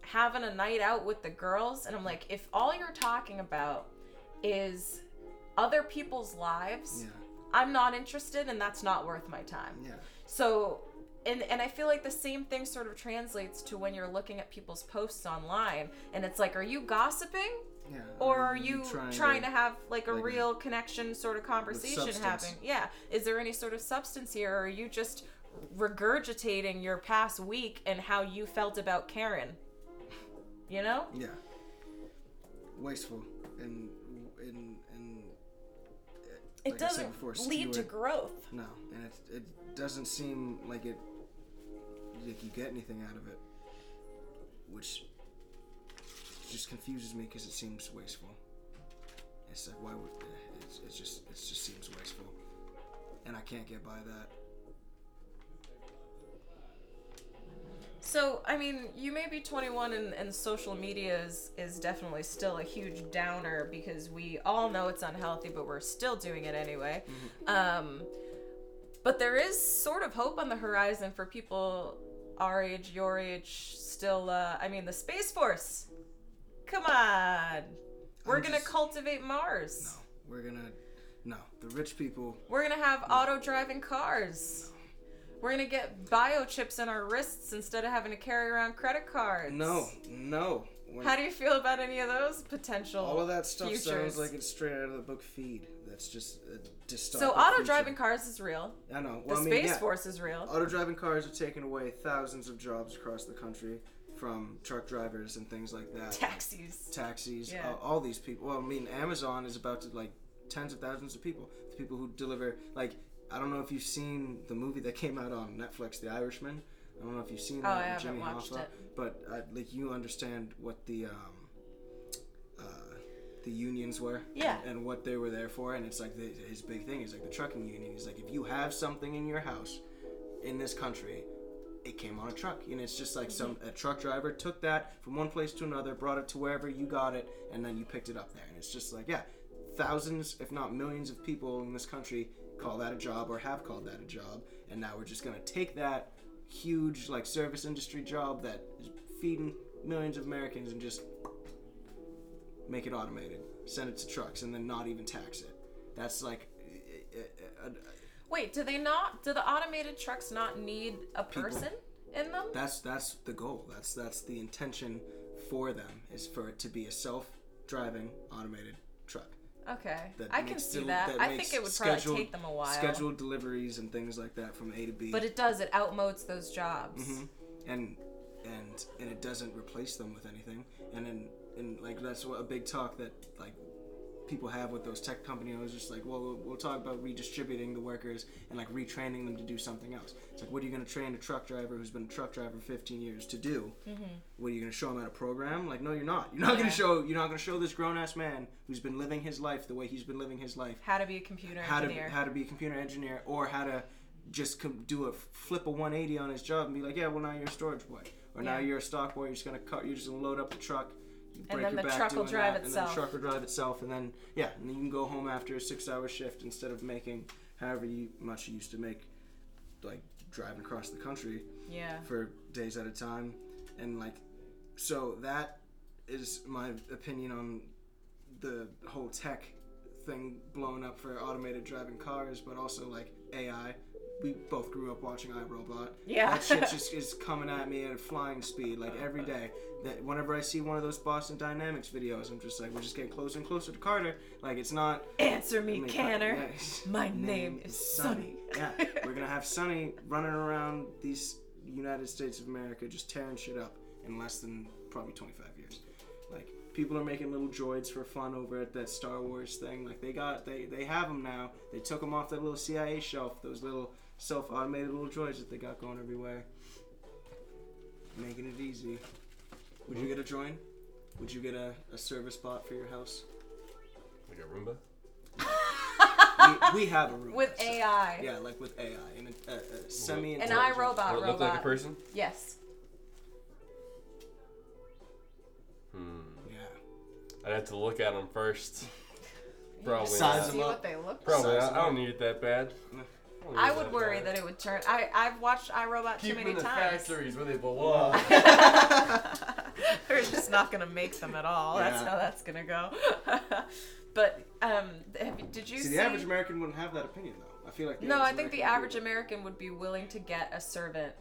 having a night out with the girls and i'm like if all you're talking about is other people's lives Yeah, i'm not interested and that's not worth my time. Yeah, so and and I feel like the same thing sort of translates to when you're looking at people's posts online and it's like are you gossiping? Yeah. or are you trying, to, have like a like, real connection sort of conversation happening? Yeah. Is there any sort of substance here or are you just regurgitating your past week and how you felt about karen you know Yeah. Wasteful and and and. it like I said doesn't before, lead to growth No, and it it doesn't seem like it like you get anything out of it, which just confuses me because it seems wasteful. It's like why would it's it's just it just seems wasteful, and I can't get by that. So, I mean, you may be 21 and, and social media is, is definitely still a huge downer because we all know it's unhealthy, but we're still doing it anyway. Um, but there is sort of hope on the horizon for people our age, your age, still, uh, I mean, the Space Force. Come on. We're going to cultivate Mars. No, we're gonna. No, the rich people. We're going to have auto driving cars. We're going to get biochips in our wrists instead of having to carry around credit cards. No, no. How do you feel about any of those potential? all of that stuff futures? sounds like it's straight out of the book Feed. That's just a dystopic. So auto future. driving cars is real. I know. The I mean, Space yeah. Force is real. Auto driving cars are taking away thousands of jobs across the country from truck drivers and things like that. Taxis. taxis, Yeah. uh, all these people. Well, I mean, Amazon is about to like tens of thousands of people. The people who deliver, like, I don't know if you've seen the movie that came out on Netflix, The Irishman. I don't know if you've seen Oh, that I with haven't Jimmy watched Hoffa, it. but uh, like you understand what the um, uh, the unions were, Yeah. and what they were there for, and it's like the, his big thing is like the trucking union. He's like, if you have something in your house in this country, it came on a truck and it's just like some a truck driver took that from one place to another brought it to wherever you got it and then you picked it up there and it's just like yeah thousands if not millions of people in this country call that a job or have called that a job and now we're just going to take that huge like service industry job that is feeding millions of americans and just make it automated send it to trucks and then not even tax it that's like uh, uh, uh, Wait, do they not? Do the automated trucks not need a person in them? That's that's the goal. That's that's the intention for them is for it to be a self-driving automated truck. Okay, I can see del- that. that I think it would probably take them a while. Scheduled deliveries and things like that from A to B. But it does. It outmodes those jobs. Mhm. and and and it doesn't replace them with anything. And then and like that's what a big talk that like people have with those tech companies is just like, well, we'll, we'll talk about redistributing the workers and like retraining them to do something else. It's like, what are you going to train a truck driver who's been a truck driver 15 years to do? Mm-hmm. What are you going to show him how to program? Like, no, you're not. You're not going to show. You're not going to show this grown ass man who's been living his life the way he's been living his life How to be a computer how to how to be a computer engineer or how to just do a flip a 180 on his job and be like, yeah, well now you're a storage boy, or now you're a stock boy. You're just gonna cut. You're just gonna load up the truck. You And break then your the back truck will drive that, And itself. then the truck will drive itself, and then yeah, and then you can go home after a six-hour shift instead of making however you, much you used to make, like driving across the country yeah. for days at a time and like so that is my opinion on the whole tech thing blowing up for automated driving cars but also like ai we both grew up watching iRobot. Yeah. That shit just is coming at me at a flying speed, like every day. That whenever I see one of those Boston Dynamics videos, I'm just like, we're just getting closer and closer to Carter. Like it's not Answer me, Canner. yeah. My name is Sonny. yeah, we're gonna have Sonny running around these United States of America just tearing shit up in less than probably 25 years. Like people are making little droids for fun over at that Star Wars thing. Like they got they they have them now. They took them off that little CIA shelf. Those little self-automated little droids that they got going everywhere. Making it easy. Would you get a drone? Would you get a, a service bot for your house? Like a Roomba. we, we have a room. With AI. Yeah, like with AI and a, a, a semi. An intelligent- iRobot Does it look like a person? Yes. Hmm. Yeah. I'd have to look at them first. Probably. Size not. them See up. what they look Probably. Size not. I don't need it that bad. I would worry that it would turn. I I've watched iRobot too many them in the times. factories where they belong. We're just not gonna make them at all. That's Yeah. how that's gonna go. but um, have, did you See, the average American wouldn't have that opinion, though. I feel like. The no, I average think the American average American would be willing to get a servant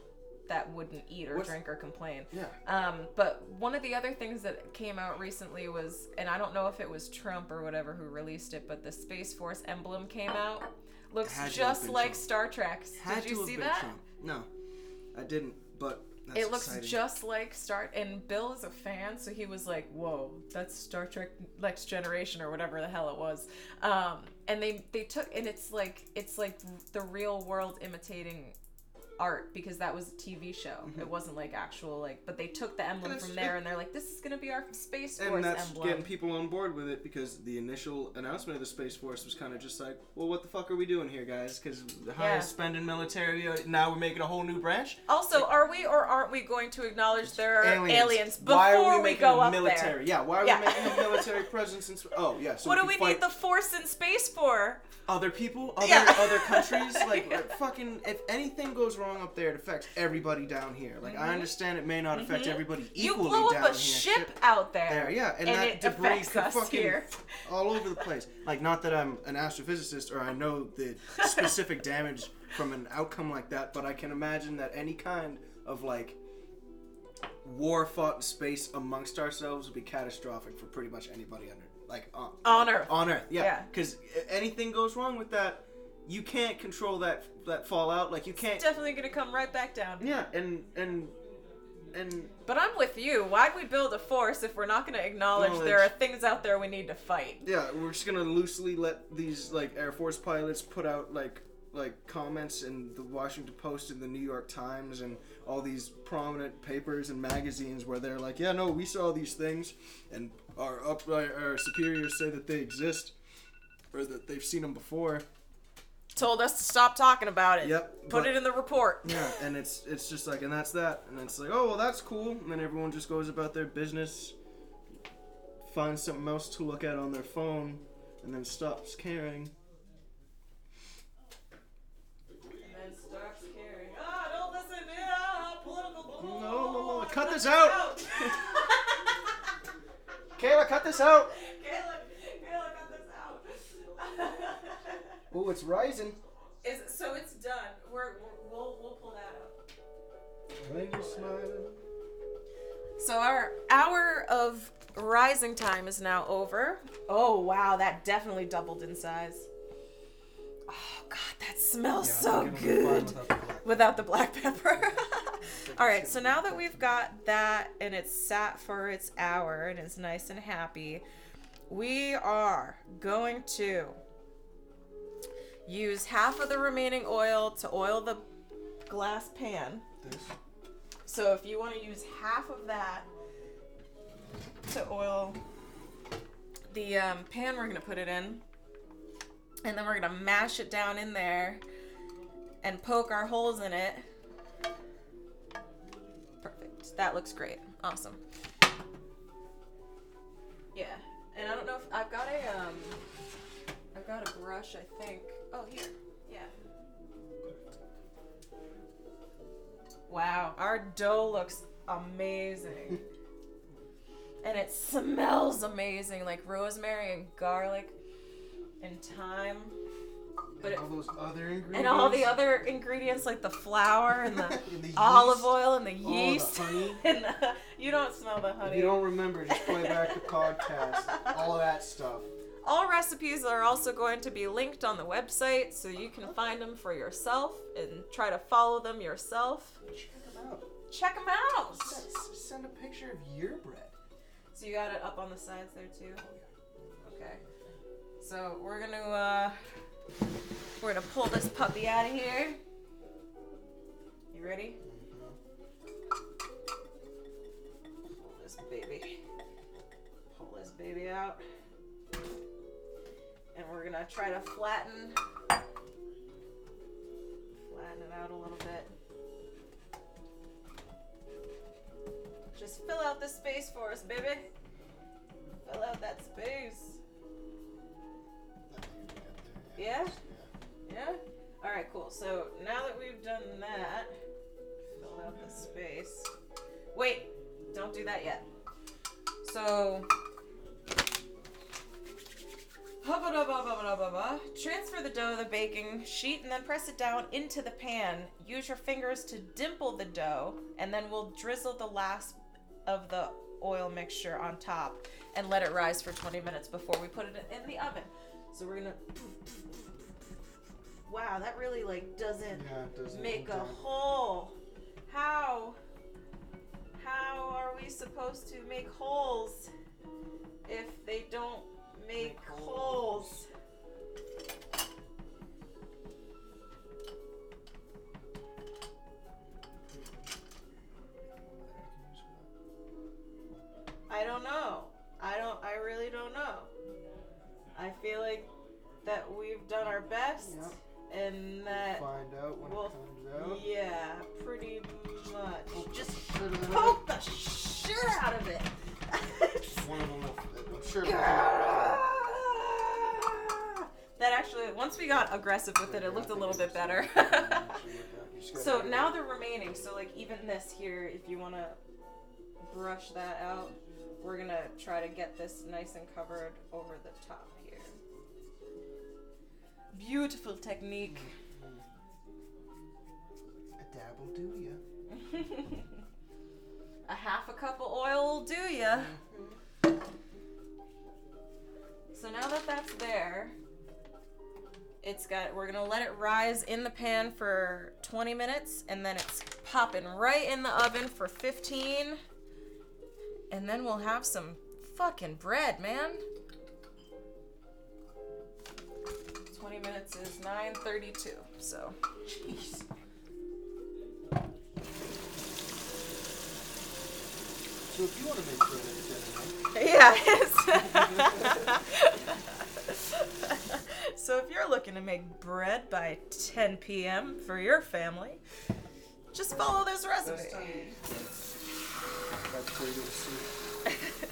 that wouldn't eat or What's- drink or complain. Yeah. Um, but one of the other things that came out recently was, and I don't know if it was Trump or whatever who released it, but the Space Force emblem came out. Looks Had just like Trump. Star Trek's. Had Did you see that? Trump. No, I didn't. But that's it looks exciting. just like Star. And Bill is a fan, so he was like, "Whoa, that's Star Trek Next Generation or whatever the hell it was." Um, and they they took and it's like it's like the real world imitating art because that was a TV show. It wasn't like actual like, but they took the emblem from there and they're like, this is gonna be our Space Force and that's emblem. getting people on board with it because the initial announcement of the Space Force was kind of just like, well, what the fuck are we doing here, guys? Because the Yeah. highest spending military, uh, now we're making a whole new branch. Also, are we or aren't we going to acknowledge there are aliens, Aliens. before why are we, we go up military? there? Yeah, why are Yeah. we making a military presence in? sp- Oh, yeah. So what we do we can need the force in space for? Other people, other Yeah. other countries? Like uh, fucking, if anything goes wrong up there, it affects everybody down here. Like I understand it may not affect Mhm. everybody You equally blow down up a here. ship out there, there, yeah, and, and that it debris affects could us fucking here. all over the place. Like, not that I'm an astrophysicist or I know the specific damage from an outcome like that, but I can imagine that any kind of like war fought in space amongst ourselves would be catastrophic for pretty much anybody under like on, On Earth. On Earth, yeah. Because anything goes wrong with that, you can't control that that fallout. Like you can't. Definitely gonna come right back down. Yeah, and and and But I'm with you. Why'd we build a force if we're not gonna acknowledge there are things out there we need to fight? Yeah, we're just gonna loosely let these like Air Force pilots put out like like comments in the Washington Post and the New York Times and all these prominent papers and magazines where they're like, yeah, no, we saw these things, and our up our superiors say that they exist or that they've seen them before. Told us to stop talking about it. Yep, Put but- it in the report. Yeah, and it's it's just like, and that's that, and it's like, oh well, that's cool, and then everyone just goes about their business, finds something else to look at on their phone, and then stops caring. And then starts caring. Ah, don't listen. Yeah, political. No, no, no, cut this out. Kayla, cut this out. Kayla, Kayla, cut this out. Oh, it's rising. Is it, so it's done. We're, we're we'll we'll pull that up. When you're smiling. So our hour of rising time is now over. Oh wow, that definitely doubled in size. Oh god, that smells so good without the black pepper. All right, so now that we've got that and it's sat for its hour and it's nice and happy, we are going to use half of the remaining oil to oil the glass pan. So if you want to use half of that to oil the um, pan we're going to put it in, and then we're going to mash it down in there and poke our holes in it. Perfect. That looks great. Awesome. Yeah. And I don't know if I've got a um I've got a brush, I think. Oh, here. Yeah. Wow, our dough looks amazing. and it smells amazing like rosemary and garlic and thyme. But it, all those other ingredients. and all the other ingredients like the flour and the And the olive oil and the yeast Oh, the and the, you don't smell the honey. If you don't remember, just play back the podcast. All of that stuff. All recipes are also going to be linked on the website so you can find them for yourself and try to follow them yourself. Check them out. Check them out. Send, send a picture of your bread. So you got it up on the sides there too? Okay. So we're gonna uh we're gonna pull this puppy out of here. You ready? Pull this baby. Pull this baby out. And we're gonna try to flatten flatten it out a little bit. Just fill out the space for us, baby. Fill out that space. Yeah? Yeah? Alright, cool. So now that we've done that, fill out the space. Wait, don't do that yet. So. Transfer the dough to the baking sheet and then press it down into the pan. Use your fingers to dimple the dough, and then we'll drizzle the last of the oil mixture on top and let it rise for 20 minutes before we put it in the oven. So we're gonna. Wow, that really like doesn't, yeah, doesn't make a hole. How? How are we supposed to make holes if they don't make, make holes? holes? I don't know. I don't. I really don't know. I feel like that we've done our best, Yep. and that Find out when well, it comes out. yeah, pretty much. Just Sure that- poke the shit out of it. One of them will. I'm sure. that actually, once we got aggressive with it, it looked a little bit better. so now the remaining, so like even this here, if you want to brush that out, we're gonna try to get this nice and covered over the top. Beautiful technique. A dab will do ya. a half a cup of oil will do ya. Mm-hmm. So now that that's there, it's got. We're gonna let it rise in the pan for 20 minutes, and then it's popping right in the oven for 15. And then we'll have some fucking bread, man. 20 minutes is 9:32. So. Jeez. So if you want to make bread at dinner, Yeah. so if you're looking to make bread by 10 p.m. for your family, just follow this recipe. Best time. that's where you go to sleep.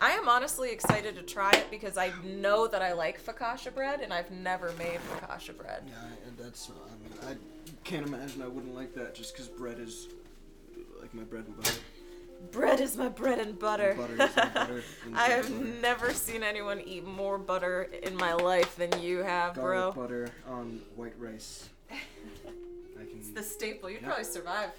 I am honestly excited to try it because I know that I like focaccia bread and I've never made focaccia bread. Yeah, and that's. I mean, I can't imagine I wouldn't like that just because bread is like my bread and butter. Bread is my bread and butter. Butter is my butter and I have butter. never seen anyone eat more butter in my life than you have, bro. Garlic butter on white rice. I can It's the staple. You'd Yeah. probably survive.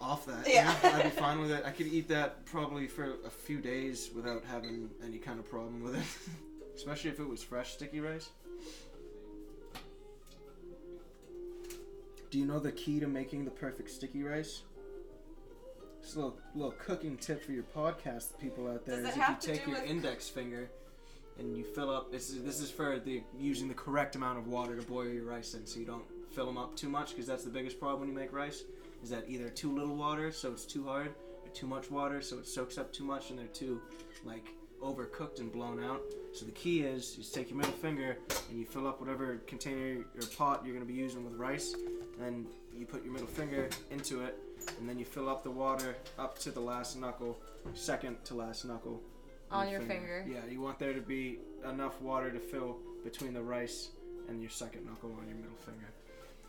Off that. Yeah. I'd be fine with it. I could eat that probably for a few days without having any kind of problem with it. Especially if it was fresh sticky rice. Do you know the key to making the perfect sticky rice? Just a little, little cooking tip for your podcast people out there Does is if you take your index finger and you fill up. This is this is for the using the correct amount of water to boil your rice in, so you don't fill them up too much because that's the biggest problem when you make rice. Is that either too little water, so it's too hard, or too much water, so it soaks up too much, and they're too like overcooked and blown out. So the key is you just take your middle finger and you fill up whatever container or pot you're gonna be using with rice, and you put your middle finger into it, and then you fill up the water up to the last knuckle, second to last knuckle. On your finger. Yeah, you want there to be enough water to fill between the rice and your second knuckle on your middle finger.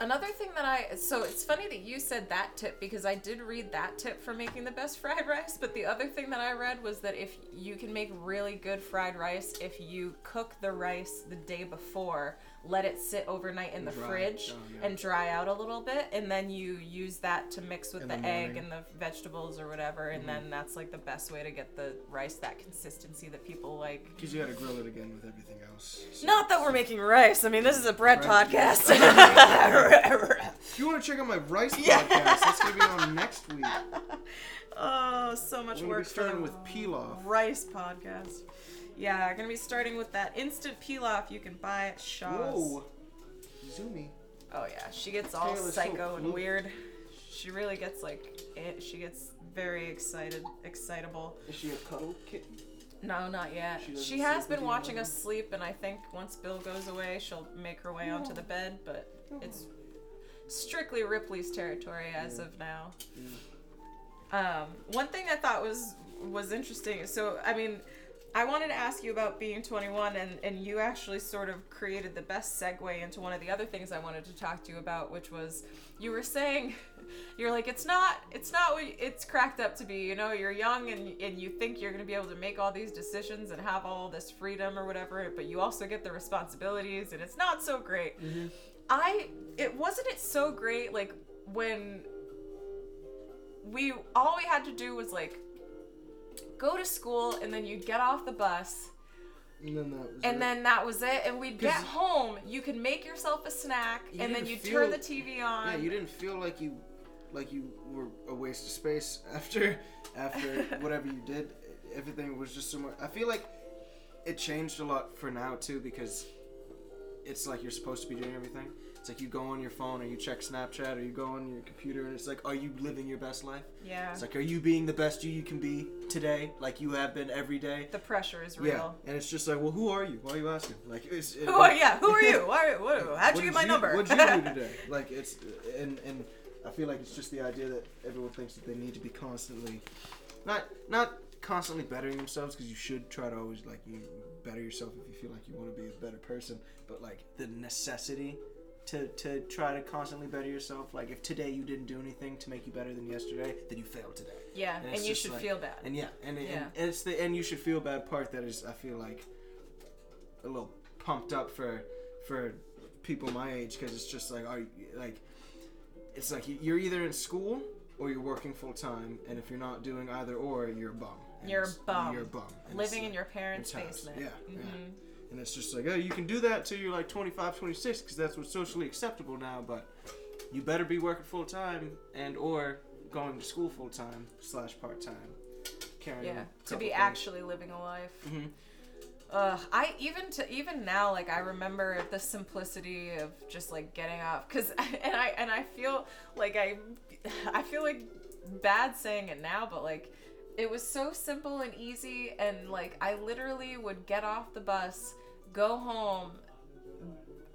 Another thing that I so it's funny that you said that tip because I did read that tip for making the best fried rice, but the other thing that I read was that if you can make really good fried rice if you cook the rice the day before, let it sit overnight in the Dry fridge down, yeah. and dry out a little bit and then you use that to mix with In the, the egg. Mm-hmm. and the vegetables or whatever and then that's like the best way to get the rice that consistency that people like. Because you gotta grill it again with everything else. So- Not that we're making rice. I mean, this is a bread Bread. podcast. If you want to check out my rice Yeah. podcast, that's gonna be on next week. Oh, so much We're work starting with pilaf. rice podcast. Yeah, gonna be starting with that instant pilaf you can buy at Shaw's. Whoa, zoomy. Oh yeah, she gets all Tail is so psycho and blue. weird. She really gets like it. She gets very excited, excitable. Is she a cuddle kitten? No, not yet. She She, has been watching us sleep, and I think once Bill goes away, she'll make her way onto the bed. But it's strictly Ripley's territory as Yeah. of now. Um, one thing I thought was was interesting. So I mean, I wanted to ask you about being 21, and and you actually sort of created the best segue into one of the other things I wanted to talk to you about, which was you were saying. You're like it's not it's not what it's cracked up to be. You know, you're young and and you think you're gonna be able to make all these decisions and have all this freedom or whatever, but you also get the responsibilities, and it's not so great. Mm-hmm. I it wasn't it so great like when we all we had to do was like go to school and then you'd get off the bus And then that was and it. then that was it and we'd get home you could make yourself a snack You and then you'd turn the TV on Yeah, you didn't feel like you like you were a waste of space after after whatever you did. Everything was just so much. I feel like it changed a lot for now too because it's like you're supposed to be doing everything. It's like you go on your phone or you check Snapchat or you go on your computer and it's like, are you living your best life? Yeah. It's like, are you being the best you you can be today, like you have been every day? the pressure is real. Yeah, and it's just like, well, who are you? Why are you asking? Like, it's it, Who are yeah? Who are you? Why, what, how'd you get my number? What'd you do today? Like, it's and and I feel like it's just the idea that everyone thinks that they need to be constantly, not not constantly bettering themselves because you should try to always like you better yourself if you feel like you want to be a better person, but like the necessity. To, to try to constantly better yourself. Like if today you didn't do anything to make you better than yesterday, then you failed today. yeah, And and, you should like- feel bad. And yeah, and, Yeah. and it's the and you should feel bad part that is I feel like a little pumped up for for people my age because it's just like are you, like it's like you- you're either in school or you're working full time, and if you're not doing either or, you're a bum. And You're a bum. You're a bum. And Living in your parents' basement. Yeah, yeah. Mm-hmm. And it's just like, oh, you can do that till you're like 25, 26, because that's what's socially acceptable now. But you better be working full time and or going to school full time slash part time. Carrying Yeah, to be things. actually living a life. Mhm. Ugh, I even to even now like I remember the simplicity of just like getting up cuz and I and I feel like I I feel like bad saying it now but like it was so simple and easy and like I literally would get off the bus, go home,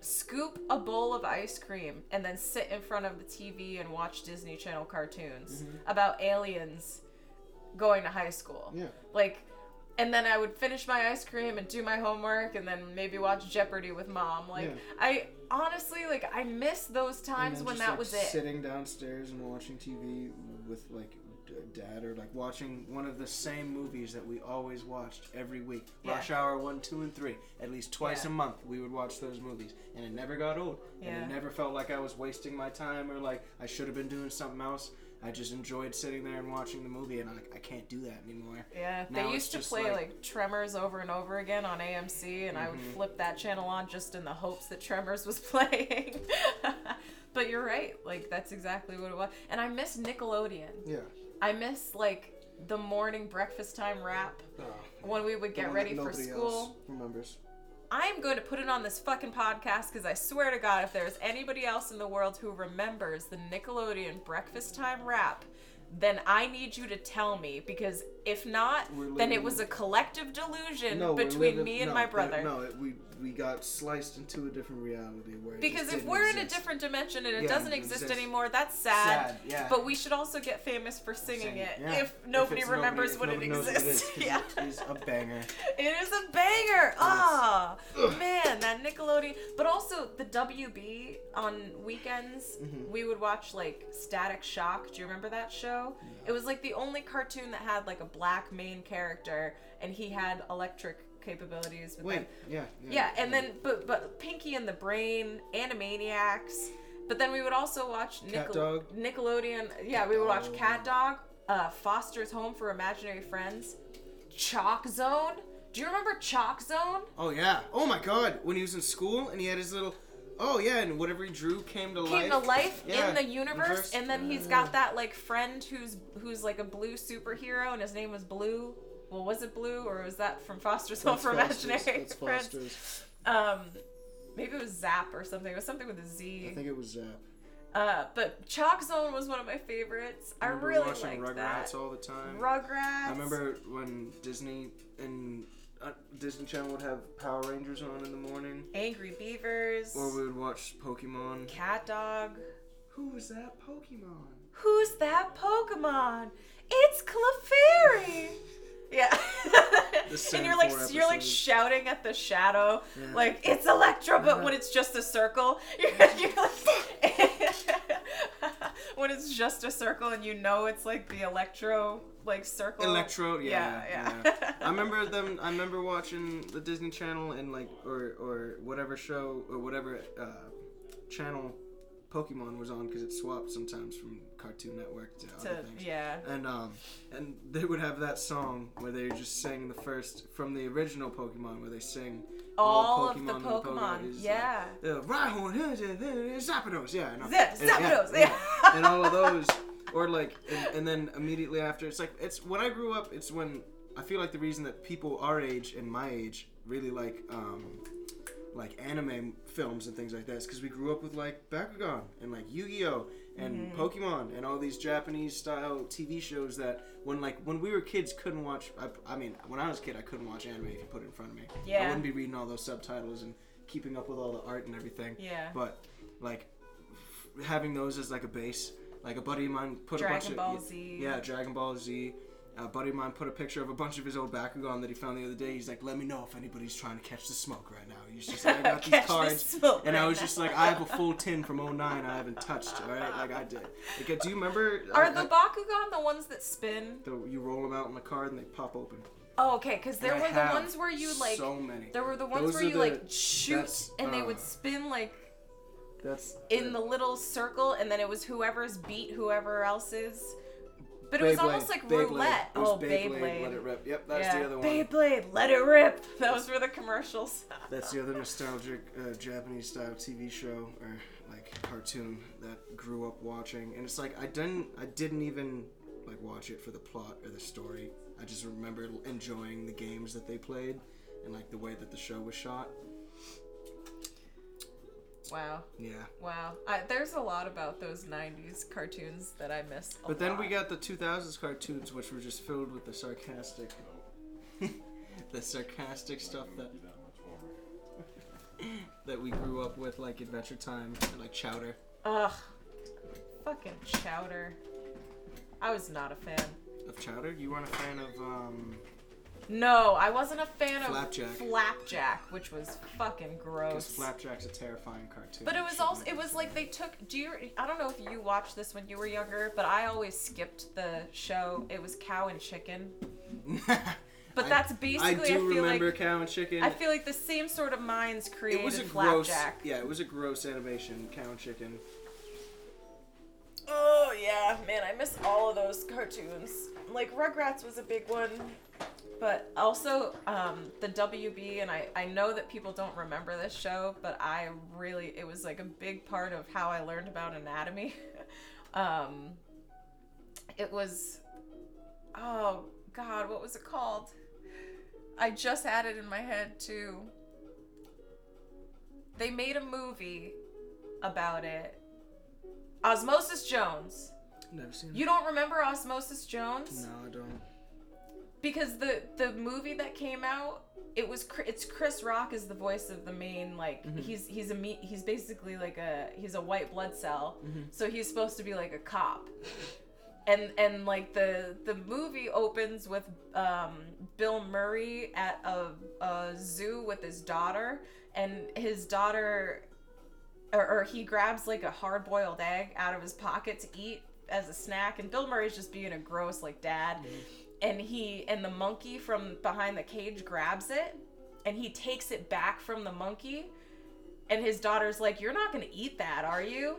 scoop a bowl of ice cream and then sit in front of the TV and watch Disney Channel cartoons mm-hmm. about aliens going to high school. Yeah. Like, and then I would finish my ice cream and do my homework and then maybe watch Jeopardy with mom. Like, Yeah. I honestly, like, I miss those times when just, that like, was it. Sitting downstairs and watching TV with like dad or like watching one of the same movies that we always watched every week. Yeah. Rush Hour 1, 2, and 3. At least twice Yeah. a month we would watch those movies. And it never got old. And it never felt like I was wasting my time or like I should have been doing something else. I just enjoyed sitting there and watching the movie and I'm like, I can't do that anymore. Yeah, Now they used to play like- like, Tremors over and over again on AMC, and I would Mhm. flip that channel on just in the hopes that Tremors was playing. but you're right, like that's exactly what it was. And I miss Nickelodeon. Yeah. I miss like the morning breakfast time rap oh, when we would get ready for school. remembers. I am going to put it on this fucking podcast because I swear to God, if there's anybody else in the world who remembers the Nickelodeon breakfast time rap, then I need you to tell me because if not, then it was a collective delusion No, between living- me and no, my brother. No, it, we we got sliced into a different reality where because if we're in a different dimension and it Yeah, doesn't it exist exists. anymore, that's sad. Sad, yeah. But we should also get famous for singing Sing it yeah. if nobody it's remembers if when it nobody exists. It is, yeah. it is a banger. It is a banger. Ah, man, that Nickelodeon. But also the WB on weekends, Mhm. we would watch like Static Shock. Do you remember that show? It was like the only cartoon that had like a black main character, and he had electric capabilities. With Wait, that. yeah, Yeah, and then but but Pinky and the Brain, Animaniacs. But then we would also watch CatDog? Nickelodeon. Yeah, we would watch Oh. CatDog, uh, Foster's Home for Imaginary Friends, ChalkZone. Do you remember ChalkZone? Oh yeah. Oh my God. When he was in school and he had his little. Oh yeah, and whatever he drew came to life. Came to life Yeah, in the universe, universe. and then he's got that like friend who's who's like a blue superhero, and his name was Blue. Well, was it Blue or was that from Foster's Home for Foster's. Imaginary That's Friends? Foster's. Um, maybe it was Zap or something. It was something with a Z. I think it was Zap. Uh, but ChalkZone was one of my favorites. I remember really watching liked Rugrats that. all the time. Rugrats. I remember when Disney and uh, Disney Channel would have Power Rangers on in the morning, Angry Beavers. or we would watch Pokemon. CatDog. Who was that Pokemon? Who's that Pokemon? It's Clefairy. Yeah. and you're like you're like shouting at the shadow, Yeah. like it's Electro, but Yeah. when it's just a circle, you're, you're like, when it's just a circle and you know it's like the Electro like circle. Electro, yeah, yeah. yeah. I remember them. I remember watching the Disney Channel and like, or or whatever show or whatever uh, channel Pokemon was on because it swapped sometimes from Cartoon Network to, other things. yeah. And um, and they would have that song where they just sing the first from the original Pokemon where they sing All of the Pokemon, is, yeah. Uh, uh, Rhyhorn, Zapdos, yeah, and, Zip, and- Zapdos, yeah, yeah. and all of those, or like, and, and then immediately after, it's like it's when I grew up. It's when I feel like the reason that people our age and my age really like um, like anime films and things like this because we grew up with like Bakugan and like Yu-Gi-Oh and Mm-hmm. Pokemon and all these Japanese style TV shows that when like when we were kids couldn't watch. I, I mean, when I was a kid, I couldn't watch anime if you put it in front of me. Yeah. I wouldn't be reading all those subtitles and keeping up with all the art and everything. Yeah. But like f- having those as like a base, like a buddy of mine put a bunch Dragon of Ball Z. yeah, Dragon Ball Z. A buddy of mine put a picture of a bunch of his old Bakugan that he found the other day. He's like, "Let me know if anybody's trying to catch the smoke right now." He's just like, "I got these the cards," smoke and I was just like, "I have a full tin from 09 I haven't touched." All right, like I did. Like, uh, do you remember? Are I- the I- Bakugan the ones that spin? the, you roll them out in the card and they pop open. Oh, okay, because there And were the ones where you like. so many. There were the ones Those where you the- like shoot and they would uh, spin like That's in the little circle, and then it was whoever's beat whoever else's. But it was Beyblade, almost like Beyblade. roulette. It was oh, Beyblade, Beyblade. Let it rip. Yep, that's yeah. the other one. Beyblade, let it rip. Those were the commercials. That's the other nostalgic uh, Japanese style TV show or like cartoon that grew up watching, and it's like I didn't I didn't even like watch it for the plot or the story. I just remember enjoying the games that they played and like the way that the show was shot. Wow, Yeah. wow. I, there's a lot about those '90s cartoons that I miss. But then we got the 2000s cartoons, which were just filled with the sarcastic, the sarcastic stuff that that we grew up with, like Adventure Time and like Chowder. Ugh, fucking Chowder. I was not a fan. Of Chowder, you weren't a fan of um, No, I wasn't a fan of Flapjack. Flapjack, which was fucking gross. because. Flapjack's a terrifying cartoon. But it was also it was like they took do you I don't know if you watched this when you were younger, but I always skipped the show. It was Cow and Chicken. But I- that's I basically do I, feel remember like Cow and Chicken. I feel like the same sort of minds created it was a gross, Flapjack. yeah, it was a gross animation. Cow and Chicken. Oh yeah, man, I miss all of those cartoons. Like Rugrats was a big one, but also um, the WB. And I I know that people don't remember this show, but I really it was like a big part of how I learned about anatomy. um, it was oh god, what was it called? I just had it in my head too. They made a movie about it. Osmosis Jones. Never seen. You don't remember Osmosis Jones? No, I don't. Because the the movie that came out, it was it's Chris Rock is the voice of the main like Mhm. he's he's a me- he's basically like a he's a white blood cell. Mhm. So he's supposed to be like a cop. And and like the the movie opens with um, Bill Murray at a, a zoo with his daughter and his daughter or, or he grabs like a hard boiled egg out of his pocket to eat as a snack and Bill Murray's just being a gross like dad and he and the monkey from behind the cage grabs it and he takes it back from the monkey and his daughter's like you're not going to eat that are you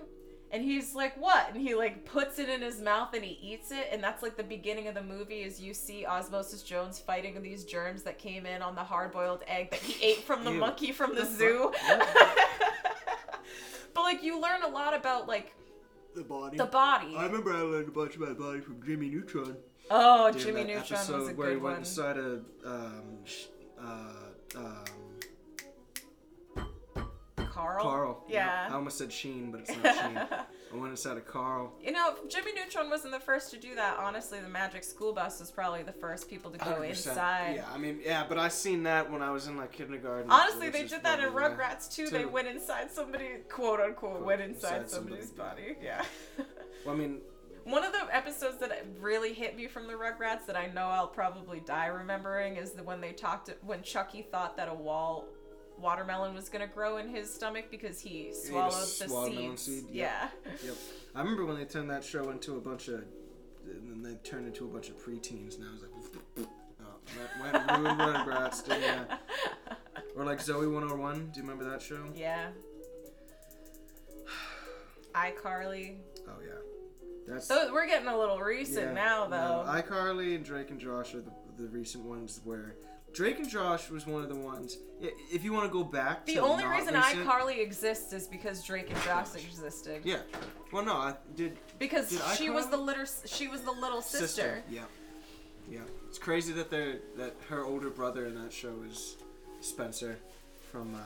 and he's like what and he like puts it in his mouth and he eats it and that's like the beginning of the movie is you see osmosis jones fighting these germs that came in on the hard-boiled egg that he ate from the Ew. monkey from the The zoo but like you learn a lot about like The body. the body I remember I learned a bunch about body from Jimmy Neutron. Oh jimmy that neutron episode was a where good he went one inside a um, sh- uh, um, carl Carl. yeah I almost said Sheen, but it's not Sheen. I went inside a Carl. You know, Jimmy Neutron wasn't the first to do that. Honestly, the Magic School Bus was probably the first people to go 100%. inside. Yeah, I mean, yeah, but I seen that when I was in like kindergarten. Honestly, they did that in Rugrats too. They went inside somebody, quote unquote, Quote, went inside, inside somebody's somebody. body. Yeah. Well, I mean, One of the episodes that really hit me from the Rugrats that I know I'll probably die remembering is the when they talked when Chucky thought that a wall watermelon was gonna grow in his stomach because he swallowed the seeds. seed, Yeah. yep. I remember when they turned that show into a bunch of, and then they turned into a bunch of preteens. And I was like, oh, went, went ruined Rugrats, didn't ya? Or like Zoey 101. Do you remember that show? Yeah. iCarly. Oh yeah. That's Those, we're getting a little recent yeah, now, though. No, iCarly and Drake and Josh are the, the recent ones where Drake and Josh was one of the ones. If you want to go back, the only reason recent, iCarly exists is because Drake and Josh existed. Yeah. Well, no, I did Because Did she was the little she was the little sister. Yeah. Yeah. It's crazy that they're that her older brother in that show is Spencer from uh,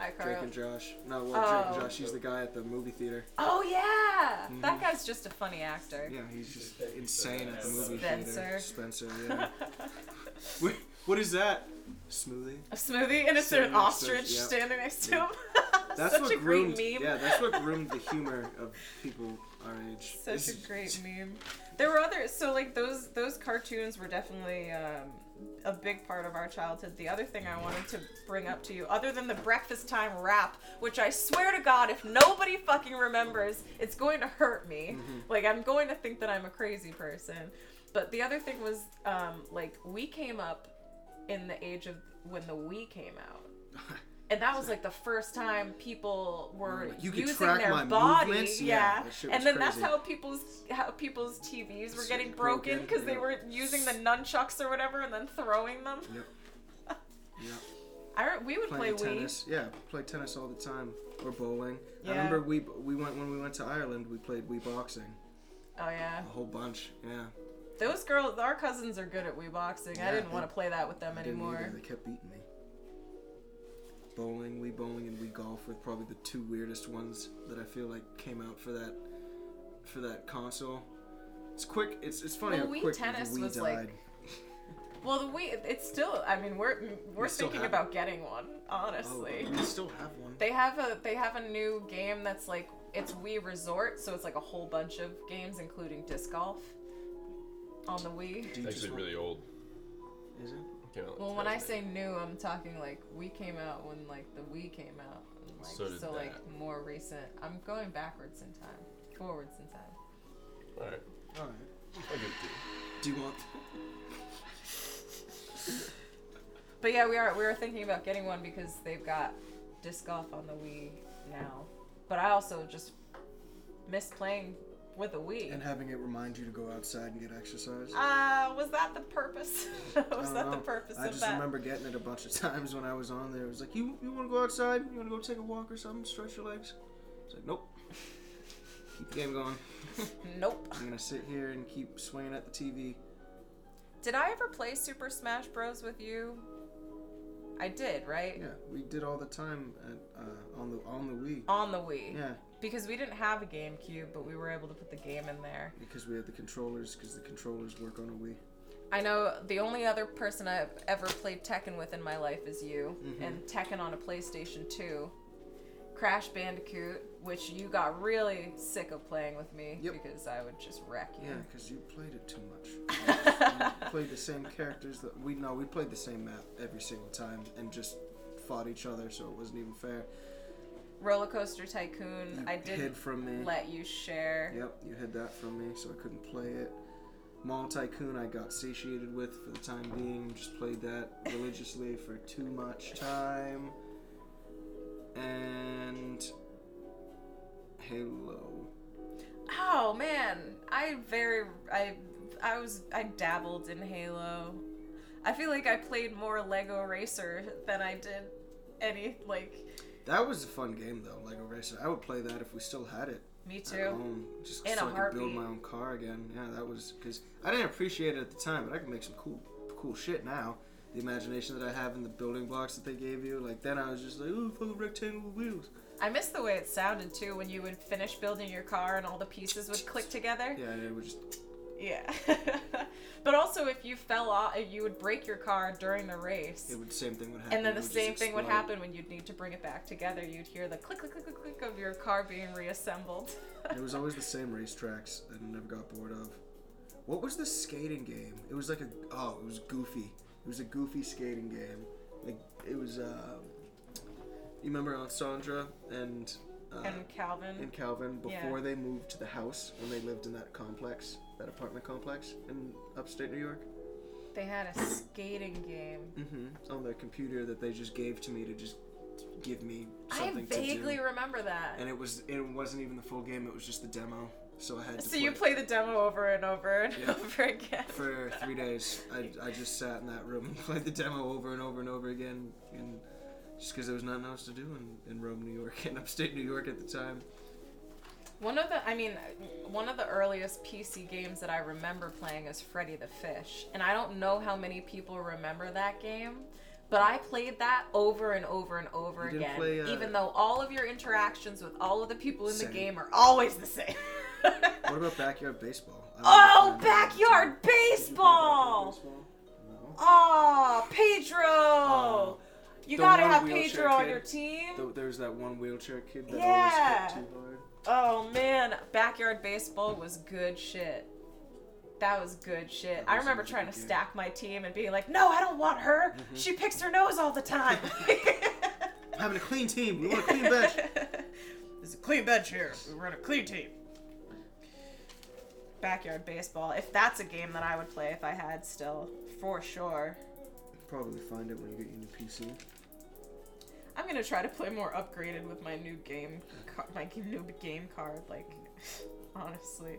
iCarly. Drake and Josh. No, well, Drake and Oh. Josh. He's the guy at the movie theater. Oh yeah, that Mhm. guy's just a funny actor. Yeah, he's just insane at the movie Spencer. theater. Spencer. Spencer, yeah. Wait, what is that? Smoothie. a smoothie, and it's Standing an next to ostrich yeah. standing next to him. That's Such what a great groomed, meme. Yeah, that's what groomed the humor of people our age. Such It's- a great meme. There were others. So like those those cartoons were definitely um, a big part of our childhood. The other thing I wanted to bring up to you, other than the breakfast time rap, which I swear to God, if nobody fucking remembers, it's going to hurt me. Like I'm going to think that I'm a crazy person. But the other thing was um, like we came up in the age of when the Wii came out. And that was like the first time people were mm, you could using track their my body. movements? Yeah. Yeah, and then that's how people's how people's TVs were getting broken because they yeah. were using the nunchucks or whatever and then throwing them. Yep. Yeah. I we would Playing play Wii. tennis. Yeah, play tennis all the time. Or bowling. I Yeah. remember we we went when we went to Ireland. We played Wii boxing Oh yeah. a whole bunch. Yeah. Those girls, our cousins are good at Wii boxing. I didn't want to play that with them I anymore. either. They kept beating me. Bowling, Wii bowling, and Wii golf were probably the two weirdest ones that I feel like came out for that for that console. It's quick. It's it's funny Well, how Wii quick tennis the Wii was, died. like, Well, the Wii, it's still. I mean, we're we're We thinking have about getting one. oh, Honestly, we still have one. they have a they have a new game that's like it's Wii Resort, so it's like a whole bunch of games, including disc golf, on the Wii. Do you It's actually really old. Is it? Came out Well, when I say new, I'm talking like we came out when like the Wii came out, like, So did like that. more recent. I'm going backwards in time, forwards in time. Alright, All right. I get it. Do you want? But yeah, we are we are thinking about getting one because they've got disc golf on the Wii now. But I also just miss playing with a Wii. And having it remind you to go outside and get exercise. Uh, was that the purpose? was that the know. purpose I just that? remember getting it a bunch of times when I was on there. It was like, you you want to go outside? You want to go take a walk or something? Stretch your legs? It's like, nope. Keep the game going. Nope. I'm gonna sit here and keep swinging at the TV. Did I ever play Super Smash Bros with you? I did, right? Yeah, we did all the time at, uh, on the on the Wii. On the Wii. Yeah, Because we didn't have a GameCube, but we were able to put the game in there. because we had the controllers, because the controllers work on a Wii. I know the only other person I've ever played Tekken with in my life is you, Mhm. and Tekken on a PlayStation 2. Crash Bandicoot, which you got really sick of playing with me Yep. because I would just wreck you. Yeah, because you played it too much. you played the same characters that we know. We played the same map every single time and just fought each other, so it wasn't even fair. Roller Coaster Tycoon, You I hid didn't from me. let you share. Yep, you hid that from me, so I couldn't play it. Mall Tycoon, I got satiated with for the time being. Just played that religiously for too much time. And Halo. Oh man, I very I I was I dabbled in Halo. I feel like I played more Lego Racer than I did any like That was a fun game though, Lego Racer. I would play that if we still had it me too. at home, just In so a I could build my own car again. Yeah, that was because I didn't appreciate it at the time, but I can make some cool, cool shit now. The imagination that I have in the building blocks that they gave you, like then I was just like, oh, fucking rectangle wheels. I miss the way it sounded too when you would finish building your car and all the pieces would click together. Yeah, it would just Yeah. but also if you fell off, you would break your car during the race. it would same thing would happen. And then the same thing would happen when you'd need to bring it back together. You'd hear the click, click, click, click, click of your car being reassembled. It was always the same racetracks that I never got bored of. What was the skating game? It was like a oh, it was goofy. It was a goofy skating game. Like it was. Uh, you remember on Sandra and uh, and Calvin. and Calvin Yeah. before they moved to the house when they lived in that complex, that apartment complex in upstate New York. They had a skating game. Mm-hmm. On their computer that they just gave to me to just give me I something vaguely to do. remember that. And it was it wasn't even the full game. It was just the demo. So I had to So you play play the demo over and over and Yeah. over again. for three days. I, I just sat in that room and played the demo over and over and over again, and just because there was nothing else to do in, in Rome, New York, and upstate New York at the time. One of the, I mean, one of the earliest PC games that I remember playing is Freddi the Fish, and I don't know how many people remember that game, But I played that over and over and over You didn't again, play, uh, even though all of your interactions with all of the people in the game are always the same. What about backyard baseball? I oh, know. backyard baseball! baseball? No. Oh, Pedro! You the gotta one have wheelchair Pedro on kid. your team. Th- There's that one wheelchair kid that Yeah. always hit too hard. Oh man, backyard baseball was good shit. That was good shit. I remember trying to stack my team and being like, "No, I don't want her. Mm-hmm. She picks her nose all the time." Having a clean team. We want a clean bench. There's a clean bench here. We run a clean team. Backyard baseball. If that's a game that I would play if I had still, for sure. Probably find it when you get your new PC. I'm gonna try to play more upgraded with my new game, my new game card. Like, honestly.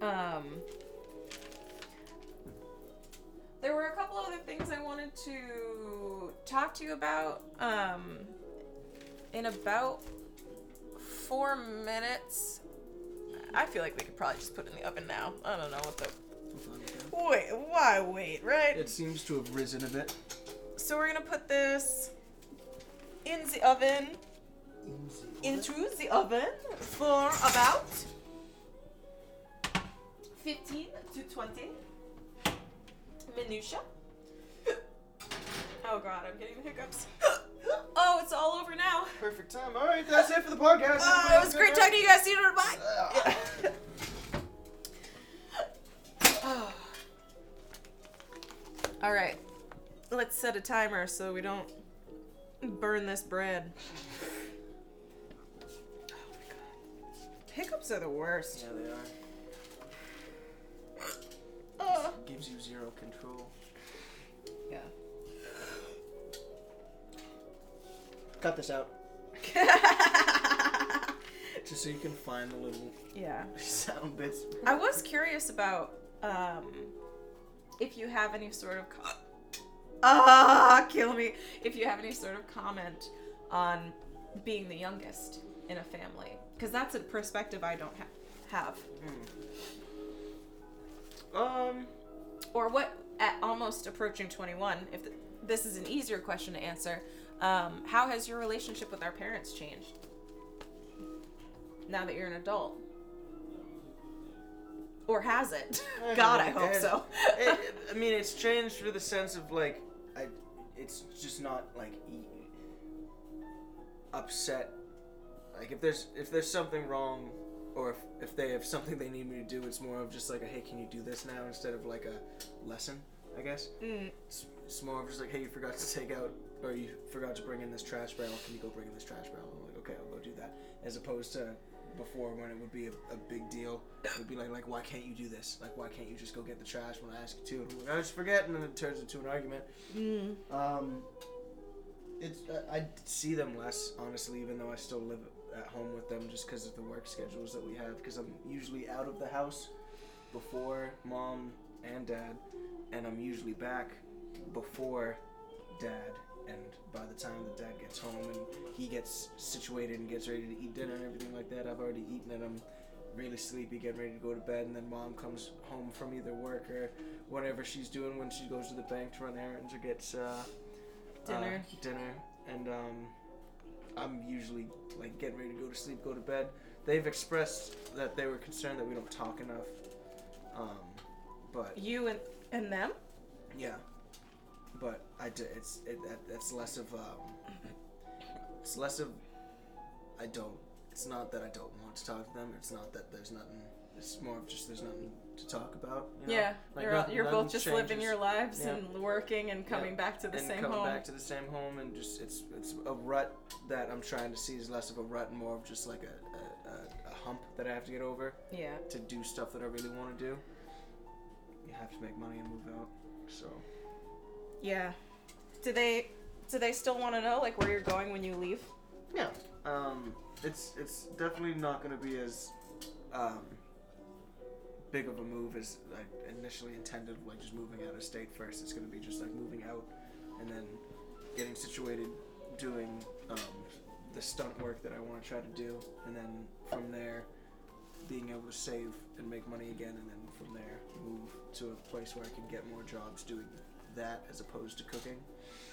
Um. There were a couple other things I wanted to talk to you about. Um, in about four minutes. I feel like we could probably just put it in the oven now. I don't know what the. I'm fine with that. Wait, why wait, right? It seems to have risen a bit. So we're gonna put this in the oven, into the oven for about 15 to 20 minutia. Oh god, I'm getting the hiccups. Oh, it's all over now. Perfect time. All right, that's it for the podcast. Oh, it was great talking to you guys. See you later. Bye. Ah. All right, let's set a timer so we don't burn this bread. Oh my god, hiccups are the worst. Yeah, they are. Oh. Gives you zero control. Yeah. Cut this out. Just so you can find the little yeah. sound bits. I was curious about um, if you have any sort of co- ah kill me. If you have any sort of comment on being the youngest in a family because that's a perspective I don't ha- have. Um, or what at almost approaching 21 if th- this is an easier question to answer um, how has your relationship with our parents changed? Now that you're an adult. Or has it? I god i hope so. it, it- I mean, it's changed for the sense of like, I, it's just not like e- upset. Like if there's if there's something wrong, or if, if they have something they need me to do, it's more of just like a hey, can you do this now instead of like a lesson, I guess. Mm, It's, it's more of just like hey, you forgot to take out or you forgot to bring in this trash barrel. Can you go bring in this trash barrel? I'm like okay, I'll go do that. As opposed to before when it would be a, a big deal. It would be like, like, why can't you do this? Like, why can't you just go get the trash when I ask you to? And I'm like, I just forget, and then it turns into an argument. mm. Um, it's I, I see them less, honestly, even though I still live at home with them, just because of the work schedules that we have. Because I'm usually out of the house before mom and dad, and I'm usually back before dad. And by the time the dad gets home and he gets situated and gets ready to eat dinner and everything like that, I've already eaten and I'm really sleepy, getting ready to go to bed. And then mom comes home from either work or whatever she's doing when she goes to the bank to run errands or gets uh, Dinner. uh, dinner, and um, I'm usually like getting ready to go to sleep, go to bed. They've expressed that they were concerned that we don't talk enough. Um, but You and and them? yeah, but I d- it's it that's less of um, it's less of I don't. It's not that I don't want to talk to them. It's not that there's nothing. It's more of just there's nothing to talk about. You know? yeah, Like, you're nothing- you're both just living your lives Yeah. and working and coming back to the and same coming home. back to the same home and just it's it's a rut that I'm trying to see is less of a rut and more of just like a, a, a, a hump that I have to get over yeah. to do stuff that I really want to do. You have to make money and move out. So Yeah. Do they do they still want to know like where you're going when you leave? yeah, um, it's it's definitely not going to be as um, big of a move as I initially intended. Like just moving out of state first. It's going to be just like moving out and then getting situated, doing um, the stunt work that I want to try to do, and then from there being able to save and make money again, and then from there move to a place where I can get more jobs doing that as opposed to cooking.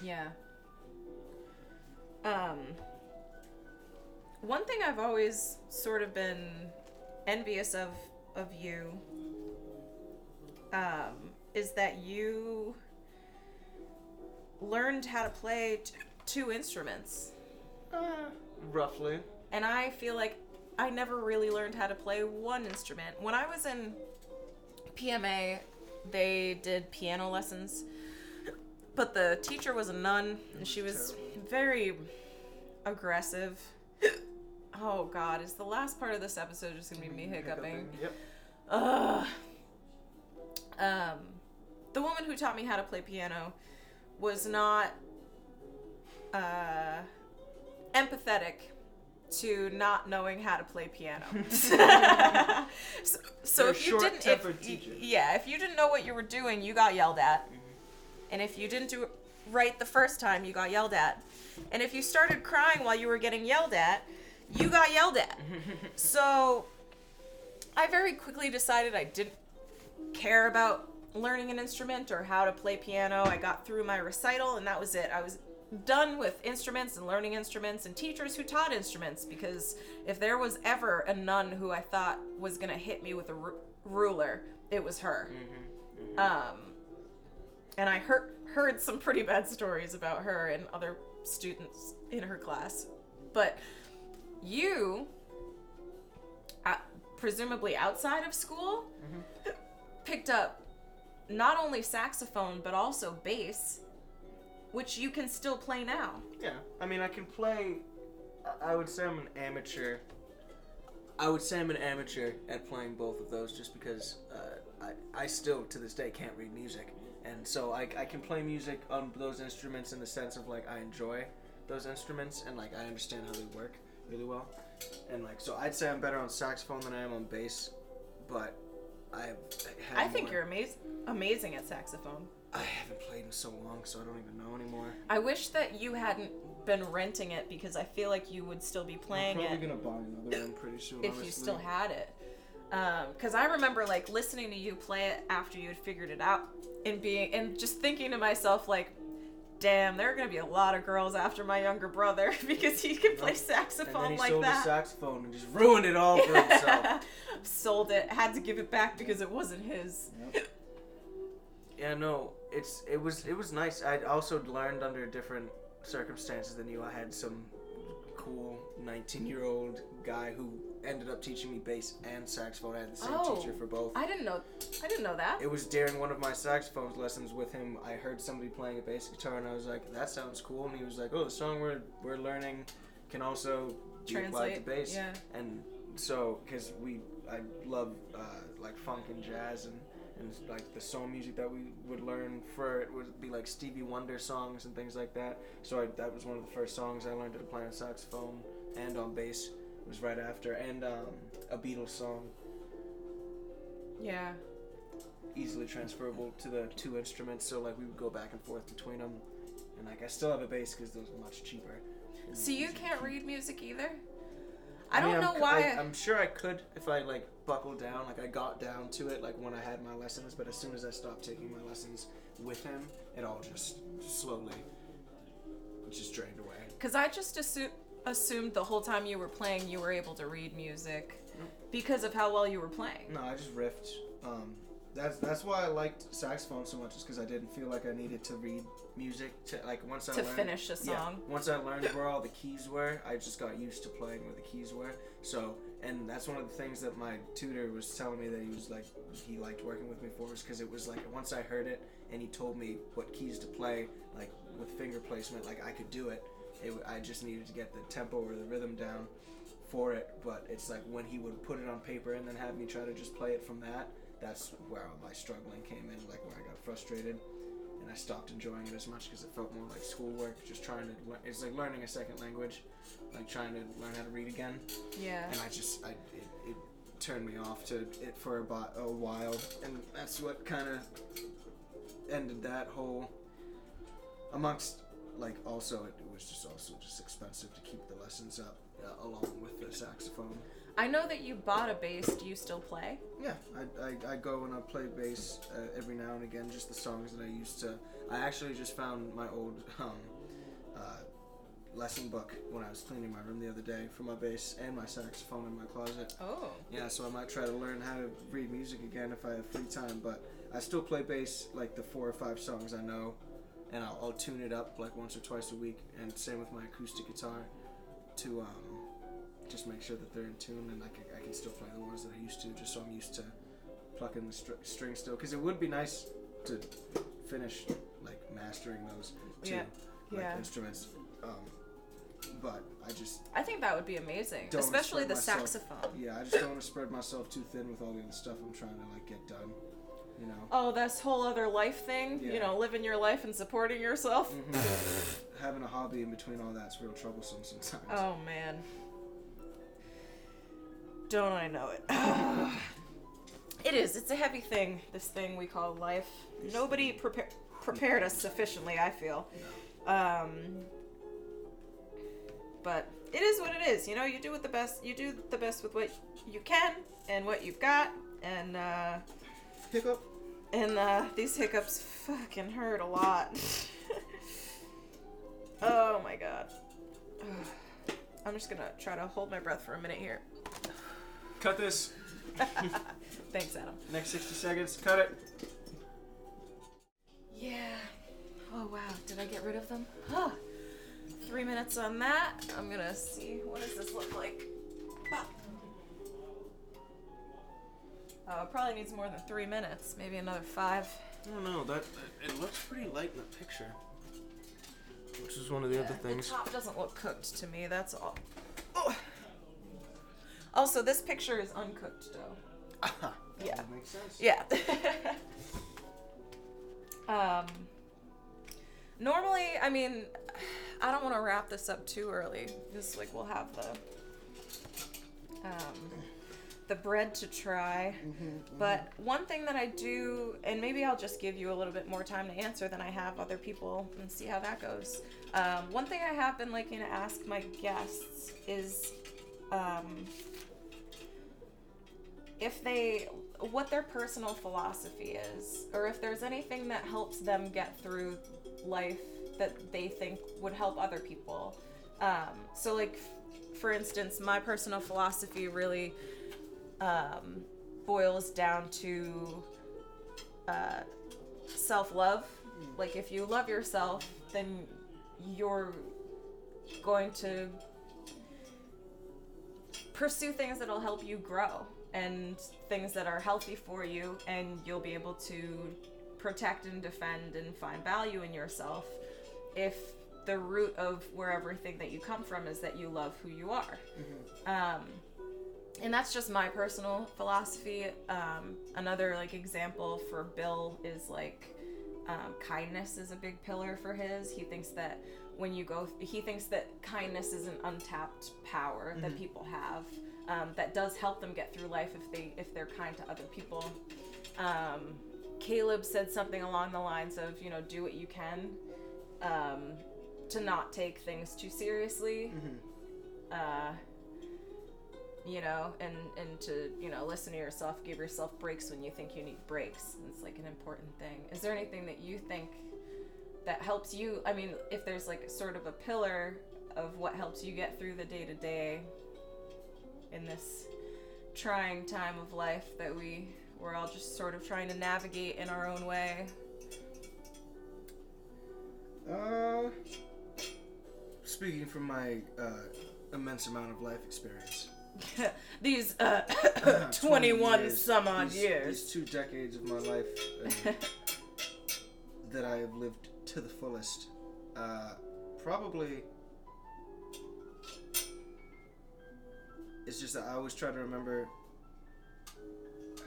Yeah. Um one thing I've always sort of been envious of of you um is that you learned how to play t- two instruments. Uh, roughly. And I feel like I never really learned how to play one instrument. When I was in PMA, they did piano lessons, but the teacher was a nun and she was very aggressive. Oh god, is the last part of this episode just gonna be me hiccuping? Yep. Ugh. Um, the woman who taught me how to play piano was not uh, empathetic to not knowing how to play piano. so so if you didn't, if, short-tempered y- teachers. yeah, if you didn't know what you were doing, you got yelled at, and if you didn't do it right the first time, you got yelled at, and if you started crying while you were getting yelled at, you got yelled at. so I very quickly decided I didn't care about learning an instrument or how to play piano. I got through my recital and that was it. I was done with instruments and learning instruments and teachers who taught instruments because if there was ever a nun who I thought was going to hit me with a ru- ruler, it was her. Um and I heard heard some pretty bad stories about her and other students in her class. But you uh, presumably outside of school picked up not only saxophone but also bass which you can still play now Yeah, I mean, I can play. I- I would say I'm an amateur. I would say I'm an amateur at playing both of those, just because uh, I I still to this day can't read music, and so I I can play music on those instruments in the sense of like I enjoy those instruments and like I understand how they work really well, and like so I'd say I'm better on saxophone than I am on bass, but I've i think more- you're amazing amazing at saxophone I haven't played in so long, so I don't even know anymore. i wish that you hadn't been renting it because i feel like you would still be playing I'm it probably gonna buy another one pretty soon. if you still had it. Um, because I remember like listening to you play it after you had figured it out, and being and just thinking to myself like, "Damn, there are gonna be a lot of girls after my younger brother because he can play Yep. And saxophone then he like sold that." saxophone and just ruined it all for himself. Sold it, had to give it back because it wasn't his. yeah, no, it's it was it was nice. I also learned under different circumstances than you. I had some cool 19 year old guy who ended up teaching me bass and saxophone. I had the same Oh. teacher for both. I didn't know. I didn't know that. It was during one of my saxophone lessons with him. I heard somebody playing a bass guitar, and I was like, "That sounds cool." And he was like, "Oh, the song we're we're learning can also be applied to bass." Yeah. And so, because we, I love uh, like funk and jazz and and like the soul music that we would learn for it would be like Stevie Wonder songs and things like that. So I, that was one of the first songs I learned to play on saxophone and on bass. It was right after, and um, a Beatles song Yeah. easily transferable to the two instruments. So like we would go back and forth between them, and like I still have a bass because those are much cheaper. So you can't read music either. I, mean, don't I'm know why. I, am sure I could if I like buckled down. Like I got down to it like when I had my lessons, but as soon as I stopped taking my lessons with him, it all just slowly just drained away. Because I just assu- assumed the whole time you were playing, you were able to read music because of how well you were playing. No, I just riffed. Um, that's that's why I liked saxophone so much, is because I didn't feel like I needed to read music to like once I To learned, finish a Yeah, song. once I learned where all the keys were, I just got used to playing where the keys were. So, and that's one of the things that my tutor was telling me that he was like he liked working with me for was because it was like once I heard it and he told me what keys to play, like with finger placement, like I could do it. It I just needed to get the tempo or the rhythm down for it. But it's like when he would put it on paper and then have me try to just play it from that. That's where my struggling came in, like where I got frustrated and I stopped enjoying it as much because it felt more like schoolwork, just trying to. lear- It's like learning a second language, like trying to learn how to read again. Yeah. And I just, I, it, it turned me off to it for about a while, and that's what kind of ended that whole. Amongst, like, also it was just also just expensive to keep the lessons up uh, along with the saxophone. I know that you bought a bass. Do you still play? Yeah, I, I, I go and I play bass uh, every now and again, just the songs that I used to. I actually just found my old um, uh, lesson book when I was cleaning my room the other day for my bass and my saxophone in my closet. Oh. Yeah, so I might try to learn how to read music again if I have free time, but I still play bass like the four or five songs I know, and I'll, I'll tune it up like once or twice a week, and same with my acoustic guitar to um, just make sure that they're in tune and I can, I can still play the ones that I used to, just so I'm used to plucking the str- string still. Because it would be nice to finish like mastering those two Yeah, like, yeah. instruments. Um, but I just I think that would be amazing, especially the myself. saxophone. yeah, I just don't want to spread myself too thin with all the other stuff I'm trying to like get done. You know. Oh, this whole other life thing, you know, living your life and supporting yourself. Mhm. Having a hobby in between all that's real troublesome sometimes. Oh man. Don't I know it? it is. It's a heavy thing, this thing we call life. Nobody prepare, prepared us sufficiently, I feel. Um, but it is what it is. You know, you do what the best you do the best with what you can and what you've got and uh Hiccup. and uh, these hiccups fucking hurt a lot. oh my god. I'm just gonna try to hold my breath for a minute here. Cut this. Thanks, Adam. Next 60 seconds. Cut it. Yeah. Oh wow. Did I get rid of them? Huh. Three minutes on that. I'm gonna see. What does this look like? Oh, it probably needs more than three minutes. Maybe another five. I don't know. That it looks pretty light in the picture. Which is one of the other things. The top doesn't look cooked to me. That's all. Oh. Also, this picture is uncooked dough. Yeah. That makes sense. Yeah. um. Normally, I mean, I don't want to wrap this up too early. Just like we'll have the um, the bread to try. But one thing that I do, and maybe I'll just give you a little bit more time to answer than I have other people and see how that goes. Um, one thing I have been liking to ask my guests is um, if they, what their personal philosophy is, or if there's anything that helps them get through life that they think would help other people. Um, so, like, for instance, my personal philosophy really um, boils down to uh, self love. Like, if you love yourself, then you're going to pursue things that'll help you grow and things that are healthy for you, and you'll be able to protect and defend and find value in yourself if the root of where everything that you come from is that you love who you are. Um, and that's just my personal philosophy. Um, another like example for Bill is like um, kindness is a big pillar for his. He thinks that when you go, he thinks that kindness is an untapped power that people have um, that does help them get through life if they if they're kind to other people. Um, Caleb said something along the lines of, you know, do what you can um, to not take things too seriously. Uh, you know, and and to you know listen to yourself, give yourself breaks when you think you need breaks. It's like an important thing. Is there anything that you think that helps you? I mean, if there's like sort of a pillar of what helps you get through the day to day in this trying time of life that we we're all just sort of trying to navigate in our own way. Uh, speaking from my uh, immense amount of life experience, These uh, 20 21 years, some odd these, years. these two decades of my life uh, that I have lived to the fullest, uh, probably. It's just that I always try to remember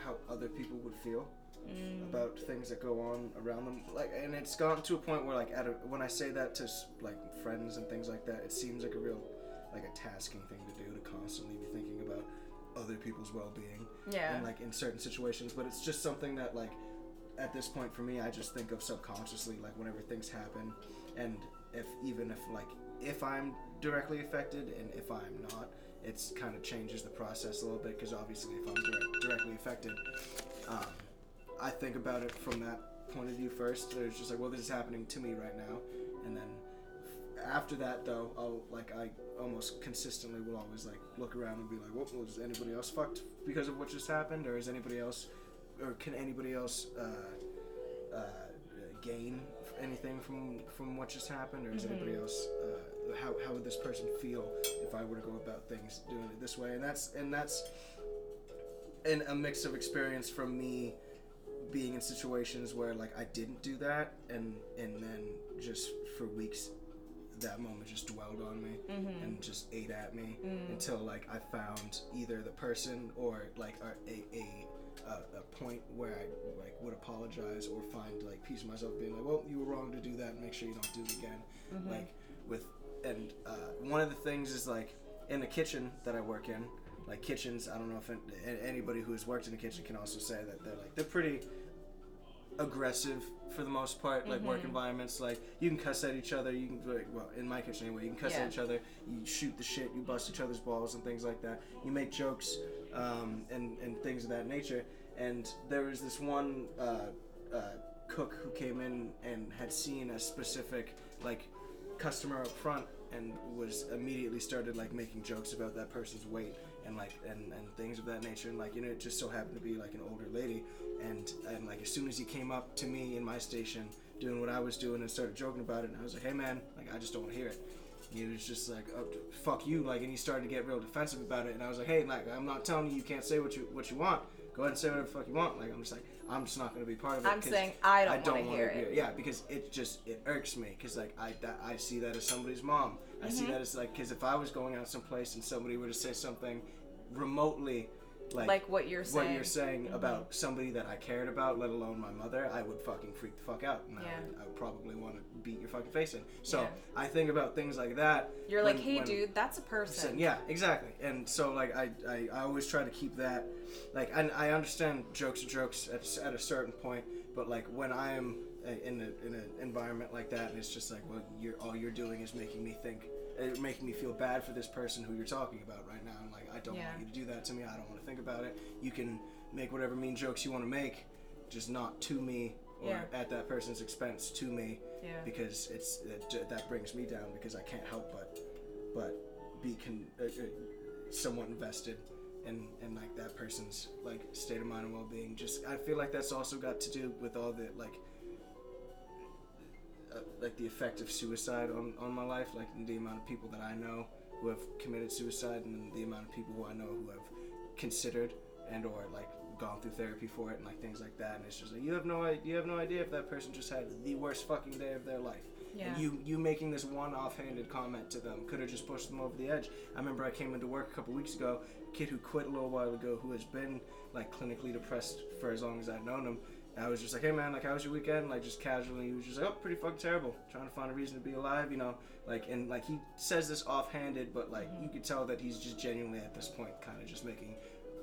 how other people would feel Mm. about things that go on around them like and it's gotten to a point where like at a, when i say that to like friends and things like that it seems like a real like a tasking thing to do to constantly be thinking about other people's well-being Yeah. and like in certain situations but it's just something that like at this point for me i just think of subconsciously like whenever things happen and if even if like if i'm directly affected and if i'm not it's kind of changes the process a little bit because obviously if I'm direct, directly affected, um, I think about it from that point of view first. It's just like, well, this is happening to me right now, and then after that though, I'll like I almost consistently will always like look around and be like, what was anybody else fucked because of what just happened, or is anybody else, or can anybody else uh, uh, gain anything from from what just happened, or is anybody else uh, how how would this person feel if I were to go about things doing it this way? And that's and that's and a mix of experience from me being in situations where like I didn't do that and and then just for weeks that moment just dwelled on me mm-hmm. and just ate at me mm. until like I found either the person or like a a, a a, point where I like would apologize or find like peace of myself being like well you were wrong to do that. Make sure you don't do it again. Mm-hmm. Like with and uh, one of the things is like in the kitchen that I work in like kitchens I don't know if anybody who has worked in a kitchen can also say that they're like they're pretty aggressive for the most part like work environments like you can cuss at each other you can like, well in my kitchen anyway you can cuss Yeah. at each other you shoot the shit you bust each other's balls and things like that. You make jokes um, and, and things of that nature. And there was this one uh, uh, cook who came in and had seen a specific like customer up front and was immediately started like making jokes about that person's weight and like and, and things of that nature. And like you know it just so happened to be like an older lady and and like as soon as he came up to me in my station doing what I was doing and started joking about it and I was like hey man like I just don't want to hear it And he was just like oh, fuck you like and he started to get real defensive about it and I was like hey like I'm not telling you you can't say what you what you want go ahead and say whatever the fuck you want like I'm just like I'm just not going to be part of it I'm saying I don't, I don't want to hear it. Yeah, because it just it irks me because like I that, I see that as somebody's mom. I Mm-hmm. see that as like because if I was going out someplace and somebody were to say something remotely like Like what you're saying. what you're saying about somebody that I cared about, let alone my mother, I would fucking freak the fuck out, and I, Yeah. would, I would probably want to beat your fucking face in. So Yeah. I think about things like that. You're like, hey, dude, that's a person. so, yeah, exactly. And so like I, I, I always try to keep that like and I understand jokes are jokes at, at a certain point, but like when I am uh, in a, in an environment like that and it's just like well you're all you're doing is making me think uh, making me feel bad for this person who you're talking about right now and like I don't Yeah. want you to do that to me. I don't want to think about it. You can make whatever mean jokes you want to make, just not to me or Yeah. at that person's expense to me Yeah. because it's it, that brings me down because I can't help but but be con- uh, uh, somewhat invested in in like that person's like state of mind and well-being. Just I feel like that's also got to do with all the like uh, like the effect of suicide on on my life, like the amount of people that I know who have committed suicide and the amount of people who I know who have considered and or like gone through therapy for it and like things like that. And it's just like you have no you have no idea if that person just had the worst fucking day of their life. Yeah. and you you making this one offhanded comment to them could have just pushed them over the edge. I remember i came into work a couple weeks ago kid who quit a little while ago who has been like clinically depressed for as long as i've known him i was just like hey man like how was your weekend? Like just casually he was just like oh pretty fucking terrible. Trying to find a reason to be alive you know? Like and like he says this offhanded but like you could tell that he's just genuinely at this point kind of just making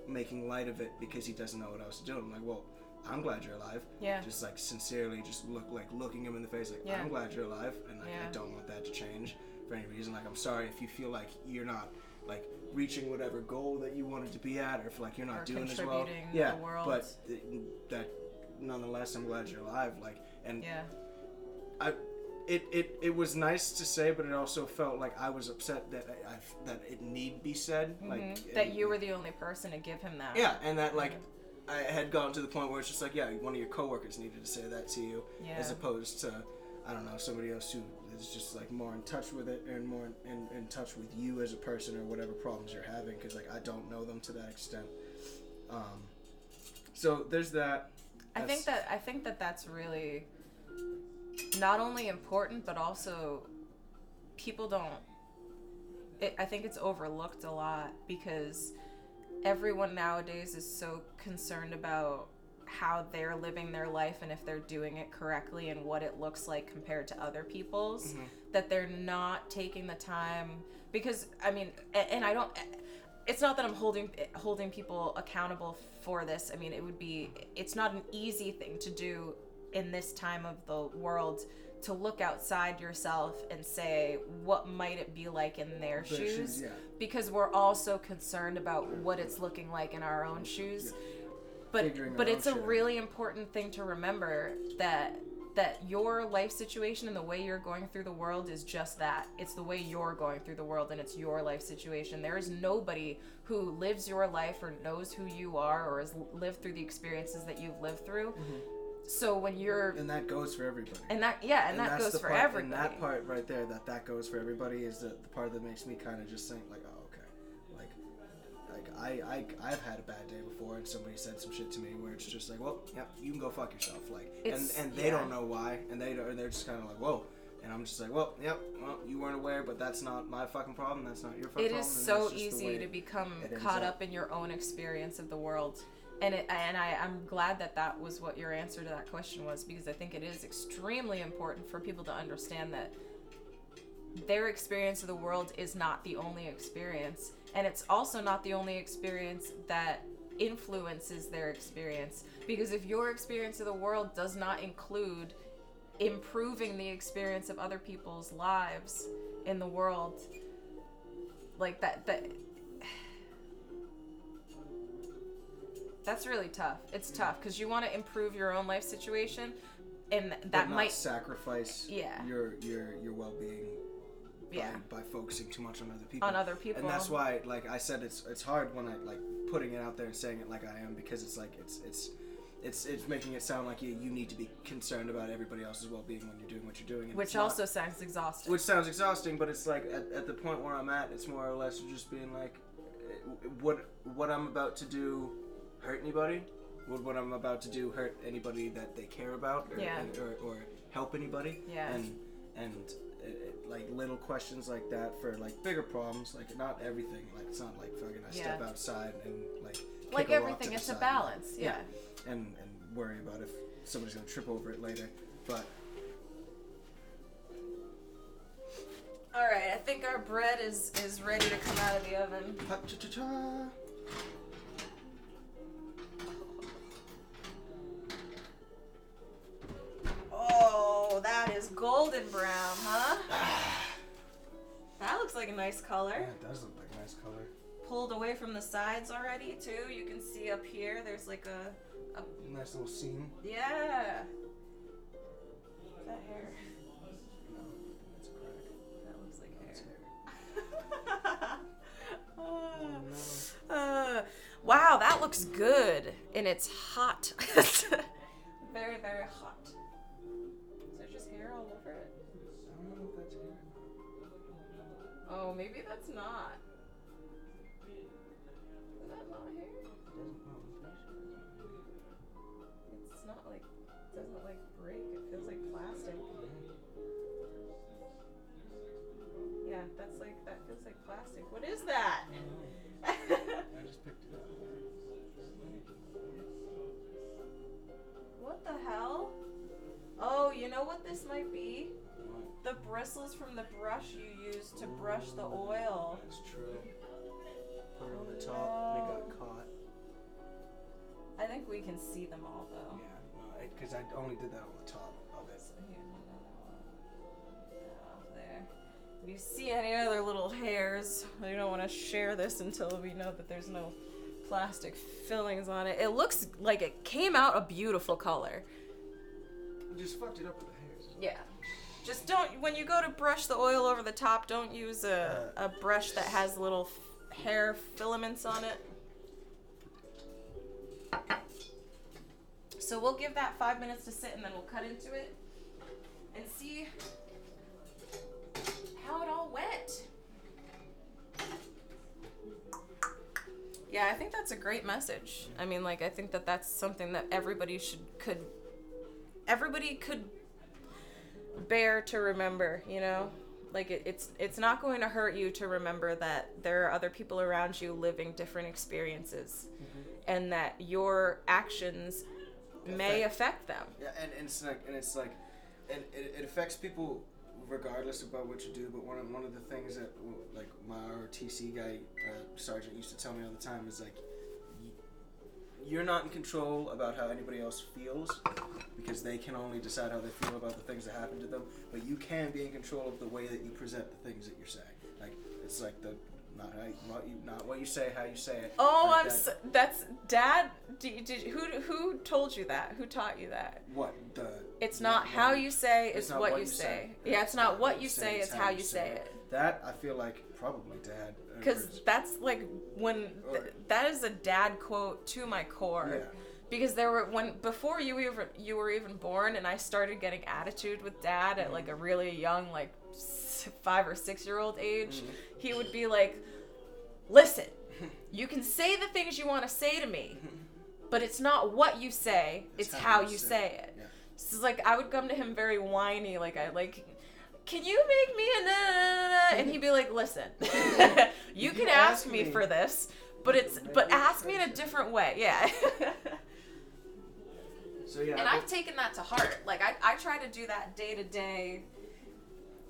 making light of it because he doesn't know what else to do. I'm like well i'm glad you're alive. Yeah. just like sincerely just look like looking him in the face like Yeah. i'm glad you're alive and like, Yeah. i don't want that to change for any reason. Like i'm sorry if you feel like you're not like reaching whatever goal that you wanted to be at or if like you're not Or doing as well. yeah but th- that nonetheless i'm glad you're alive like and Yeah. I, it, it, it was nice to say, but it also felt like I was upset that I, I that it need be said. Like Mhm. that and- you were the only person to give him that. Yeah, and that like I had gotten to the point where it's just like, yeah, one of your coworkers needed to say that to you, yeah. as opposed to I don't know somebody else who is just like more in touch with it and more in, in touch with you as a person or whatever problems you're having. Because like I don't know them to that extent. Um, so there's that. I think that I think that that's really not only important but also people don't it, I think it's overlooked a lot because everyone nowadays is so concerned about how they're living their life and if they're doing it correctly and what it looks like compared to other people's mm-hmm. that they're not taking the time because I mean a- and I don't it's not that I'm holding holding people accountable for this. I mean, it would be it's not an easy thing to do in this time of the world to look outside yourself and say what might it be like in their, Their shoes, shoes, yeah. because we're all so concerned about what it's looking like in our own shoes but Figuring but it's a really important thing to remember that that your life situation and the way you're going through the world is just that. It's the way you're going through the world and it's your life situation. There is nobody who lives your life or knows who you are or has lived through the experiences that you've lived through. Mm-hmm. So when you're And that goes for everybody. and that yeah and, that that's goes for part, everybody And that part right there, that that goes for everybody, is the, the part that makes me kind of just think like, okay, like, like I, I I've had a bad day before, and somebody said some shit to me where it's just like, well, yep, you can go fuck yourself, like, It's- and and they yeah. don't know why, and they don't, they're just kind of like, whoa. And I'm just like, well, yep, well, you weren't aware, but that's not my fucking problem. That's not your fucking it problem. is and so that's just the easy to become caught up. up in your own experience of the world and it, and I, I'm glad that that was what your answer to that question was because I think it is extremely important for people to understand that their experience of the world is not the only experience and it's also not the only experience that influences their experience. Because if your experience of the world does not include improving the experience of other people's lives in the world like that that that's really tough. It's tough because you want to improve your own life situation and that might sacrifice Yeah. your your your well-being. by, Yeah. by focusing too much on other people on other people and that's why like i said it's it's hard when i like putting it out there and saying it like i am because it's like it's it's it's it's making it sound like you you need to be concerned about everybody else's well-being when you're doing what you're doing and which it's not. also sounds exhausting which sounds exhausting but it's like at, at the point where i'm at it's more or less just being like eh, what what i'm about to do hurt anybody would what i'm about to do hurt anybody that they care about or, Yeah. or, or help anybody Yeah. and and like little questions like that for like bigger problems like not everything like it's not like fucking i step outside and like like kick a everything to it's a side. balance yeah. and and worry about if somebody's gonna trip over it later but all right i think our bread is is ready to come out of the oven oh that is golden brown huh that looks like a nice color Yeah, it does look like a nice color. pulled away from the sides already too you can see up here there's like a Nice little seam. yeah that hair No, that's a crack. that looks like hair hair. No. Uh, wow, that looks good. And it's hot. very, very hot. Oh, maybe that's not. Is that not hair? It's not like, doesn't like break. It feels like plastic. Yeah, that's like, that feels like plastic. What is that? I just picked it up. What the hell? Oh, you know what this might be? What? The bristles from the brush you use to brush the oil. That's true. Put it on the top and it got caught. I think we can see them all though. Yeah, because I only did that on the top of it. So here's another one. Yeah, there. If you see any other little hairs, we don't want to share this until we know that there's no plastic fillings on it. It looks like it came out a beautiful color. I just fucked it up with the hairs. Yeah. Just don't, when you go to brush the oil over the top, don't use a, uh. a brush that has little f- hair filaments on it. So we'll give that five minutes to sit and then we'll cut into it and see how it all went. Yeah, I think that's a great message. I mean, like, I think that that's something that everybody should, could, everybody could bear to remember, you know? Like it, it's it's not going to hurt you to remember that there are other people around you living different experiences and that your actions may affect them. Yeah, and, and it's like, and it's like, and it, it affects people regardless about what you do. But one of one of the things that like my ROTC guy uh, sergeant used to tell me all the time is like, you're not in control about how anybody else feels because they can only decide how they feel about the things that happen to them. But you can be in control of the way that you present the things that you're saying. Like it's like the not how you, what you not what you say, how you say it. Oh, Like I'm. that- So, that's dad. Did, did who who told you that? Who taught you that? What the? It's not how you say, it's, what, you say. Yeah, it's not what you say, it's how you say it. That I feel like probably dad. Because that's like when th- that is a dad quote to my core. Yeah. Because there were when before you even you were even born, and I started getting attitude with dad at like a really young like five or six year old age. Mhm. He would be like, "Listen, you can say the things you want to say to me, but it's not what you say; it's, how, you say, it." Yeah. So like I would come to him very whiny, like I like. Can you make me a na na na na? And he'd be like, "Listen, you can you ask ask me me, for this, but it's but me ask me in a different way." Yeah. So yeah. and I I've taken that to heart. Like I, I try to do that day to day,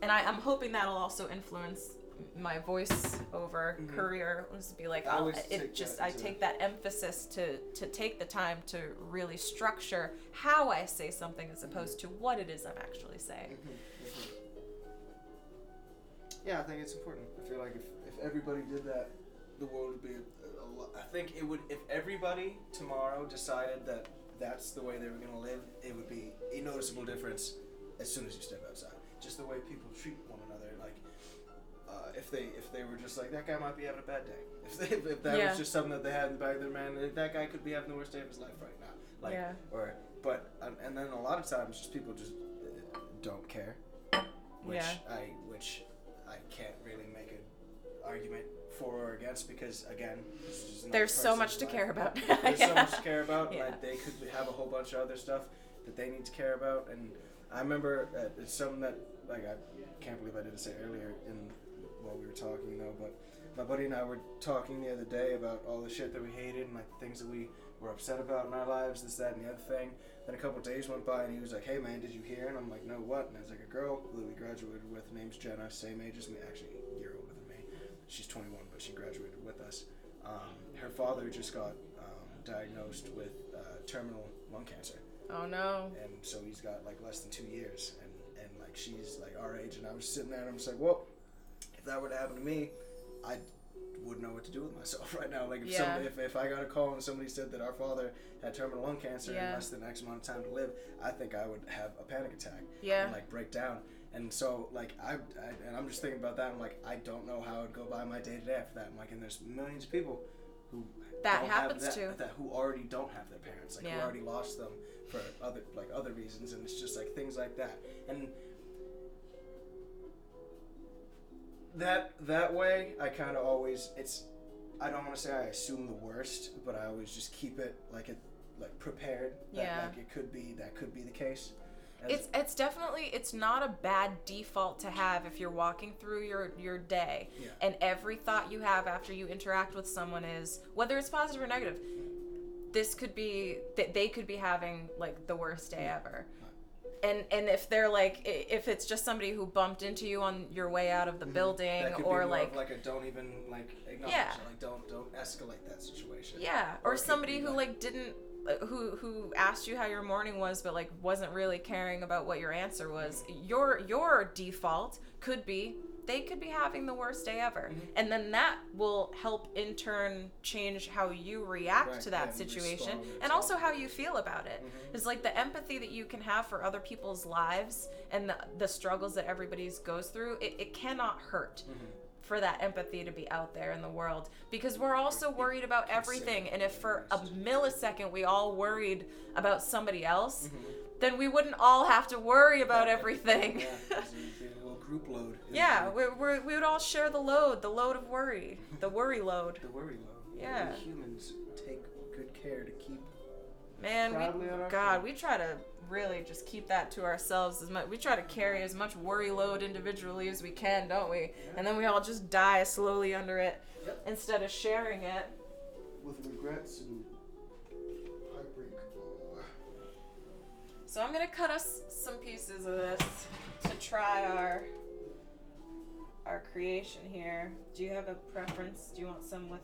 and I, I'm hoping that'll also influence my voice over Mhm. career. Let's be like, I I'll, it just I into- take that emphasis to to take the time to really structure how I say something as opposed to what it is I'm actually saying. Yeah, I think it's important. I feel like if, if everybody did that, the world would be a, a lot. I think it would if everybody tomorrow decided that that's the way they were gonna live, it would be a noticeable difference as soon as you step outside. Just the way people treat one another, like. Uh, if they if they were just like that guy might be having a bad day. If, they, if that Yeah. was just something that they had in the back of their mind, that guy could be having the worst day of his life right now. Like yeah. or but um, and then a lot of times just people just uh, don't care which Yeah. i which i can't really make an argument for or against because again this is just another There's so much to life. care about. there's so much to care about Yeah. like they could have a whole bunch of other stuff that they need to care about and i remember uh, it's something that like i can't believe i didn't say earlier in while we were talking though but my buddy and i were talking the other day about all the shit that we hated and like the things that we were upset about in our lives, this, that, and the other thing. Then a couple days went by, and he was like, "Hey, man, did you hear?" And I'm like, "No, what?" And I was like, "A girl that we graduated with, name's Jenna, same age as me, actually a year older than me. She's 21, but she graduated with us. Um, her father just got um, diagnosed with uh, terminal lung cancer, Oh no. and so he's got like less than two years, and and like she's like our age, and I was sitting there, and I'm just like, well, if that were to happen to me, I wouldn't know what to do with myself right now. Like if Yeah. some, if, if I got a call and somebody said that our father had terminal lung cancer Yeah. and less than X amount of time to live, I think I would have a panic attack Yeah. and like break down. And so like I, I and I'm just thinking about that. I'm like I don't know how I'd go by my day to day after that. I'm like and there's millions of people who That happens have that, to. that who already don't have their parents like who already lost them for other like other reasons and it's just like things like that and that that way I kind of always it's I don't want to say I assume the worst but I always just keep it like it like prepared that Yeah. like it could be that could be the case As- It's it's definitely it's not a bad default to have if you're walking through your your day Yeah. and every thought you have after you interact with someone is whether it's positive or negative. This could be that they could be having like the worst day ever. And and if they're like if it's just somebody who bumped into you on your way out of the building Mm-hmm. could or like like a don't even like acknowledge Yeah. it, like don't don't escalate that situation Yeah, Or or somebody who like- like didn't uh, who who asked you how your morning was but like wasn't really caring about what your answer was. Your your default could be they could be having the worst day ever. Mhm. And then that will help in turn change how you react Right, to that and situation and also how you feel about it. Mhm. It's like the empathy that you can have for other people's lives and the, the struggles that everybody's goes through, it, it cannot hurt Mhm. for that empathy to be out there in the world because we're also worried about everything and if for a millisecond we all worried about somebody else Mhm. then we wouldn't all have to worry about everything yeah, 'cause it would be a little group load yeah we, we, we would all share the load the load of worry the worry load the worry load. Yeah. We humans take good care to keep. man we god front. we try to really just keep that to ourselves as much we try to carry as much worry load individually as we can don't we and then we all just die slowly under it Yep. instead of sharing it With regrets and heartbreak. So I'm gonna cut us some pieces of this to try our our creation here. Do you have a preference? Do you want some with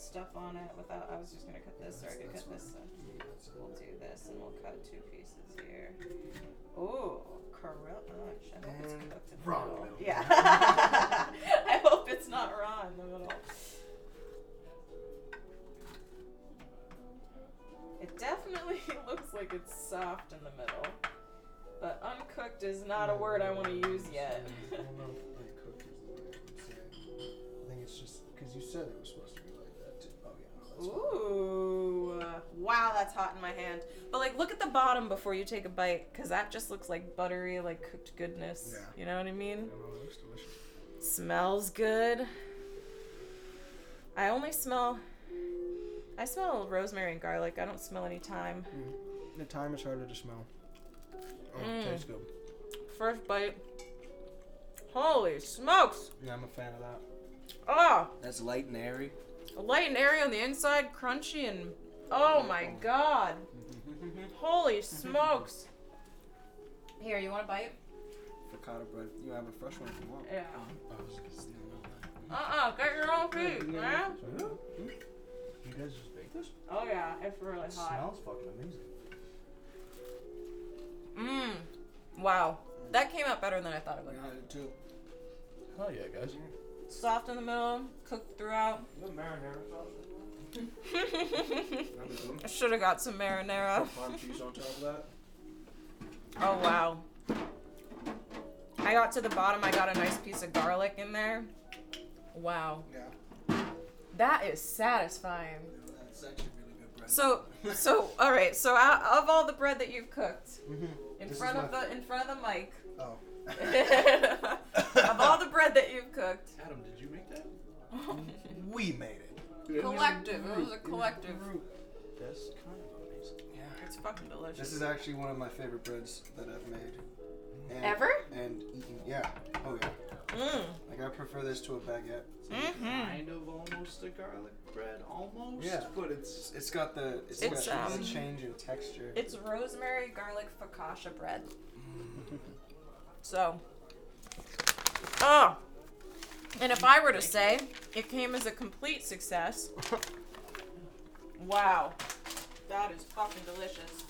stuff on it without. I was just gonna cut this, or I could cut this. Uh, so we'll do this, and we'll cut two pieces here. Ooh, Corel. Oh, I hope it's cooked in the middle. middle. Yeah. I hope it's not raw in the middle. It definitely looks like it's soft in the middle, but uncooked is not a word I want to use yet. I don't know if uncooked is the way I'm saying. I think it's just because you said it was supposed to be like that too. Oh yeah. That's. Ooh, wow, that's hot in my hand. But like, look at the bottom before you take a bite, cause that just looks like buttery, like cooked goodness. Yeah. You know what I mean? I know, it looks delicious. Smells good. I only smell. I smell rosemary and garlic. I don't smell any thyme. Mm. The thyme is harder to smell. Mm. tastes good. First bite. Holy smokes! Yeah, I'm a fan of that. Oh, That's light and airy. light and airy on the inside, crunchy and oh my god! Holy smokes! Here, you want a bite? Ricotta bread. You have a fresh one if you want. Yeah. Oh, I was Uh uh get your own feet, man. that. You guys just baked this? Oh yeah, it's really It hot. smells fucking amazing. Mmm. Wow. That came out better than I thought it would. I did too. Hell yeah, guys. Soft in the middle, cooked throughout. The marinara sauce. I should have got some marinara. Farm cheese on top of that. Oh wow. I got to the bottom, I got a nice piece of garlic in there. Wow. Yeah. That is satisfying. That's actually really good bread. So, so all right. So out of all the bread that you've cooked Mhm. in This front of my- the in front of the mic, Oh. of all the bread that you've cooked, Adam, did you make that? we made it. collective. It was a collective. That's kind of amazing. Yeah. It's fucking delicious. This is actually one of my favorite breads that I've made. And, Ever? And eaten. Yeah. Oh yeah. Mm. Like I prefer this to a baguette. Mhm. Kind of almost a garlic bread, almost. Yeah. But it's It's got the it's, It's, got the um, change in texture. It's rosemary garlic focaccia bread. So, oh, and if I were to say it came as a complete success, wow, that is fucking delicious.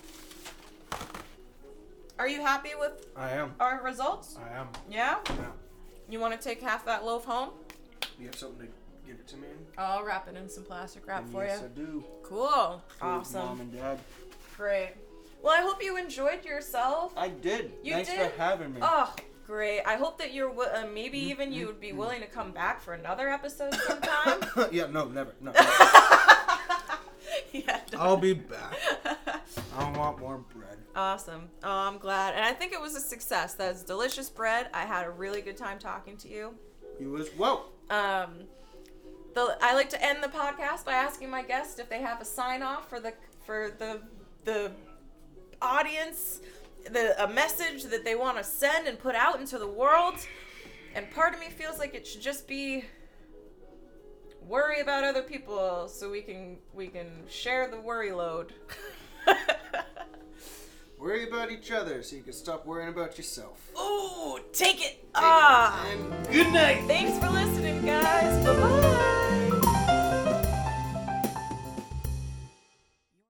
Are you happy with I am. our results? I am. Yeah? Yeah. You want to take half that loaf home? You have something to give it to me? in? I'll wrap it in some plastic wrap And for yes, you. I do. Cool. For Awesome. Mom and Dad. Great. Well, I hope you enjoyed yourself. I did. You Thanks did? for having me. Oh, great. I hope that you're, wi- uh, maybe even you would be willing to come back for another episode sometime. yeah, no, never. No. yeah. I'll be back. I want more bread. Awesome. Oh, I'm glad. And I think it was a success. That's delicious bread. I had a really good time talking to you. You as well. Um, the, I like to end the podcast by asking my guests if they have a sign off for the for the the audience, the a message that they want to send and put out into the world. And part of me feels like it should just be worry about other people so we can we can share the worry load. Worry about each other so you can stop worrying about yourself. Ooh, take it. Ah. And good night. Thanks for listening, guys. Bye bye.